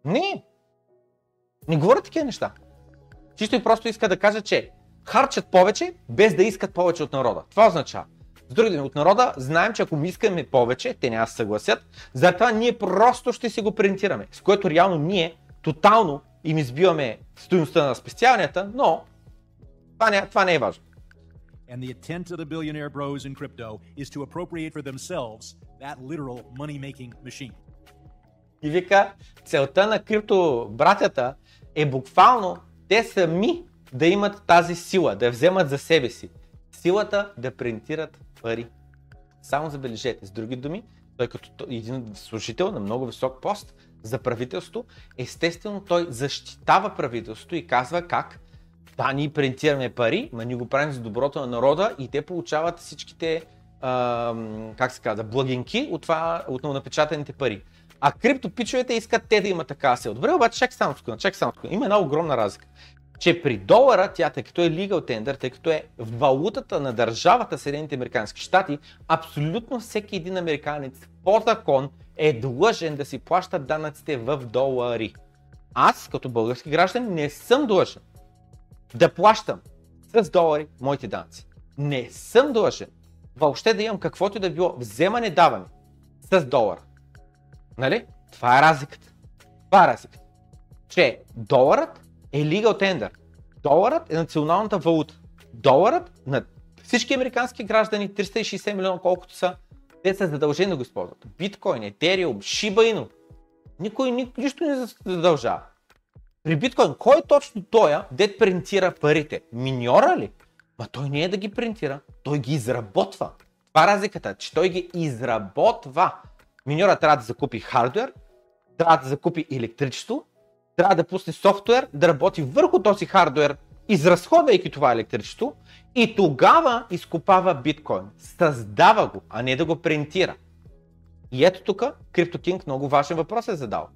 Не. Не говорят такива неща. Чисто и просто иска да кажа, че харчат повече, без да искат повече от народа. Това означава. С други думи, от народа знаем, че ако ми искаме повече, те няма да съгласят, затова ние просто ще си го принтираме, с което реално ние тотално им избиваме стоеността на спестяванията, но това не, това не е важно. And the intent of the billionaire bros in crypto is to appropriate for themselves that literal money making machine. И вика, целта на крипто братята е буквално те сами да имат тази сила, да я вземат за себе си. Силата да принтират пари. Само забележете, с други думи, той като един служител на много висок пост за правителство, естествено той защитава правителството и казва как да, ние принтираме пари, ма ние го правим за доброто на народа и те получават всичките, а, как се казва, благинки от, това, от напечатаните пари. А криптопичовете искат те да имат така сила. Добре, обаче чакай само секунда, чакай само секунда. Има една огромна разлика. Че при долара, тя, тъй като е legal tender, тъй като е валутата на държавата Съединените Американски щати, абсолютно всеки един американец по закон е длъжен да си плаща данъците в долари. Аз, като български граждан, не съм длъжен да плащам с долари моите данъци. Не съм длъжен въобще да имам каквото и да било вземане-даване с долар. Нали? Това е разликата. Това е разликата. Че доларът е legal tender. Доларът е националната валута. Доларът на всички американски граждани, 360 милиона колкото са, те са задължени да го използват. Биткоин, Етериум, Shiba Inu. Никой ни, нищо не задължава. При биткоин, кой е точно той, дет принтира парите? Миньора ли? Ма той не е да ги принтира, той ги изработва. Това е разликата, че той ги изработва. Миньора трябва да закупи хардвер, трябва да закупи електричество, трябва да пусне софтуер, да работи върху този хардвер, изразходвайки това електричество и тогава изкупава биткоин. Създава го, а не да го принтира. И ето тук CryptoKing много важен въпрос е задал.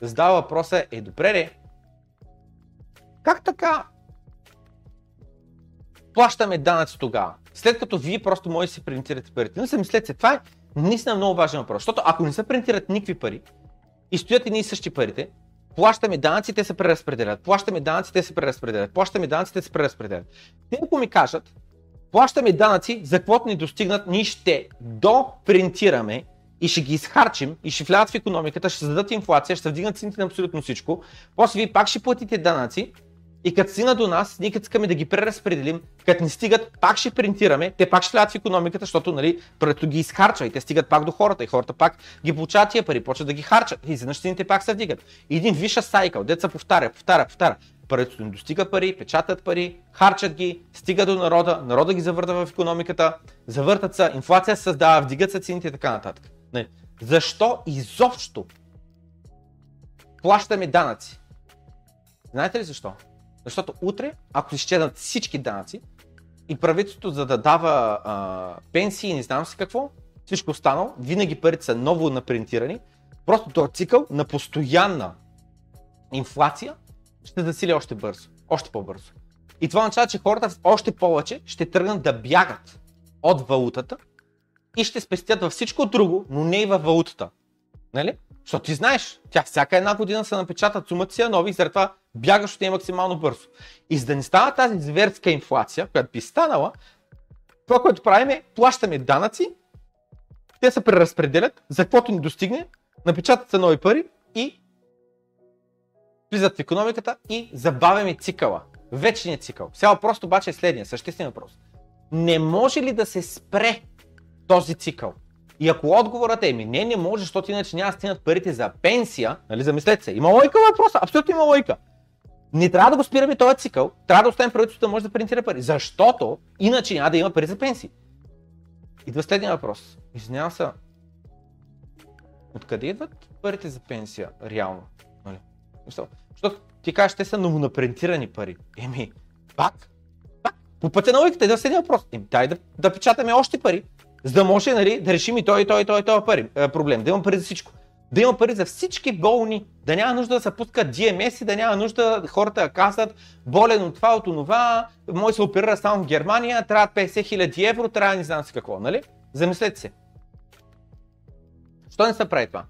Задава въпроса е добре ли? Как така плащаме данъци тогава? След като вие просто може да си принтирате парите. Но се мислете това е наистина много важен въпрос. Защото ако не се принтират никакви пари и стоят едни и същи парите, плащаме данъци, те се преразпределят. Плащаме данъци, те се преразпределят. Плащаме данъци, те се преразпределят. Те ако ми кажат, плащаме данъци, за каквото ни достигнат, ние ще допринтираме и ще ги изхарчим и ще влязат в економиката, ще създадат инфлация, ще вдигнат цените на абсолютно всичко. После вие пак ще платите данъци и като стигна до нас, ние като искаме да ги преразпределим, като не стигат, пак ще принтираме, те пак ще влязат в економиката, защото нали, правителството ги изхарчва и те стигат пак до хората и хората пак ги получават тия пари, почват да ги харчат и изведнъж цените пак се вдигат. Един виша сайкъл, деца повтаря, повтаря, повтаря. Правителството им достига пари, печатат пари, харчат ги, стига до народа, народа ги завърта в економиката, завъртат се, инфлация се създава, вдигат се цените и така нататък. Не. Защо изобщо плащаме данъци. Знаете ли защо? Защото утре, ако се изчезнат всички данъци и правителството за да дава а, пенсии не знам си какво, всичко останало, винаги парите са ново напринтирани, просто този цикъл на постоянна инфлация ще засили още бързо, още по-бързо. И това означава, че хората още повече ще тръгнат да бягат от валутата и ще спестят във всичко друго, но не и във валутата. Нали? Защото ти знаеш, тя всяка една година се напечатат сумата си на нови и заради това бягаш от нея максимално бързо. И за да не става тази зверска инфлация, която би станала, това, което правим е, плащаме данъци, те се преразпределят, за каквото ни достигне, напечатат се нови пари и влизат в економиката и забавяме цикъла. Вечният цикъл. Сега въпрос обаче е следния, съществен въпрос. Не може ли да се спре този цикъл? И ако отговорът е, ми не, не може, защото иначе няма стигнат парите за пенсия, нали, замислете се, има лойка въпроса, абсолютно има лойка. Не трябва да го спираме този цикъл, трябва да оставим правителството да може да принтира пари, защото иначе няма да има пари за пенсии. Идва следния въпрос. Извинявам се, откъде идват парите за пенсия реално? Нали? Защото ти кажеш, те са новонапринтирани пари. Еми, пак, пак, по пътя на логиката, да следния въпрос. Еми, дай да, да печатаме още пари, за да може нали, да решим и той, и той, и той, и той пари, е, проблем. Да има пари за всичко. Да има пари за всички болни, да няма нужда да се пускат DMS и да няма нужда хората да казват болен от това, от може да се оперира само в Германия, трябва 50 000 евро, трябва не знам си какво, нали? Замислете се. Що не се прави това?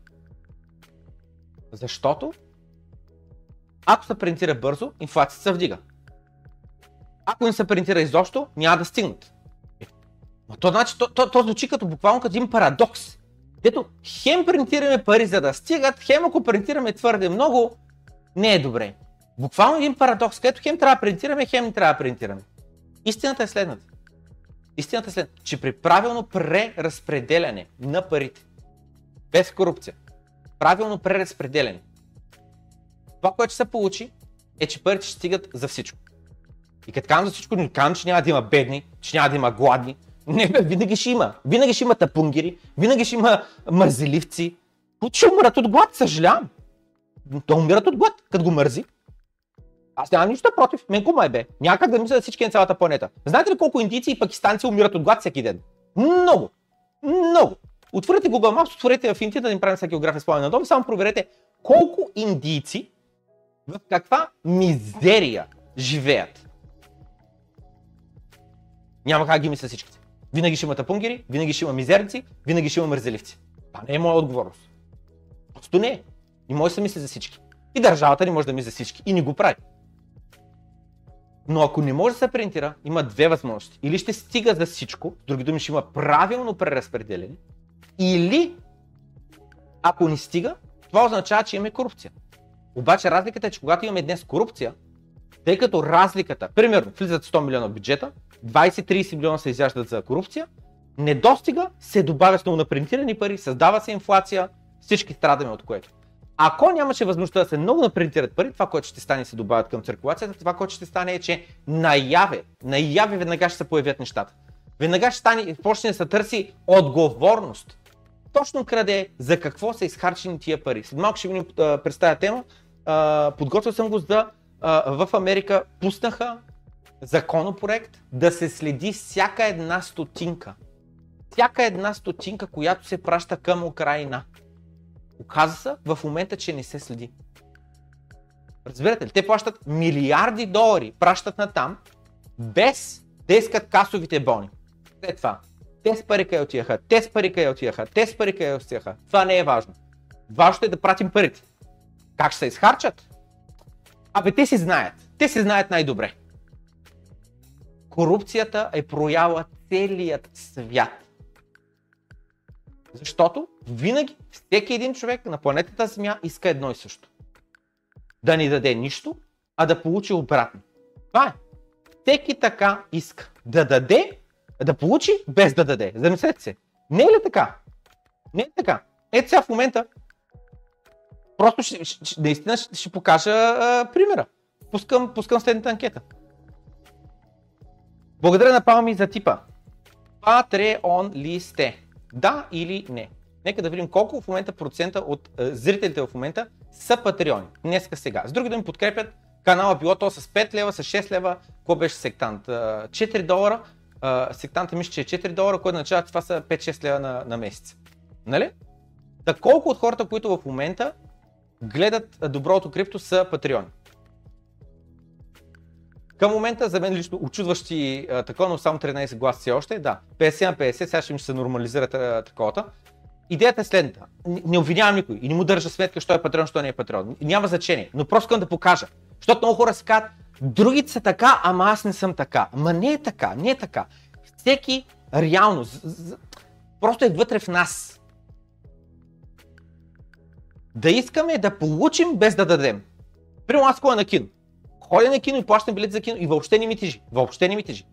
Защото ако се принтира бързо, инфлацията се вдига. Ако не се принтира изобщо, няма да стигнат. Но то, значи, то, то, то звучи като буквално като един парадокс. Дето хем принтираме пари за да стигат, хем ако принтираме твърде много, не е добре. Буквално един парадокс, където хем трябва да принтираме, хем не трябва да принтираме. Истината е следната. Истината е следната, че при правилно преразпределяне на парите, без корупция, правилно преразпределяне, това, което ще се получи, е, че парите ще стигат за всичко. И като казвам за всичко, не казвам, че няма да има бедни, че няма да има гладни. Не, бе, винаги ще има. Винаги ще има тапунгери, винаги ще има мързеливци, които ще умрат от глад, съжалявам. То умират от глад, като го мързи. Аз нямам нищо против, мен е бе. Няма как да мисля всички на цялата планета. Знаете ли колко индийци и пакистанци умират от глад всеки ден? Много. Много. Отворете Google Maps, отворете в Индия да ни правим всяка география с на дом, само проверете колко индийци в каква мизерия живеят. Няма как ги мисля всичките. Винаги ще има тапунгери, винаги ще има мизерници, винаги ще има мързеливци. Това не е моя отговорност. Просто не е. И може да мисли за всички. И държавата не може да мисли за всички. И не го прави. Но ако не може да се принтира, има две възможности. Или ще стига за всичко, с други думи ще има правилно преразпределение, или ако не стига, това означава, че имаме корупция. Обаче разликата е, че когато имаме днес корупция, тъй като разликата, примерно, влизат 100 милиона бюджета, 20-30 милиона се изяждат за корупция, недостига се добавя с напринтирани пари, създава се инфлация, всички страдаме от което. Ако нямаше възможността да се много напринтират пари, това, което ще стане се добавят към циркулацията, това, което ще стане е, че наяве, наяве веднага ще се появят нещата. Веднага ще стане, почне да се търси отговорност. Точно краде за какво са изхарчени тия пари. След малко ще ви представя тема, подготвил съм го за в Америка пуснаха законопроект да се следи всяка една стотинка. Всяка една стотинка, която се праща към Украина. Оказва се в момента, че не се следи. Разбирате ли? Те плащат милиарди долари, пращат на там, без да искат касовите бони. След това, те с пари къде отиваха, те с пари къде отиваха, те с пари къде отиваха. Това не е важно. Важното е да пратим парите. Как ще се изхарчат? Абе, те си знаят. Те си знаят най-добре. Корупцията е проява целият свят. Защото винаги всеки един човек на планетата Земя иска едно и също. Да ни даде нищо, а да получи обратно. Това е. Всеки така иска да даде, да получи без да даде. Замислете се. Не е ли така? Не е така. Ето сега в момента Просто ще, ще, наистина ще, ще покажа а, примера. Пускам, пускам следната анкета. Благодаря на Палми за типа. Patreon ли сте? Да или не? Нека да видим колко в момента процента от а, зрителите в момента са патреони. Днеска сега. С други да ми подкрепят канала, било то с 5 лева, с 6 лева, какво беше сектант? А, 4 долара, а, сектанта мисля, че е 4 долара, което означава, че това са 5-6 лева на, на месец. Нали? Та колко от хората, които в момента гледат доброто крипто са патреони? Към момента за мен лично очудващи а, такова, но само 13 гласа все още, да. 50 на 50, сега ще ми се нормализира таковата. Идеята е следната. Не обвинявам никой и не му държа сметка, що е патрон, що не е патрон. Няма значение, но просто искам да покажа. Защото много хора си казват, другите са така, ама аз не съм така. Ама не е така, не е така. Всеки реално, просто е вътре в нас. Да искаме да получим без да дадем. Примерно аз ходя на кино. Ходя на кино и плащам билет за кино и въобще не ми тежи. Въобще не ми тежи.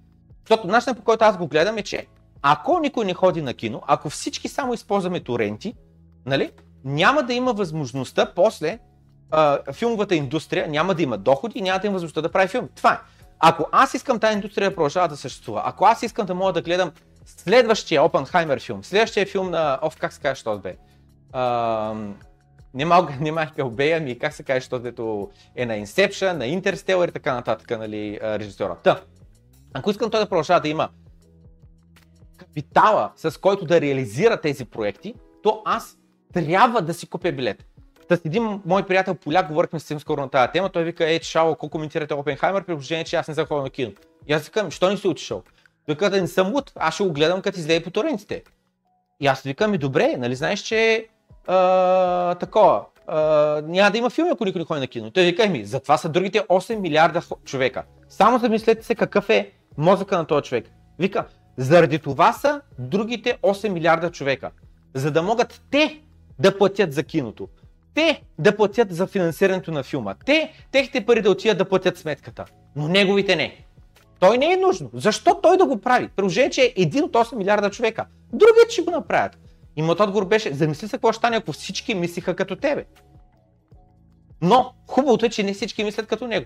Защото начинът по който аз го гледам е, че ако никой не ходи на кино, ако всички само използваме торенти, нали, няма да има възможността после а, филмовата индустрия няма да има доходи и няма да има възможността да прави филм. Това е. Ако аз искам тази индустрия да продължава да съществува, ако аз искам да мога да гледам следващия Опенхаймер филм, следващия филм на, оф, как се казва, що бе? Не малко, не Майкъл Бей, ами как се каже, защото дето е на Inception, на Interstellar и така нататък, нали, режисьора. Та, ако искам той да продължава да има капитала, с който да реализира тези проекти, то аз трябва да си купя билет. С един мой приятел поляк говорихме съвсем скоро на тази тема, той вика, е, шало, колко коментирате Опенхаймер, при положение, че аз не съм на кино. И аз викам, що не си отишъл? Той каза, не съм луд, аз ще го гледам като излезе по торрентите. И аз викам, и добре, нали знаеш, че такова, а, няма да има филми, ако никой не ходи на кино. Той вика, ми, затова са другите 8 милиарда човека. Само замислете се какъв е мозъка на този човек. Вика, заради това са другите 8 милиарда човека. За да могат те да платят за киното. Те да платят за финансирането на филма. Те, техните пари да отидат да платят сметката. Но неговите не. Той не е нужно. Защо той да го прави? Приложение, че е един от 8 милиарда човека. Другият ще го направят. И моят отговор беше, замисли се какво ще стане, ако всички мислиха като тебе. Но хубавото е, че не всички мислят като него.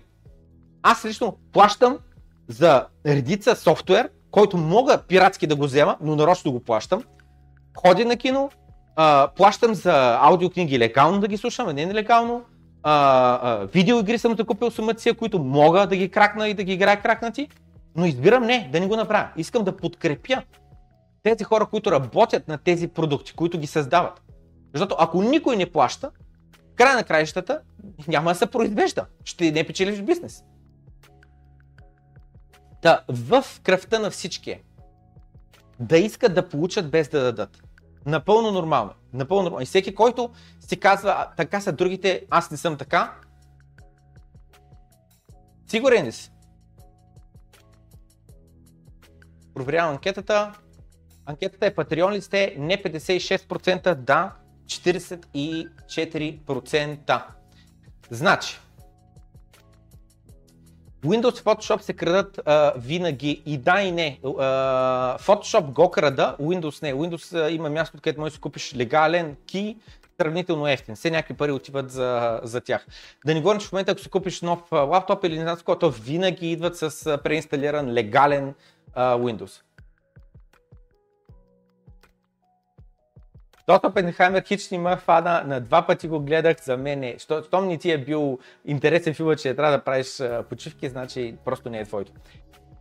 Аз лично плащам за редица софтуер, който мога пиратски да го взема, но нарочно го плащам. Ходя на кино, а, плащам за аудиокниги легално да ги слушам, а не нелегално. А, а, видеоигри съм да купил сумация, които мога да ги кракна и да ги играя кракнати, но избирам не, да не го направя. Искам да подкрепя тези хора, които работят на тези продукти, които ги създават. Защото ако никой не плаща, в края на краищата няма да се произвежда. Ще не печелиш бизнес. Та, в кръвта на всички е да искат да получат без да дадат. Напълно нормално. Напълно нормално. И всеки, който си казва, "А, така са другите, аз не съм така, сигурен ли си? Проверявам анкетата. Анкетата е Patreon ли сте? Не 56%, да 44%. Значи, Windows и Photoshop се крадат а, винаги и да и не. А, Photoshop го крада, Windows не. Windows а, има място, където можеш да купиш легален ки, сравнително ефтин. Все някакви пари отиват за, за тях. Да не говорим, че в момента ако си купиш нов лаптоп или не знам то винаги идват с преинсталиран легален а, Windows. Тото Опенхаймер хич не ме фана, на два пъти го гледах, за мен е. Що, щом не ти е бил интересен филм, че трябва да правиш почивки, значи просто не е твоето.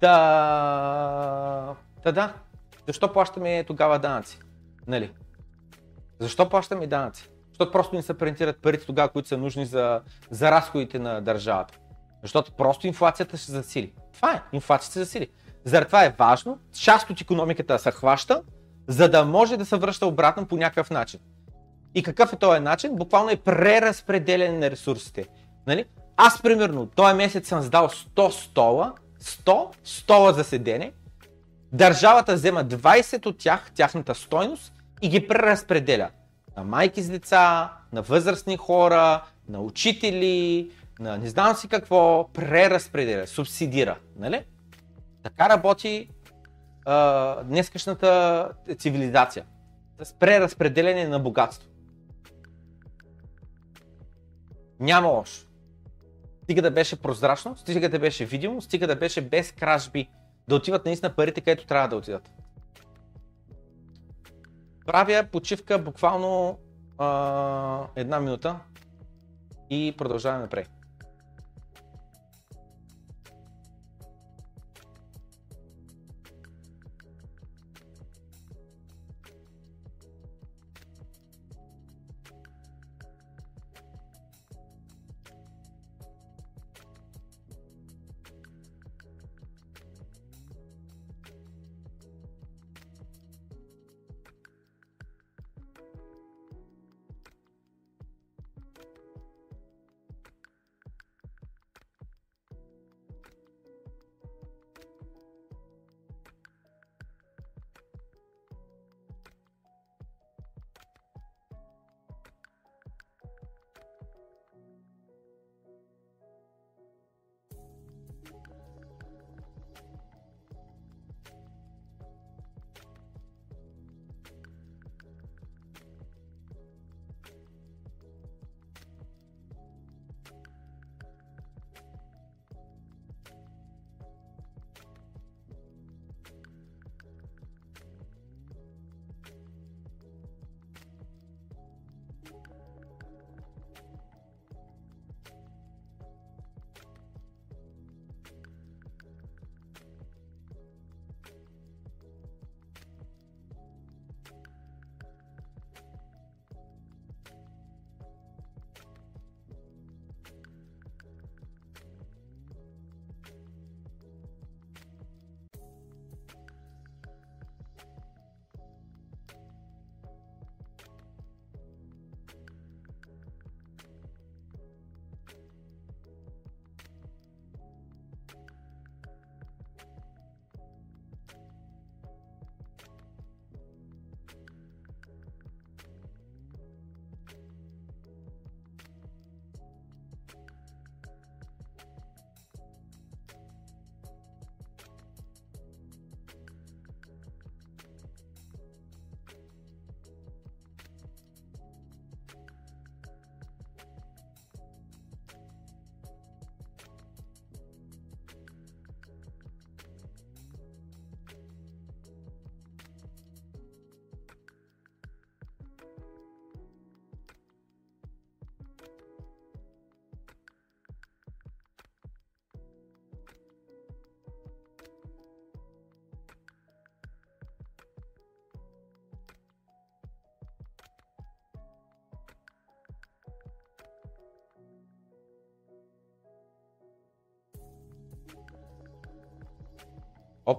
Та... Та да, защо плащаме тогава данъци? Нали? Защо плащаме данъци? Защото просто не се принтират парите тогава, които са нужни за, за разходите на държавата. Защото просто инфлацията ще засили. Това е, инфлацията се засили. Заради това е важно част от економиката се хваща, за да може да се връща обратно по някакъв начин. И какъв е този начин? Буквално е преразпределение на ресурсите. Нали? Аз, примерно, този месец съм сдал 100 стола, 100 стола за седене, държавата взема 20 от тях, тяхната стойност и ги преразпределя на майки с деца, на възрастни хора, на учители, на не знам си какво, преразпределя, субсидира. Нали? Така работи днескашната цивилизация. С преразпределение на богатство. Няма лошо. Стига да беше прозрачно, стига да беше видимо, стига да беше без кражби, да отиват наистина парите, където трябва да отидат. Правя почивка буквално а, една минута. и продължаваме напред.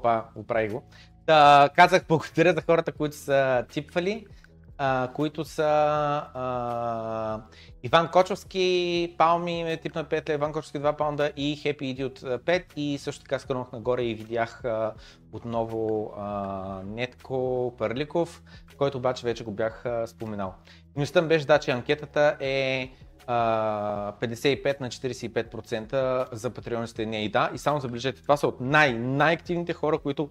Опа, оправи го. Та, казах благодаря за хората, които са типвали, а, които са а, Иван Кочовски, Палми ме типна 5 Иван Кочовски 2 паунда и Happy Idiot 5 и също така скърнах нагоре и видях а, отново а, Нетко Парликов, който обаче вече го бях а, споменал. Ми беше да, че анкетата е 55 на 45% за патреониците не и да. И само забележете, това са от най- най-активните хора, които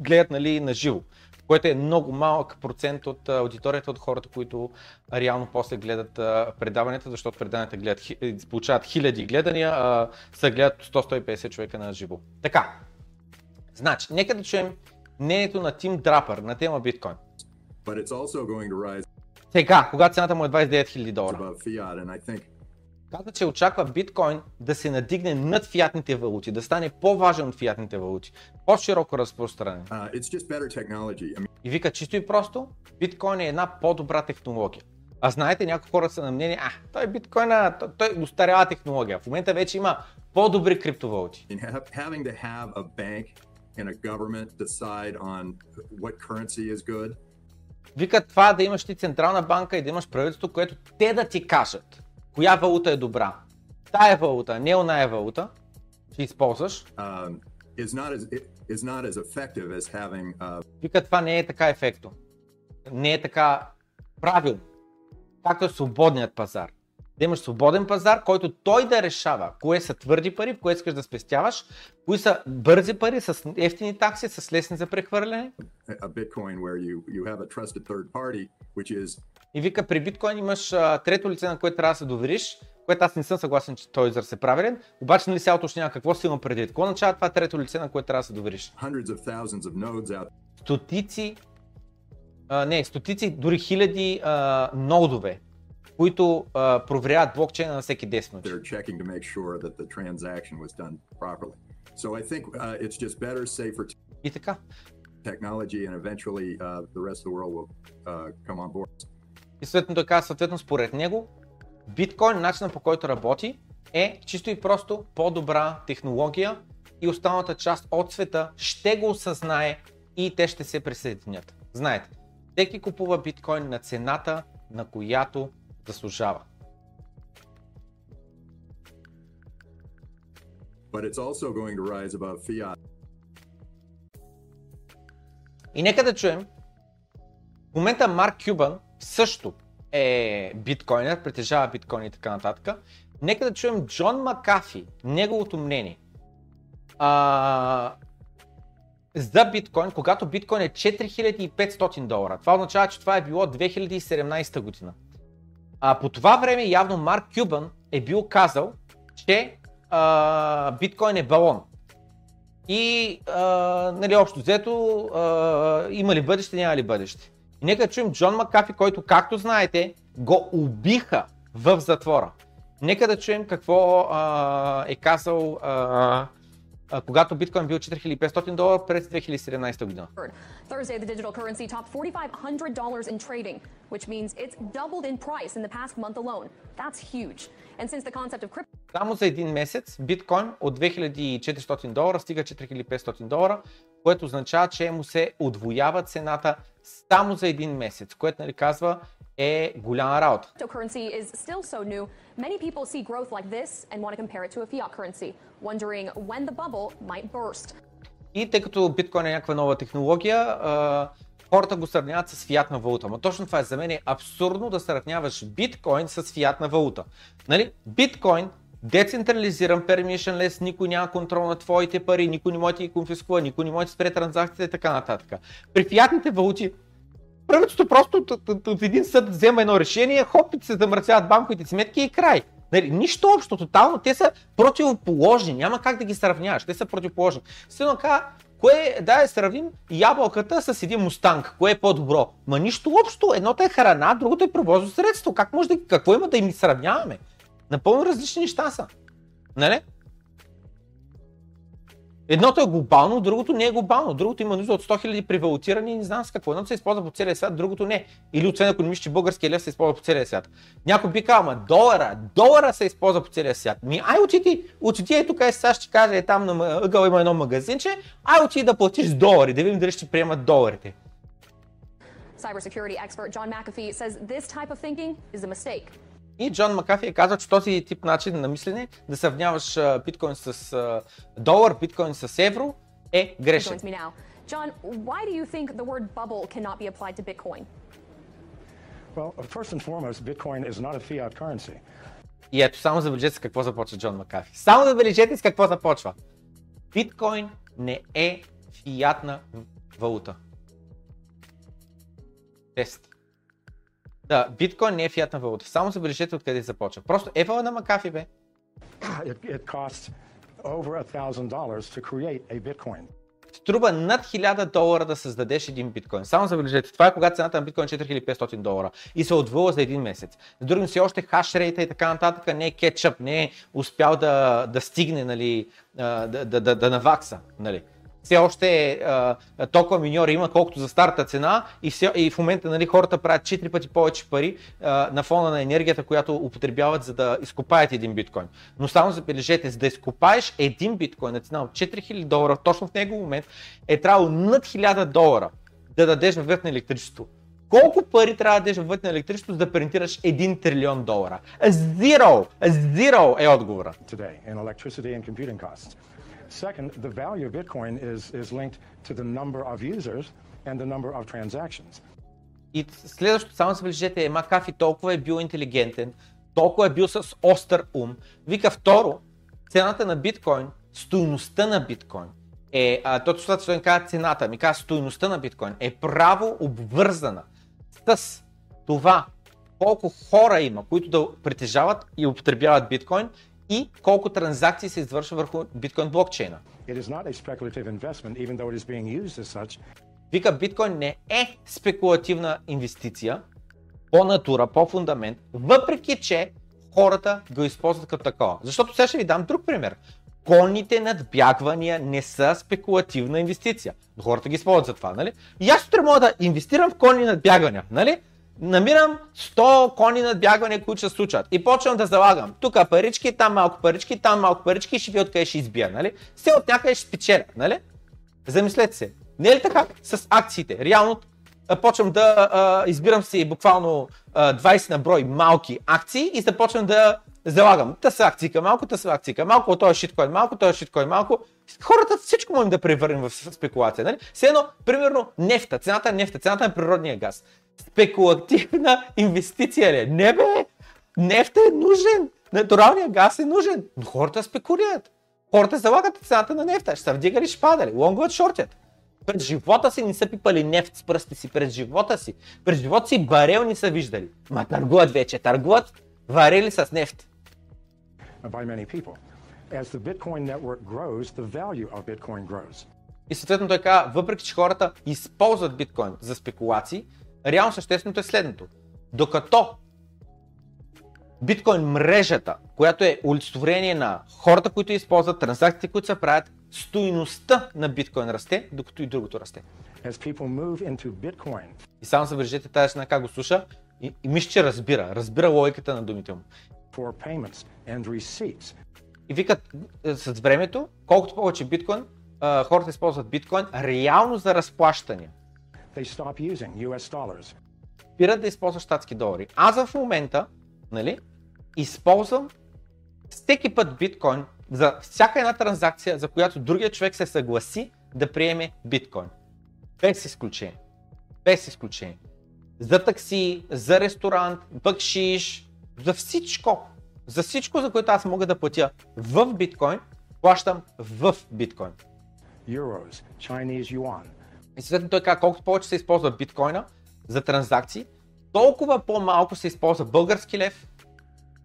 гледат нали, на живо, което е много малък процент от аудиторията от хората, които реално после гледат предаванията, защото предаванията гледат, хи- получават хиляди гледания, а са гледат 100-150 човека на живо. Така, значи, нека да чуем мнението на Тим Драпър на тема биткоин. but it's also going to rise Сега, когато цената му е 29 000 долара. Каза, че очаква биткоин да се надигне над фиатните валути, да стане по-важен от фиатните валути, по-широко разпространен. uh, И вика чисто и просто, биткоин е една по-добра технология. А знаете, някои хора са на мнение, а, той биткоина, той, той устарява технология. В момента вече има по-добри криптовалути. in ha- having to have a bank and a government decide on what currency is good Вика това да имаш ти централна банка и да имаш правителство, което те да ти кажат коя валута е добра. Тая валута, не оная валута, ще използваш. as as having uh, Вика това не е така ефектно. Не е така правилно. Както е свободният пазар. Да имаш свободен пазар, който той да решава кое са твърди пари, в кое искаш да спестяваш, кои са бързи пари с ефтини такси, с лесни за прехвърляне. И вика, при биткоин имаш а, трето лице, на което трябва да се довериш, което аз не съм съгласен, че този израз е правилен, обаче нали сега уточнява какво си има преди. Какво означава това трето лице, на което трябва да се довериш? Стотици, а, не, стотици, дори хиляди а, нодове които а, проверяват блокчейна на всеки 10 минути. They're checking to make sure that the transaction was done properly. So I think uh, it's just better, safer И така. technology, and eventually uh, the rest of the world will uh, come on board. И съответно казва, съответно според него, биткоин, начинът по който работи, е чисто и просто по-добра технология и останалата част от света ще го осъзнае и те ще се присъединят. Знаете, всеки купува биткоин на цената, на която заслужава. But it's also going to rise above fiat. И нека да чуем, в момента Марк Кюбан също е биткоинер, притежава биткоин и така нататък. Нека да чуем Джон Макафи, неговото мнение. А, за биткоин, когато биткоин е 4500 долара. Това означава, че това е било 2017 година. А, по това време явно Марк Кюбан е бил казал, че а, биткоин е балон. И а, нали, общо взето, а, има ли бъдеще, няма ли бъдеще. И нека да чуем Джон Макафи, който, както знаете, го убиха в затвора. Нека да чуем какво а, е казал а, когато биткоин бил 4500 долара през 2017 година. Thursday, the digital currency topped $4,500 in trading, which means it's doubled in price in the past month alone. That's huge. And since the concept of crypto Само за един месец биткоин от 2400 долара стига 4500 долара, което означава, че му се отвоява цената само за един месец, което нали казва е голяма работа. cryptocurrency is still so new, many people see growth like this and want to compare it to a fiat currency, wondering when the bubble might burst. И тъй като биткоин е някаква нова технология, хората го сравняват с фиатна валута. Но точно това е за мен е абсурдно да сравняваш биткоин с фиатна валута. Нали? Биткоин децентрализиран, permissionless, никой няма контрол на твоите пари, никой не може да ги конфискува, никой не може да спре транзакциите и така нататък. При фиатните валути правителството просто от, един съд взема едно решение, хоп, и се замърсяват банковите сметки и край. Нали, нищо общо, тотално, те са противоположни, няма как да ги сравняваш, те са противоположни. Следно така, кое, да сравним ябълката с един мустанг, кое е по-добро? Ма нищо общо, едното е храна, другото е превозно средство, как може да, какво има да им сравняваме? Напълно различни неща са. Нали? Едното е глобално, другото не е глобално. Другото има нужда от 100 000 превалутирани не знам с какво. Едното се използва по целия свят, другото не. Или освен ако не мислиш, че българския лев се използва по целия свят. Някой би казал, ма долара, долара се използва по целия свят. Ми, ай отиди, отиди е тук, е сега ще кажа, е там на ъгъл има едно магазинче, ай отиди да платиш долари, да видим дали ще приемат доларите. Cybersecurity expert John McAfee says this type of thinking is a mistake. И Джон Макафи е казал, че този тип начин на мислене, да сравняваш биткоин с долар, биткоин с евро, е грешен. John, why do you think the word bubble cannot be applied to Bitcoin? Well, first and foremost, Bitcoin is not a fiat currency. И ето, само забележете с какво започва Джон Макафи. Само забележете с какво започва. Биткоин не е фиатна валута. Тест. Да, биткоин не е фиатна валута. Само забележете откъде започва. Просто евала на Макафи, бе. It, it costs over $1,000 to a Bitcoin. Струва над 1000 долара да създадеш един биткоин. Само забележете, това е когато цената на биткоин е 4500 долара и се отвъла за един месец. За другим си още хашрейта и така нататък не е кетчъп, не е успял да, да стигне, нали, да, да, да, да навакса. Нали. Все още а, толкова миньори има, колкото за старта цена и, все, и в момента нали, хората правят 4 пъти повече пари а, на фона на енергията, която употребяват за да изкопаят един биткоин. Но само забележете, за да изкопаеш един биткоин на цена от 4000 долара, точно в него момент е трябвало над 1000 долара да дадеш във вид на електричество. Колко пари трябва да дадеш във вид на електричество, за да принтираш 1 трилион долара? Zero! Zero е отговора. today in electricity and computing costs. Second, the value of Bitcoin is, is linked to the number of users and the number of transactions. И следващото, само забележете, е Макафи толкова е бил интелигентен, толкова е бил с остър ум. Вика второ, цената на биткоин, стойността на биткоин е, а, то това той казва цената, ми казва стойността на биткоин е право обвързана с това колко хора има, които да притежават и употребяват биткоин и колко транзакции се извършва върху биткоин блокчейна. Вика, биткоин не е спекулативна инвестиция, по натура, по фундамент, въпреки че хората го използват като такова. Защото сега ще ви дам друг пример. Конните надбягвания не са спекулативна инвестиция. Хората ги използват за това, нали? И аз утре мога да инвестирам в конни надбягвания, нали? Намирам 100 кони надбягвания, които се случат. И почвам да залагам. Тук парички, там малко парички, там малко парички ще ви откъде ще избия, нали? Все от някъде ще спечеля, нали? Замислете се. Не е ли така с акциите? Реално почвам да а, избирам си буквално а, 20 на брой малки акции и започвам да залагам. Та са акцика малко, та са акцика малко, той е шиткоин малко, той е шиткоин малко. Хората всичко можем да превърнем в спекулация. Нали? Все едно, примерно, нефта, цената на нефта, цената на природния газ. Спекулативна инвестиция ли? е? Не бе! Нефта е нужен! Натуралният газ е нужен! Но хората спекулират. Хората залагат цената на нефта. Ще се вдига ли, ще пада ли? Лонгват, шортят. През живота си не са пипали нефт с пръсти си. През живота си. През живота си барел не са виждали. Ма търгуват вече. Търгуват варели с нефт. И съответно той казва, въпреки че хората използват биткоин за спекулации, реално същественото е следното. Докато биткоин мрежата, която е олицетворение на хората, които използват, транзакциите, които се правят, стоиността на биткоин расте, докато и другото расте. И само забележете тази жена как го слуша и, и мисля, че разбира, разбира логиката на думите му. И викат е, с времето, колкото повече биткоин, а, хората използват биткоин реално за разплащания. Спират да използват щатски долари. Аз в момента, нали, използвам всеки път биткоин за всяка една транзакция, за която другия човек се съгласи да приеме биткоин. Без изключение. Без изключение. За такси, за ресторант, бъкшиш, за всичко. За всичко, за което аз мога да платя в биткоин, плащам в биткоин. Euros, Chinese yuan, И съответно той казва, колкото повече се използва биткоина за транзакции, толкова по-малко се използва български лев,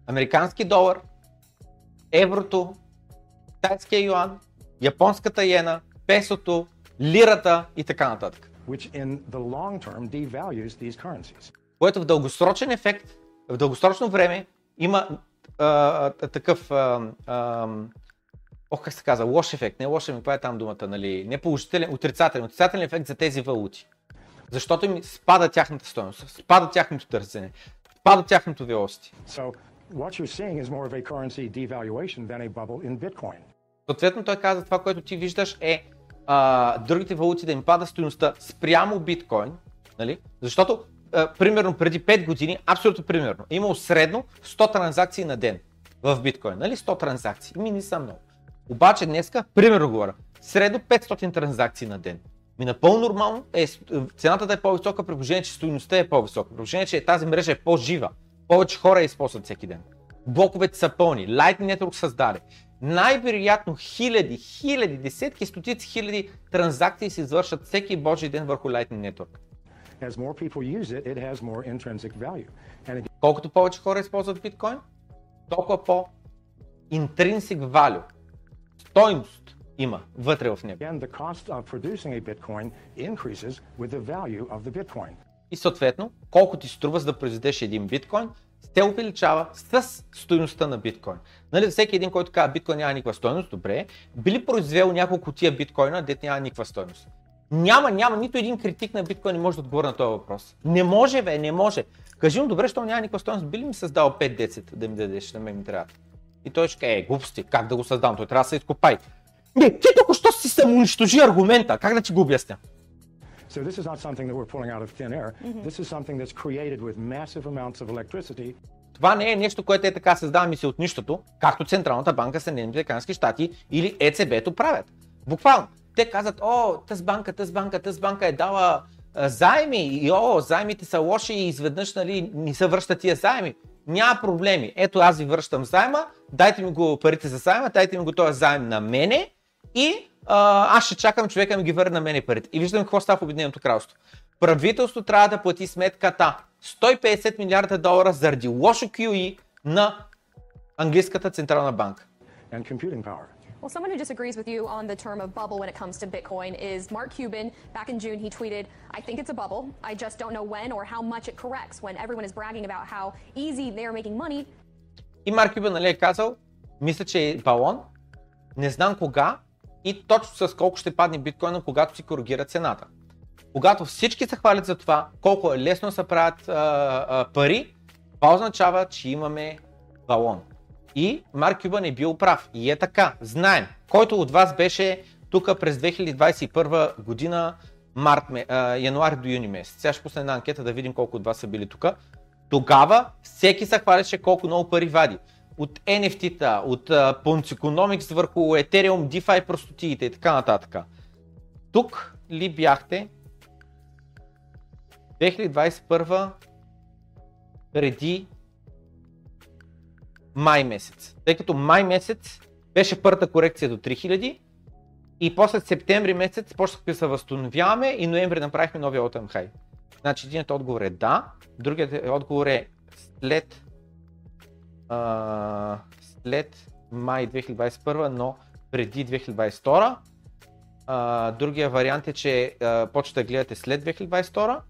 американски долар, еврото, тайския юан, японската иена, песото, лирата и така нататък. Което в дългосрочен ефект, в дългосрочно време има а, такъв, а, а, ох как се казва, лош ефект, не лош ефект, каква е там думата, нали, не положителен, отрицателен, отрицателен ефект за тези валути. Защото им спада тяхната стоеност, спада тяхното търсене, спада тяхното velocity. So what you're seeing is more of a currency devaluation than a bubble in Bitcoin. Съответно той каза това, което ти виждаш е а, другите валути да им пада стоеността спрямо биткоин, нали? защото а, примерно преди 5 години, абсолютно примерно, е имало средно 100 транзакции на ден в биткоин, нали? 100 транзакции, ми не са много. Обаче днеска, примерно говоря, средно 500 транзакции на ден. Ми напълно нормално е с- цената да е по-висока, при положение, че стоеността е по-висока, при положение, че тази мрежа е по-жива, повече хора я използват всеки ден. Блоковете са пълни, Lightning Network създаде. Най-вероятно хиляди, хиляди, десетки, стотици хиляди транзакции се извършат всеки божи ден върху Lightning Network. It, it again, Колкото повече хора използват биткоин, толкова по intrinsic value, стойност има вътре в него. И съответно, колко ти струва за да произведеш един биткоин, се увеличава с стоеността на биткоин. Нали, всеки един, който казва биткоин няма никаква стойност, добре, били произвел няколко тия биткоина, дет няма никаква стойност. Няма, няма, нито един критик на биткоин не може да отговори на този въпрос. Не може, бе, не може. Кажи му, добре, що няма никаква стойност, би ли ми създал 5-10 да ми дадеш, на мен ми трябва. И той ще каже, е, глупости, как да го създам, той трябва да се изкопай. Не, ти току-що си самоунищожи аргумента, как да ти го обясня? So this is not something that we're pulling out of thin air. This is something that's created with massive amounts of electricity Това не е нещо, което е така създаваме се от нищото, както Централната банка Съединените американски щати или ЕЦБ-то правят. Буквално. Те казват, о, тъс банка, тъс банка, тъс банка е дала а, заеми и о, заемите са лоши и изведнъж нали, ни се връщат тия заеми. Няма проблеми. Ето аз ви връщам заема, дайте ми го парите за заема, дайте ми го този заем на мене и а, аз ще чакам човека ми ги върне на мене парите. И виждам какво става в Обединеното кралство. Правителството трябва да плати сметката 150 милиарда долара заради лошо QE на английската централна банка. and computing power. Well, someone who disagrees with you on the term of bubble when it comes to Bitcoin is Mark Cuban. Back in June, he tweeted, I think it's a bubble. I just don't know when or how much it corrects when everyone is bragging about how easy they are making money. И Марк Кюбен нали, е казал, мисля, че е балон, не знам кога и точно с колко ще падне биткоина, когато си коригира цената. Когато всички се хвалят за това, колко е лесно се правят а, а, пари, това означава, че имаме балон. И Марк Кюбън е бил прав. И е така. Знаем. Който от вас беше тук през 2021 година, март, а, януари до юни месец. Сега ще пусна една анкета да видим колко от вас са били тук. Тогава всеки се хваляше колко много пари вади. От NFT-та, от uh, Ponzi Economics върху Ethereum, DeFi простотиите и така нататък. Тук ли бяхте 2021 преди май месец. Тъй като май месец беше първата корекция до 3000 и после септември месец почнахме да се възстановяваме и ноември направихме новия all high. Значи единият отговор е да, другият отговор е след, а, след май 2021, но преди 2022. А, другия вариант е, че а, почвате да гледате след 2022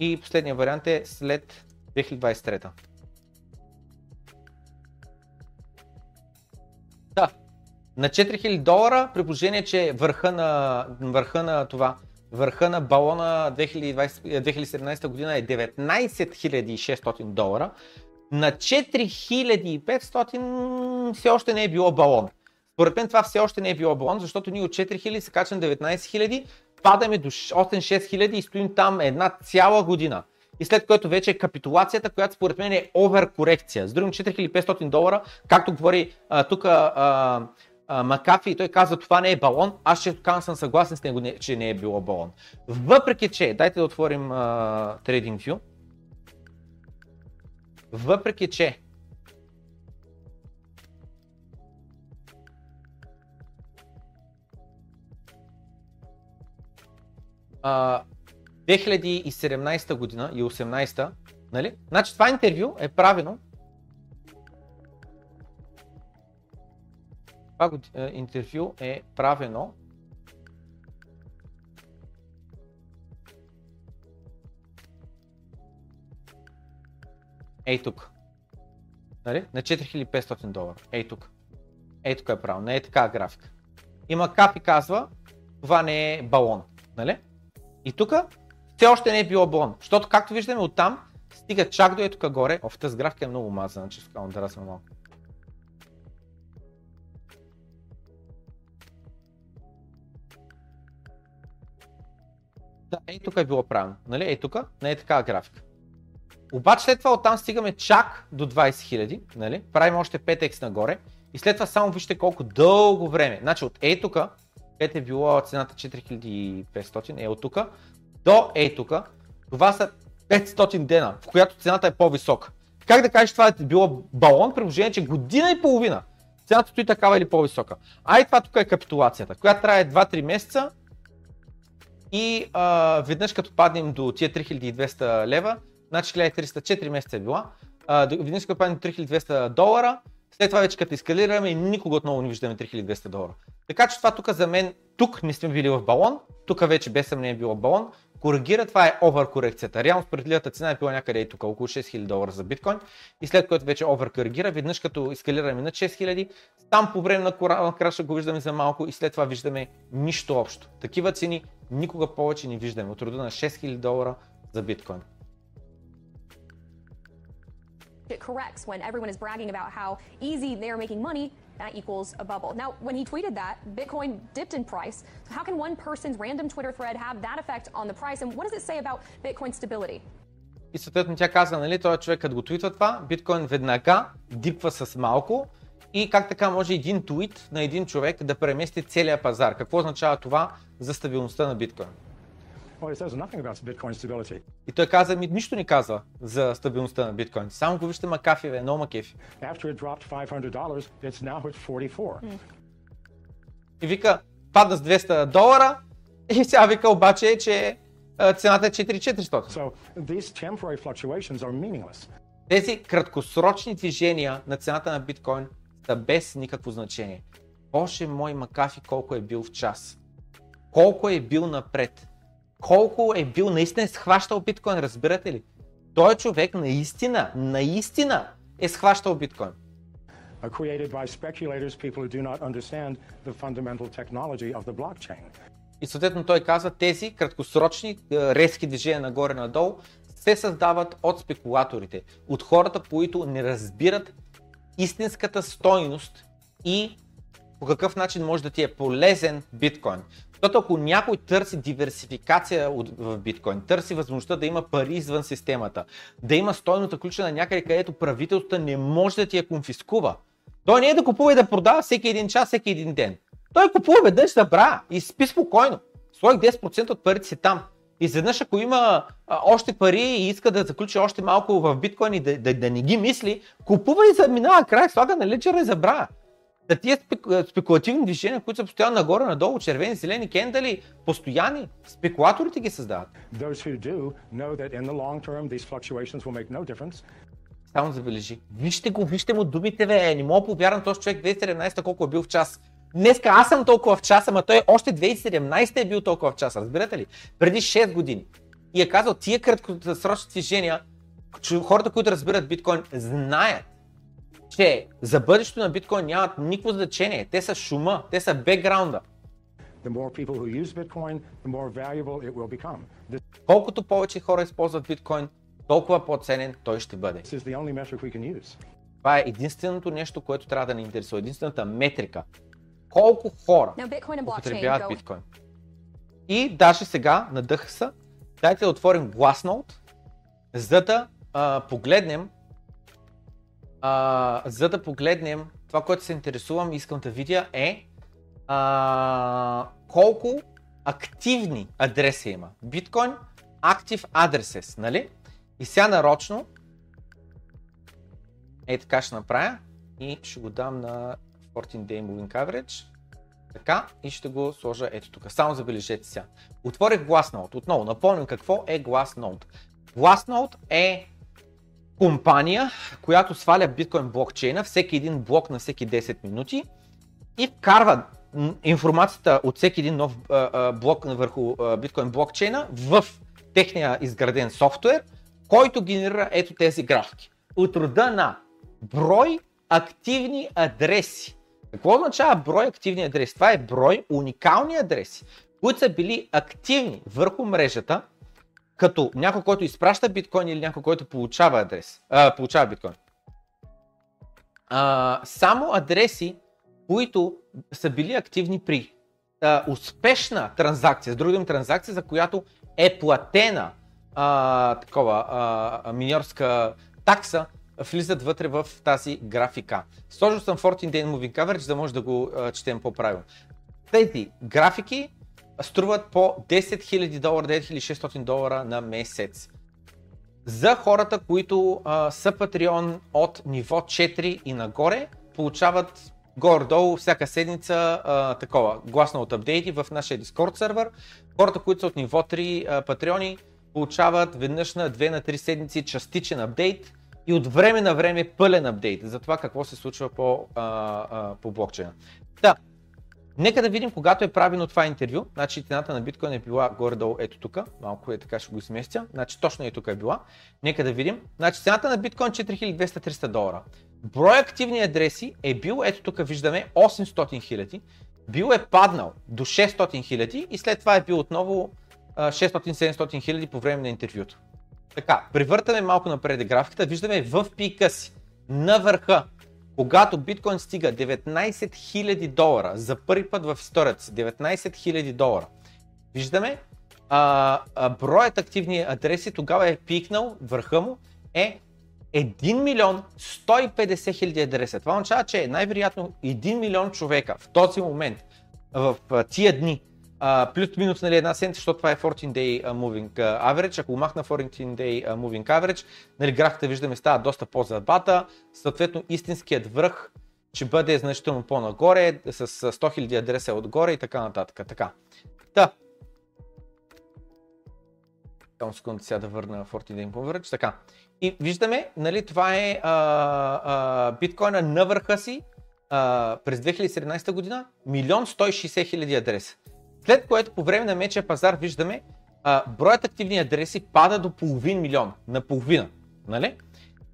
и последния вариант е след 2023. Да, на 4000 долара, при положение, че върха на, върха на това, върха на балона 2020, 2017 година е 19600 долара, на 4500 все още не е било балон. Според мен това все още не е било балон, защото ние от 4000 се качваме 19000, падаме до 8-6000 и стоим там една цяла година. И след което вече е капитулацията, която според мен е оверкорекция. С другим 4500 долара, както говори тук Макафи, той каза това не е балон, аз ще казвам съм съгласен с него, че не е било балон. Въпреки че, дайте да отворим uh, TradingView, въпреки че uh, 2017 година и 18, нали? Значи това интервю е правено това интервю е правено Ей тук. Нали? На 4500 долара. Ей тук. Ей тук е право. Не е така графика. Има капи казва, това не е балон. Нали? И тук все още не е било балон. Защото както виждаме оттам, стига чак до тук горе. Оф, тази графика е много мазана, че скалам да разсвам малко. Да, ей тук е било правилно. Нали? Ей тук, не е така графика. Обаче след това оттам стигаме чак до 20 000, нали? правим още 5x нагоре и след това само вижте колко дълго време. Значи от ей тук, където е било цената 4500, е от тук, до ей тук, това са 500 дена, в която цената е по-висока. Как да кажеш това е било балон, при положение, че година и половина цената стои такава или по-висока. А и това тук е капитулацията, която трае 2-3 месеца и а, веднъж като паднем до тия 3200 лева, значи 1304 месеца е била, а, веднъж като паднем до 3200 долара, след това вече като ескалираме и никога отново не виждаме 3200 долара. Така че това тук за мен, тук не сме били в балон, тук вече без съмнение е било балон, коригира, това е овър корекцията. Реално справедливата цена е била някъде и тук, около 6000 долара за биткоин и след което вече овър коригира, веднъж като ескалираме на 6000, там по време на краша го виждаме за малко и след това виждаме нищо общо. Такива цени никога повече не виждаме от рода на 6000 долара за биткоин. It corrects when everyone is bragging about how easy they are making money that equals a bubble. Now, when he tweeted that, Bitcoin dipped in price. So how can one person's random Twitter thread have that effect on the price? And what does it say about Bitcoin stability? И съответно тя каза, нали, този човек като го твитва това, биткоин веднага дипва с малко и как така може един твит на един човек да премести целия пазар. Какво означава това за стабилността на биткоин? И той каза, ми нищо не казва за стабилността на биткоин. Само го вижте макафи, бе, много макефи. After it dropped $500, it's now at 44. И вика, падна с 200 долара и сега вика обаче, че цената е 4400. So. Тези краткосрочни движения на цената на биткоин са без никакво значение. Боже мой, Макафи колко е бил в час. Колко е бил напред. Колко е бил, наистина е схващал биткоин, разбирате ли? Той човек наистина, наистина е схващал биткоин. created by speculators, people who do not understand the fundamental technology of the blockchain. И съответно той казва, тези краткосрочни е, резки движения нагоре-надолу се създават от спекулаторите, от хората, които не разбират истинската стойност и по какъв начин може да ти е полезен биткоин. Защото ако някой търси диверсификация в биткоин, търси възможността да има пари извън системата, да има стойност заключена някъде, където правителството не може да ти я конфискува. Той не е да купува и да продава всеки един час, всеки един ден. Той купува веднъж събра и спи спокойно. Сложи 10% от парите си там. Изведнъж ако има а, още пари и иска да заключи още малко в биткоин и да, да, да не ги мисли, купува и заминава край, слага на лечера и забравя. Да тия спек- спекулативни движения, които са постоянно нагоре, надолу, червени, зелени, кендали, постоянни, спекулаторите ги създават. No. Само забележи. Вижте го, вижте му думите, бе. Не мога повярвам този човек 2017 колко е бил в час. Днеска аз съм толкова в час, ама той още 2017 е бил толкова в час, разбирате ли? Преди 6 години. И е казал, тия краткосрочни движения, хората, които разбират биткоин, знаят, че за бъдещето на биткоин нямат никакво значение. Те са шума, те са бекграунда. Bitcoin. This Колкото повече хора използват биткоин, толкова по-ценен той ще бъде. Това е единственото нещо, което трябва да ни интересува, единствената метрика. Колко хора употребяват биткоин. И даже сега, надъха се, дайте да отворим Glassnode, за да а, погледнем а, за да погледнем това, което се интересувам и искам да видя е а, колко активни адреси има. Bitcoin Active Addresses, нали? И сега нарочно е така ще направя и ще го дам на 14 Day Moving Average. Така и ще го сложа ето тук. Само забележете сега. Отворих Glassnode. Отново напомням какво е Glassnode. Glassnode е компания, която сваля биткоин блокчейна, всеки един блок на всеки 10 минути и вкарва информацията от всеки един нов блок върху биткоин блокчейна в техния изграден софтуер, който генерира ето тези графики. От рода на брой активни адреси. Какво означава брой активни адреси? Това е брой уникални адреси, които са били активни върху мрежата, като някой, който изпраща биткоин или някой, който получава адрес, а, получава биткоин. А, само адреси, които са били активни при а, успешна транзакция, с други транзакция, за която е платена а, такова а, миньорска такса, влизат вътре в тази графика. Сложил съм 14 Day Moving Coverage, за да може да го а, четем по-правилно. Тези графики струват по 10 000 долара, 9600 долара на месец. За хората, които а, са Patreon от ниво 4 и нагоре, получават горе-долу всяка седмица а, такова гласно от апдейти в нашия Discord сервер. Хората, които са от ниво 3 а, патреони, получават веднъж на 2 на 3 седмици частичен апдейт и от време на време пълен апдейт за това какво се случва по, а, а, по блокчейна. Да, Нека да видим, когато е правено това интервю, значи цената на биткоин е била горе-долу ето тук, малко е така ще го изместя, значи точно е тук е била. Нека да видим, значи цената на биткоин 4200-300 долара. Брой активни адреси е бил, ето тук виждаме 800 хиляди, бил е паднал до 600 хиляди и след това е бил отново а, 600-700 хиляди по време на интервюто. Така, превъртаме малко напред графиката, виждаме в пика си, на върха, когато биткоин стига 19 000 долара за първи път в историята си, 19 000 долара, виждаме а, а, броят активни адреси тогава е пикнал, върха му е 1 милион 150 хиляди адреса. Това означава, че най-вероятно 1 милион човека в този момент, в тия дни, плюс-минус нали, една седмица, защото това е 14 day moving average. Ако махна 14 day moving average, нали, графиката виждаме става доста по-забата, съответно истинският връх ще бъде значително по-нагоре, с 100 000 адреса отгоре и така нататък. Така. Та. Само секунда сега да върна 14 day average. Така. И виждаме, нали, това е а, а, биткоина на върха си, а, през 2017 година 1 160 хиляди адреса. След което по време на мечия пазар виждаме а, броят активни адреси пада до половин милион, на половина. Нали?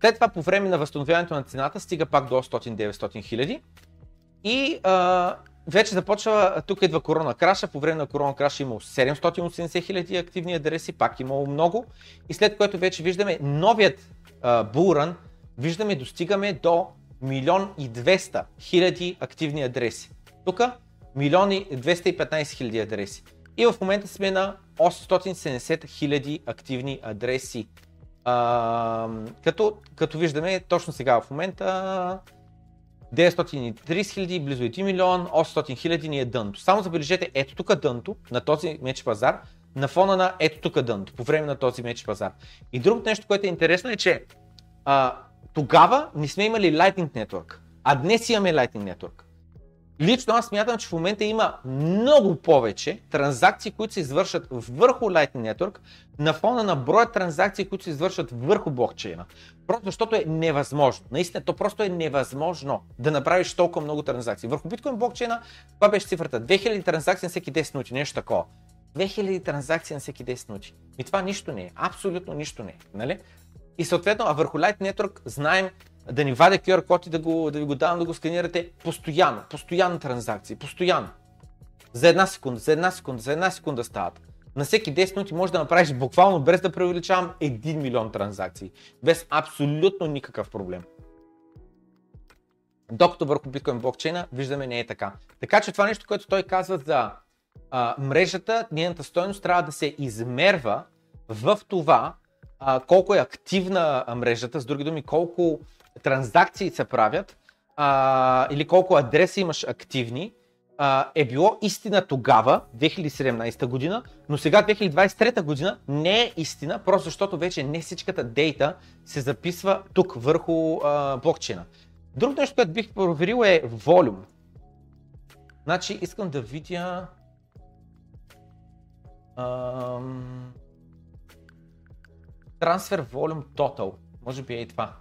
След това по време на възстановяването на цената стига пак до 100-900 хиляди. И а, вече започва, тук идва корона краша, по време на корона краша имало 780 хиляди активни адреси, пак имало много. И след което вече виждаме новият а, булран, виждаме достигаме до милион и 200 хиляди активни адреси. Тук милион и 215 хиляди адреси. И в момента сме на 870 хиляди активни адреси. А, като, като виждаме точно сега в момента 930 хиляди, близо 1 милион, 800 хиляди ни е дънто. Само забележете, ето тук дънто на този меч пазар, на фона на ето тук дънто, по време на този меч пазар. И другото нещо, което е интересно е, че а, тогава не сме имали Lightning Network, а днес имаме Lightning Network. Лично аз смятам, че в момента има много повече транзакции, които се извършат върху Lightning Network, на фона на броя транзакции, които се извършват върху блокчейна. Просто защото е невъзможно. Наистина, то просто е невъзможно да направиш толкова много транзакции. Върху биткоин блокчейна, това беше цифрата. 2000 транзакции на всеки 10 минути, нещо такова. 2000 транзакции на всеки 10 минути. И това нищо не е. Абсолютно нищо не е. Нали? И съответно, а върху Light Network знаем да ни вадя QR код и да, го, да ви го давам да го сканирате постоянно, постоянно транзакции, постоянно. За една секунда, за една секунда, за една секунда стават. На всеки 10 минути можеш да направиш буквално, без да преувеличавам, 1 милион транзакции. Без абсолютно никакъв проблем. Докато върху биткоин блокчейна виждаме не е така. Така че това нещо, което той казва за а, мрежата, нейната стоеност трябва да се измерва в това а, колко е активна мрежата, с други думи колко транзакции се правят а, или колко адреса имаш активни, а, е било истина тогава, 2017 година, но сега 2023 година не е истина, просто защото вече не всичката дейта се записва тук върху а, блокчейна. Друго нещо, което бих проверил е волюм. Значи искам да видя... Transfer Volume Total. Може би е и това.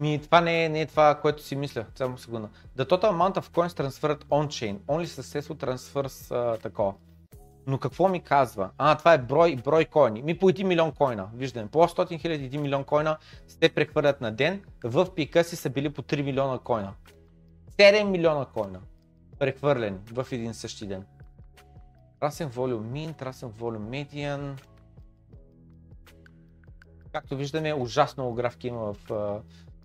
Ми, това не е, не е това, което си мисля. Само секунда. The total amount of coins transferred on-chain. Only successful transfers uh, такова. Но какво ми казва? А, това е брой, брой койни. Ми по 1 милион койна. Виждаме, по 100 хиляди 1 милион койна се прехвърлят на ден. В пика си са били по 3 милиона койна. 7 милиона койна прехвърлени в един същи ден. Трасен волюм min, трасен волюм median. Както виждаме, ужасно графики има в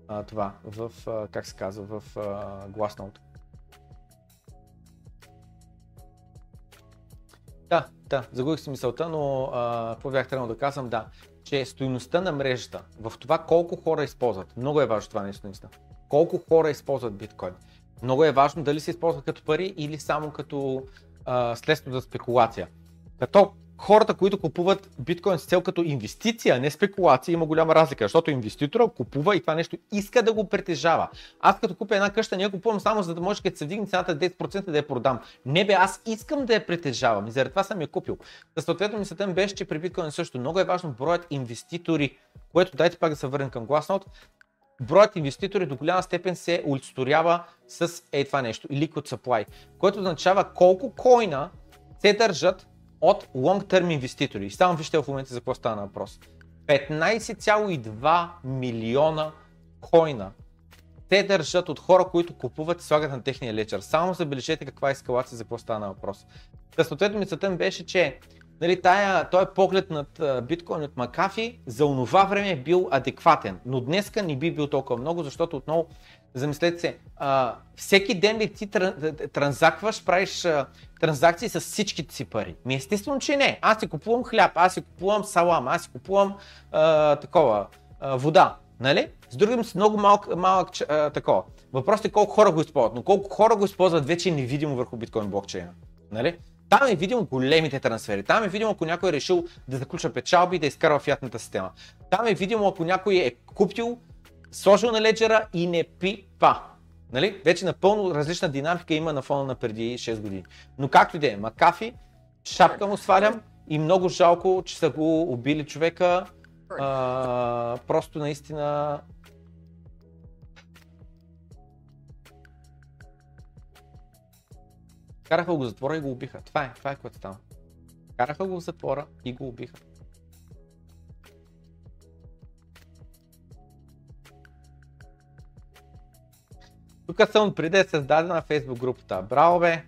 а, това, в, а, как се казва, в а, Glassnode. Да, да, загубих си мисълта, но какво бях трябвало да казвам, да, че стоиността на мрежата, в това колко хора използват, много е важно това наистина, колко хора използват биткоин. Много е важно дали се използват като пари или само като а, следство за спекулация. Като хората, които купуват биткоин с цел като инвестиция, не спекулация, има голяма разлика, защото инвеститора купува и това нещо иска да го притежава. Аз като купя една къща, не я купувам само за да може като се вдигне цената 10% да я продам. Не бе, аз искам да я притежавам и заради това съм я купил. За съответно мисълта ми беше, че при биткоин също много е важно броят инвеститори, което дайте пак да се върнем към Glassnode, броят инвеститори до голяма степен се олицетворява с е това нещо, liquid supply, което означава колко койна се държат от long-term инвеститори. Само вижте в момента за какво стана въпрос. 15,2 милиона койна те държат от хора, които купуват и слагат на техния лечер. Само забележете каква е ескалация за какво стана въпрос. Та съответно мисълта ми беше, че нали, тая, този поглед над биткоин от Макафи за онова време е бил адекватен, но днеска не би бил толкова много, защото отново Замислете се, а, всеки ден ли ти транзакваш, правиш а, транзакции с всичките си пари? Ми естествено, че не. Аз си купувам хляб, аз си купувам салам, аз си купувам а, такова, а, вода. Нали? С другим си много малък, малък а, такова. Въпросът е колко хора го използват, но колко хора го използват вече е невидимо върху биткоин блокчейна. Нали? Там е видимо големите трансфери. Там е видимо ако някой е решил да заключа печалби и да изкарва фиатната система. Там е видимо ако някой е купил сложил на леджера и не пипа. Нали? Вече напълно различна динамика има на фона на преди 6 години. Но както и да е, Макафи, шапка му свалям и много жалко, че са го убили човека. А, просто наистина Караха го затвора и го убиха. Това е, това е което става. Караха го в затвора и го убиха. Тук съм преди е създадена Facebook групата. Браво бе!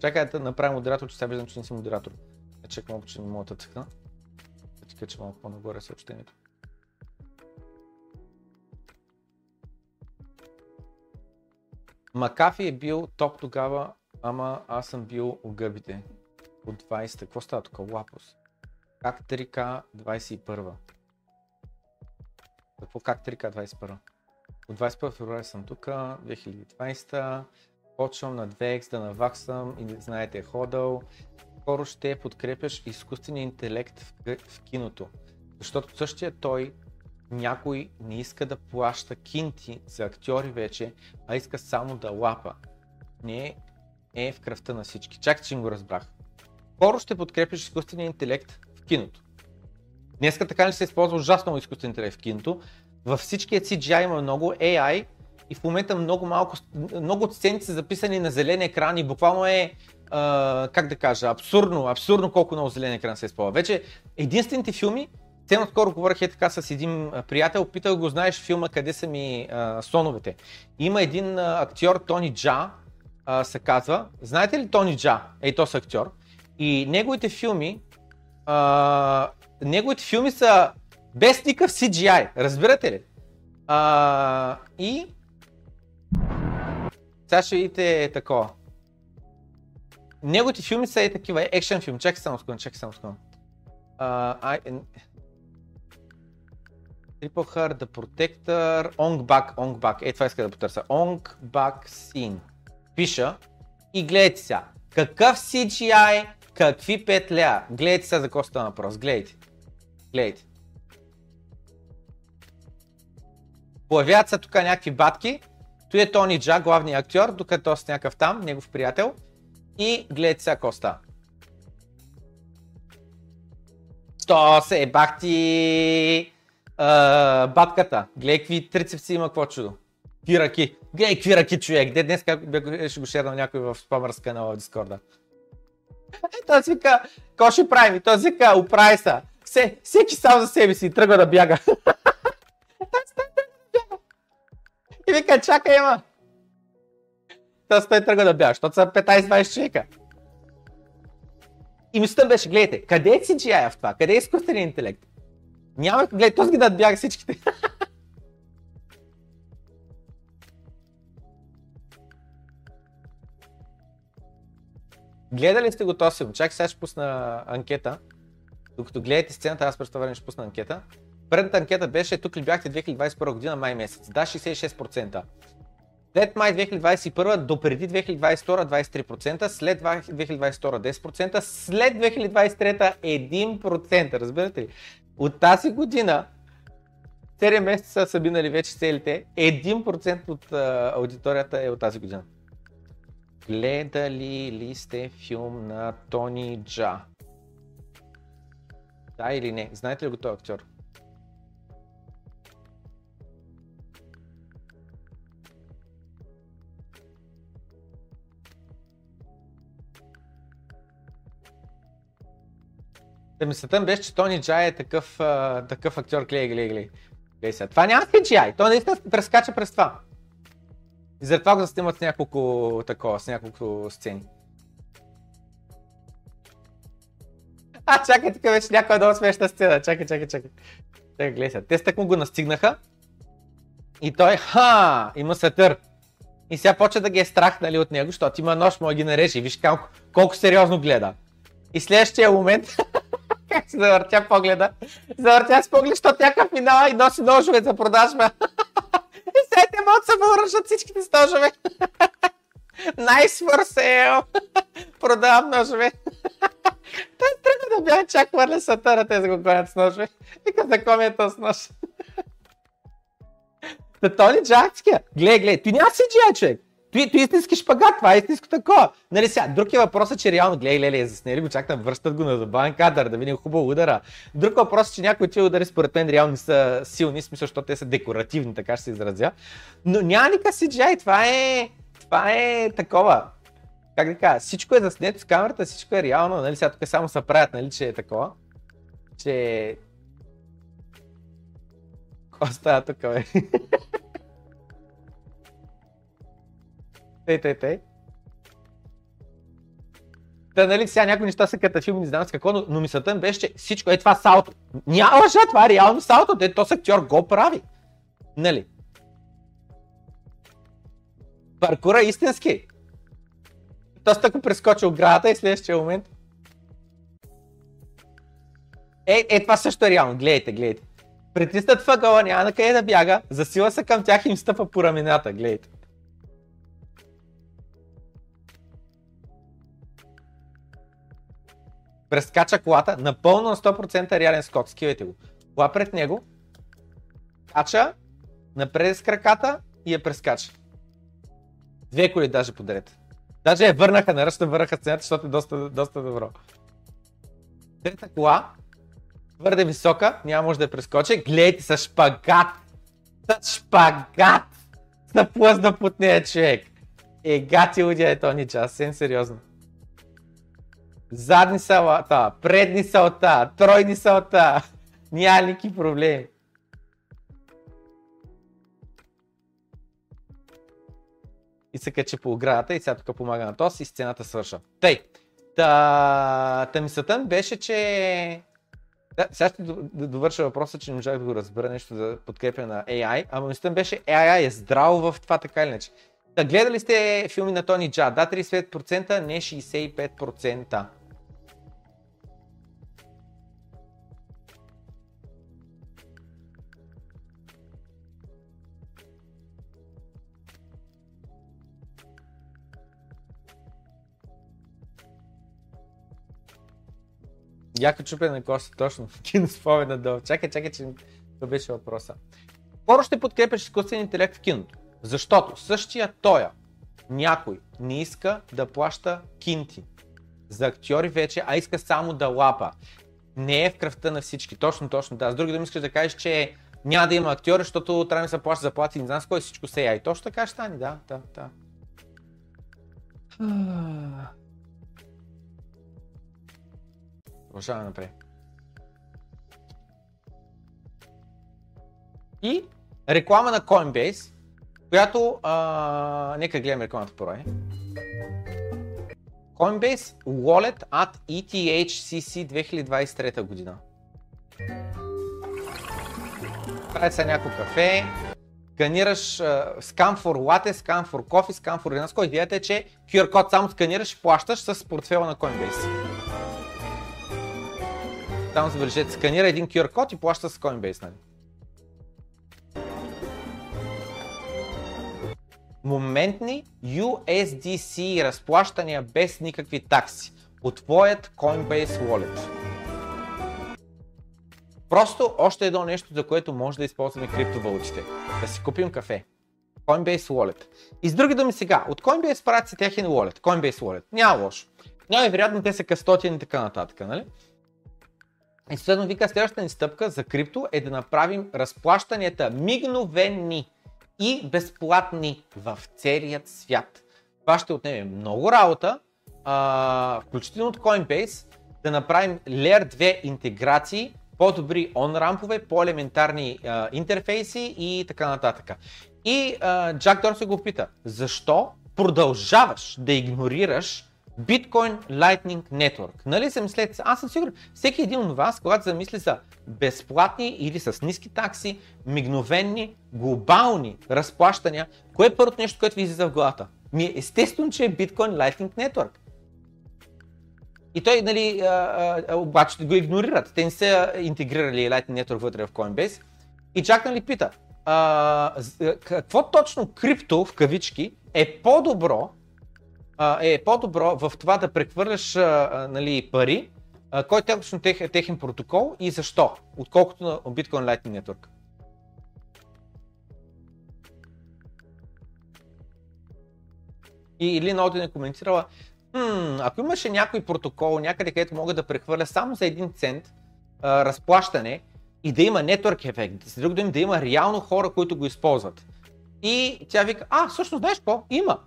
Чакай да направя модератор, че сега виждам, че не си модератор. Е, чакай малко, че не мога да цъкна. Ти кача малко по-нагоре съобщението. Макафи е бил топ тогава, ама аз съм бил у гърбите. От 20-та. Какво става тук? Лапос. Как 3К 21? Какво как 3К 21? От 21 февруари съм тук, 2020. Почвам на 2X да наваксам и знаете, е ходъл. Скоро ще подкрепяш изкуствения интелект в, в киното. Защото същия той някой не иска да плаща кинти за актьори вече, а иска само да лапа. Не е в кръвта на всички. Чакай, че им го разбрах. Скоро ще подкрепиш изкуствения интелект в киното. Днеска така ли се използва ужасно изкуствен интелект в киното. Във всичкият CGI има много AI и в момента много малко, много от са записани на зелен екран и буквално е, а, как да кажа, абсурдно, абсурдно колко много зелен екран се използва. Вече единствените филми, те скоро говорих е така с един приятел, питал го, знаеш филма къде са ми а, соновете. Има един а, актьор, Тони Джа, а, се казва. Знаете ли Тони Джа? Ей, то актьор. И неговите филми, а, неговите филми са без никакъв CGI, разбирате ли? А, и сега ще видите такова. Неговите филми са и такива, екшен филм. Чакай само секунда, чакай само секунда. Uh. Triple Heart, The Protector, Ong Bak, Ong Bak. Е, това иска да потърся. Ong Bak Sin. Пиша и гледайте сега. Какъв CGI, какви петля. Гледайте сега за какво става въпрос. Гледайте. Гледайте. Появяват се тук някакви батки. Той е Тони Джа, главният актьор, докато с някакъв там, негов приятел. И гледайте сега какво става. То се е бахти uh, батката. Гледай какви трицепси има, какво чудо. Какви. Гледай какви ръки човек. Де днес как ще го шернал някой в спамърс канала в Дискорда. Е, той си вика, какво ще правим? Той си вика, оправи се. Все, всеки сам за себе си тръгва да бяга. И вика, чакай, има. Та той тръгва да бяга, защото са 15-20 човека. И мисълта беше, гледайте, къде е CGI в това? Къде е изкуственият интелект? Няма, гледай, този ги да бяга всичките. Гледали сте го този? Чакай сега ще пусна анкета. Докато гледате сцената, аз през това време ще пусна анкета. Предната анкета беше тук ли бяхте 2021 година май месец. Да, 66%. След май 2021 до преди 2022 23%, след 2022 10%, след 2023 1%. Разбирате ли? От тази година 7 месеца са минали вече целите. 1% от а, аудиторията е от тази година. Гледали ли сте филм на Тони Джа? Да или не? Знаете ли го този актьор? Да мислята беше, че Тони Джай е такъв, а, такъв актьор. Гледай, гледай, гледай. гледай сега. Това няма CGI. Той наистина прескача през това. И затова го заснимат с няколко такова, с няколко сцени. А, чакай, тук вече някоя много смешна сцена. Чакай, чакай, чакай. Чакай, гледай сега. Те му го настигнаха. И той, ха, има сатър. И сега почва да ги е страх нали, от него, защото има нож, може ги нареже. Виж колко, колко сериозно гледа. И следващия момент, как се завъртя погледа, завъртя с поглед, защото някакъв минава и носи ножове за продажба. и сега те могат да се всичките с ножове. Nice for sale! Продавам ножове. Той тръгва да бяга чак хвърля сатъра, те го гонят с ножове. Вика, за кой ми е този нож? Та Тони Джакския. Гледай, гледай, ти няма CGI, човек. Той, той истински шпагат, това е истинско такова. Нали сега, друг е въпросът, че реално, гледай, леле, заснели го, чак връщат го на забавен кадър, да видим хубаво удара. Друг въпрос е, че някои тия удари според мен реално не са силни, смисъл, защото те са декоративни, така ще се изразя. Но няма никакъв CGI, това е, това е такова. Как да кажа, всичко е заснето с камерата, всичко е реално, нали сега тук само се правят, нали, че е такова. Че... Какво става тук, бе? Тей, тей, тей. Та, нали, сега някои неща са катафилми, не знам с какво, но, но мисълта ми беше, че всичко е това салто. Няма лъжа, това е реално салто, де то актьор го прави. Нали? Паркура истински. Тоест ако прескочи оградата и следващия момент. Е, е, това също е реално, гледайте, гледайте. Притиснат въгъла, няма на къде да бяга, засила се към тях и им стъпа по рамената, гледайте. Прескача колата, напълно на 100% реален скок, скивайте го. Кола пред него, кача, напред с краката и я прескача. Две коли даже подред. Даже я върнаха, наръчно върнаха сцената, защото е доста, доста добро. Трета кола, твърде висока, няма може да я прескочи. Гледайте с шпагат. С шпагат. Се плъзна под нея човек. Е, гати удия е Тони Час, съвсем сериозно задни салата, предни салта, тройни салта. Няма никакви проблеми. И се качи по оградата и сега тук помага на Тос и сцената свърша. Тъй, та, та мисълта ми беше, че... Да, сега ще довърша въпроса, че не можах да го разбера нещо за подкрепя на AI, ама мисълта ми беше AI е здраво в това така или иначе. Да, гледали сте филми на Тони Джа? Да, 35%, не 65%. Яко чупене коса, точно. Кино спомена долу. Чакай, чакай, че това беше въпроса. Скоро ще подкрепяш изкуствен интелект в киното. Защото същия тоя някой не иска да плаща кинти за актьори вече, а иска само да лапа. Не е в кръвта на всички. Точно, точно, да. С други думи искаш да кажеш, че няма да има актьори, защото трябва да се плаща заплати не знам с кой всичко се я. И точно така ще стане, да, да, да. Продължаваме напред. И реклама на Coinbase, която... А, нека гледаме рекламата е. Coinbase Wallet at ETHCC 2023 година. Прави се някакво кафе, сканираш uh, for latte, scan for coffee, scan for ринаско. Идеята е, че QR код само сканираш и плащаш с портфела на Coinbase. Там забележете, сканира един QR код и плаща с Coinbase, нали? Моментни USDC разплащания без никакви такси от твоят Coinbase Wallet. Просто още едно нещо, за което може да използваме криптовалутите. Да си купим кафе. Coinbase Wallet. И с други думи сега, от Coinbase правят си техен wallet, Coinbase Wallet. Няма лошо. Няма вероятно те са кастотиен и така нататък, нали? И следно вика, следващата ни стъпка за крипто е да направим разплащанията мигновени и безплатни в целият свят. Това ще отнеме много работа, а, включително от Coinbase, да направим Layer 2 интеграции, по-добри он-рампове, по-елементарни а, интерфейси и така нататък. И а, Джак Дорси го пита, защо продължаваш да игнорираш Bitcoin Lightning Network. Нали се мислете, аз съм сигурен, всеки един от вас, когато замисли за безплатни или с ниски такси, мигновенни, глобални разплащания, кое е първото нещо, което ви излиза в главата? Ми е естествено, че е Bitcoin Lightning Network. И той, нали, а, обаче го игнорират. Те не са интегрирали Lightning Network вътре в Coinbase. И чак нали пита, а, какво точно крипто, в кавички, е по-добро е по-добро в това да прехвърляш а, нали, пари, а, кой е точно тех, техен протокол и защо, отколкото на Bitcoin Lightning Network. И Илина Один е коментирала, ако имаше някой протокол някъде, където мога да прехвърля само за един цент а, разплащане и да има нетворк ефект, с друг да има реално хора, които го използват. И тя вика, а, всъщност знаеш какво, има.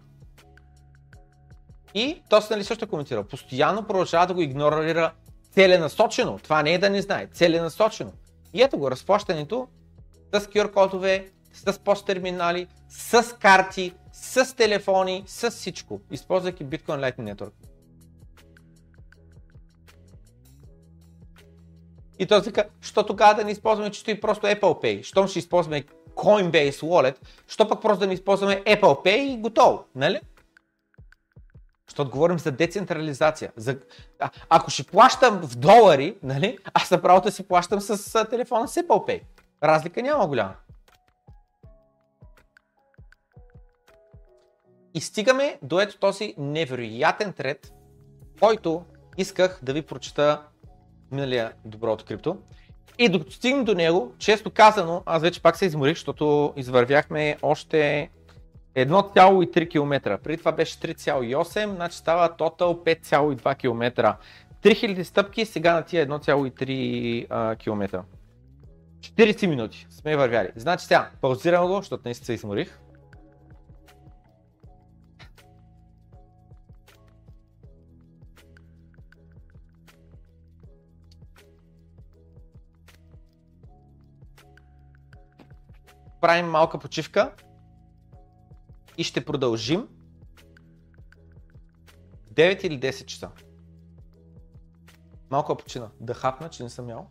И то нали също е. Постоянно продължава да го игнорира целенасочено. Това не е да не знае, целенасочено. И ето го, разплащането с QR кодове, с пост-терминали, с карти, с телефони, с всичко, използвайки Bitcoin Lightning Network. И той вика, що тогава да не използваме чисто и просто Apple Pay? Щом ще използваме Coinbase Wallet, що пък просто да не използваме Apple Pay и готово, нали? Защото говорим за децентрализация. За... А, ако ще плащам в долари, нали, аз направо да си плащам с а, телефона с Apple Pay. Разлика няма голяма. И стигаме до ето този невероятен трет, който исках да ви прочета миналия доброто крипто. И докато стигнем до него, често казано, аз вече пак се изморих, защото извървяхме още 1,3 км. Преди това беше 3,8, значи става тотал 5,2 км. 3000 стъпки, сега на тия 1,3 км. 40 минути сме вървяли. Значи сега, паузирам го, защото наистина се изморих. Правим малка почивка и ще продължим 9 или 10 часа. Малко почина. Да хапна, че не съм ял.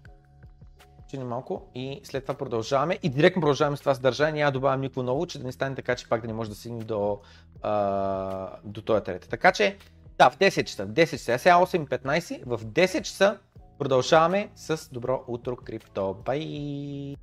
Почина малко и след това продължаваме. И директно продължаваме с това съдържание. Няма да добавям никакво ново, че да не стане така, че пак да не може да стигне до, а, до този трет. Така че, да, в 10 часа. В 10 часа. Сега 8.15. В 10 часа продължаваме с добро утро крипто. Бай!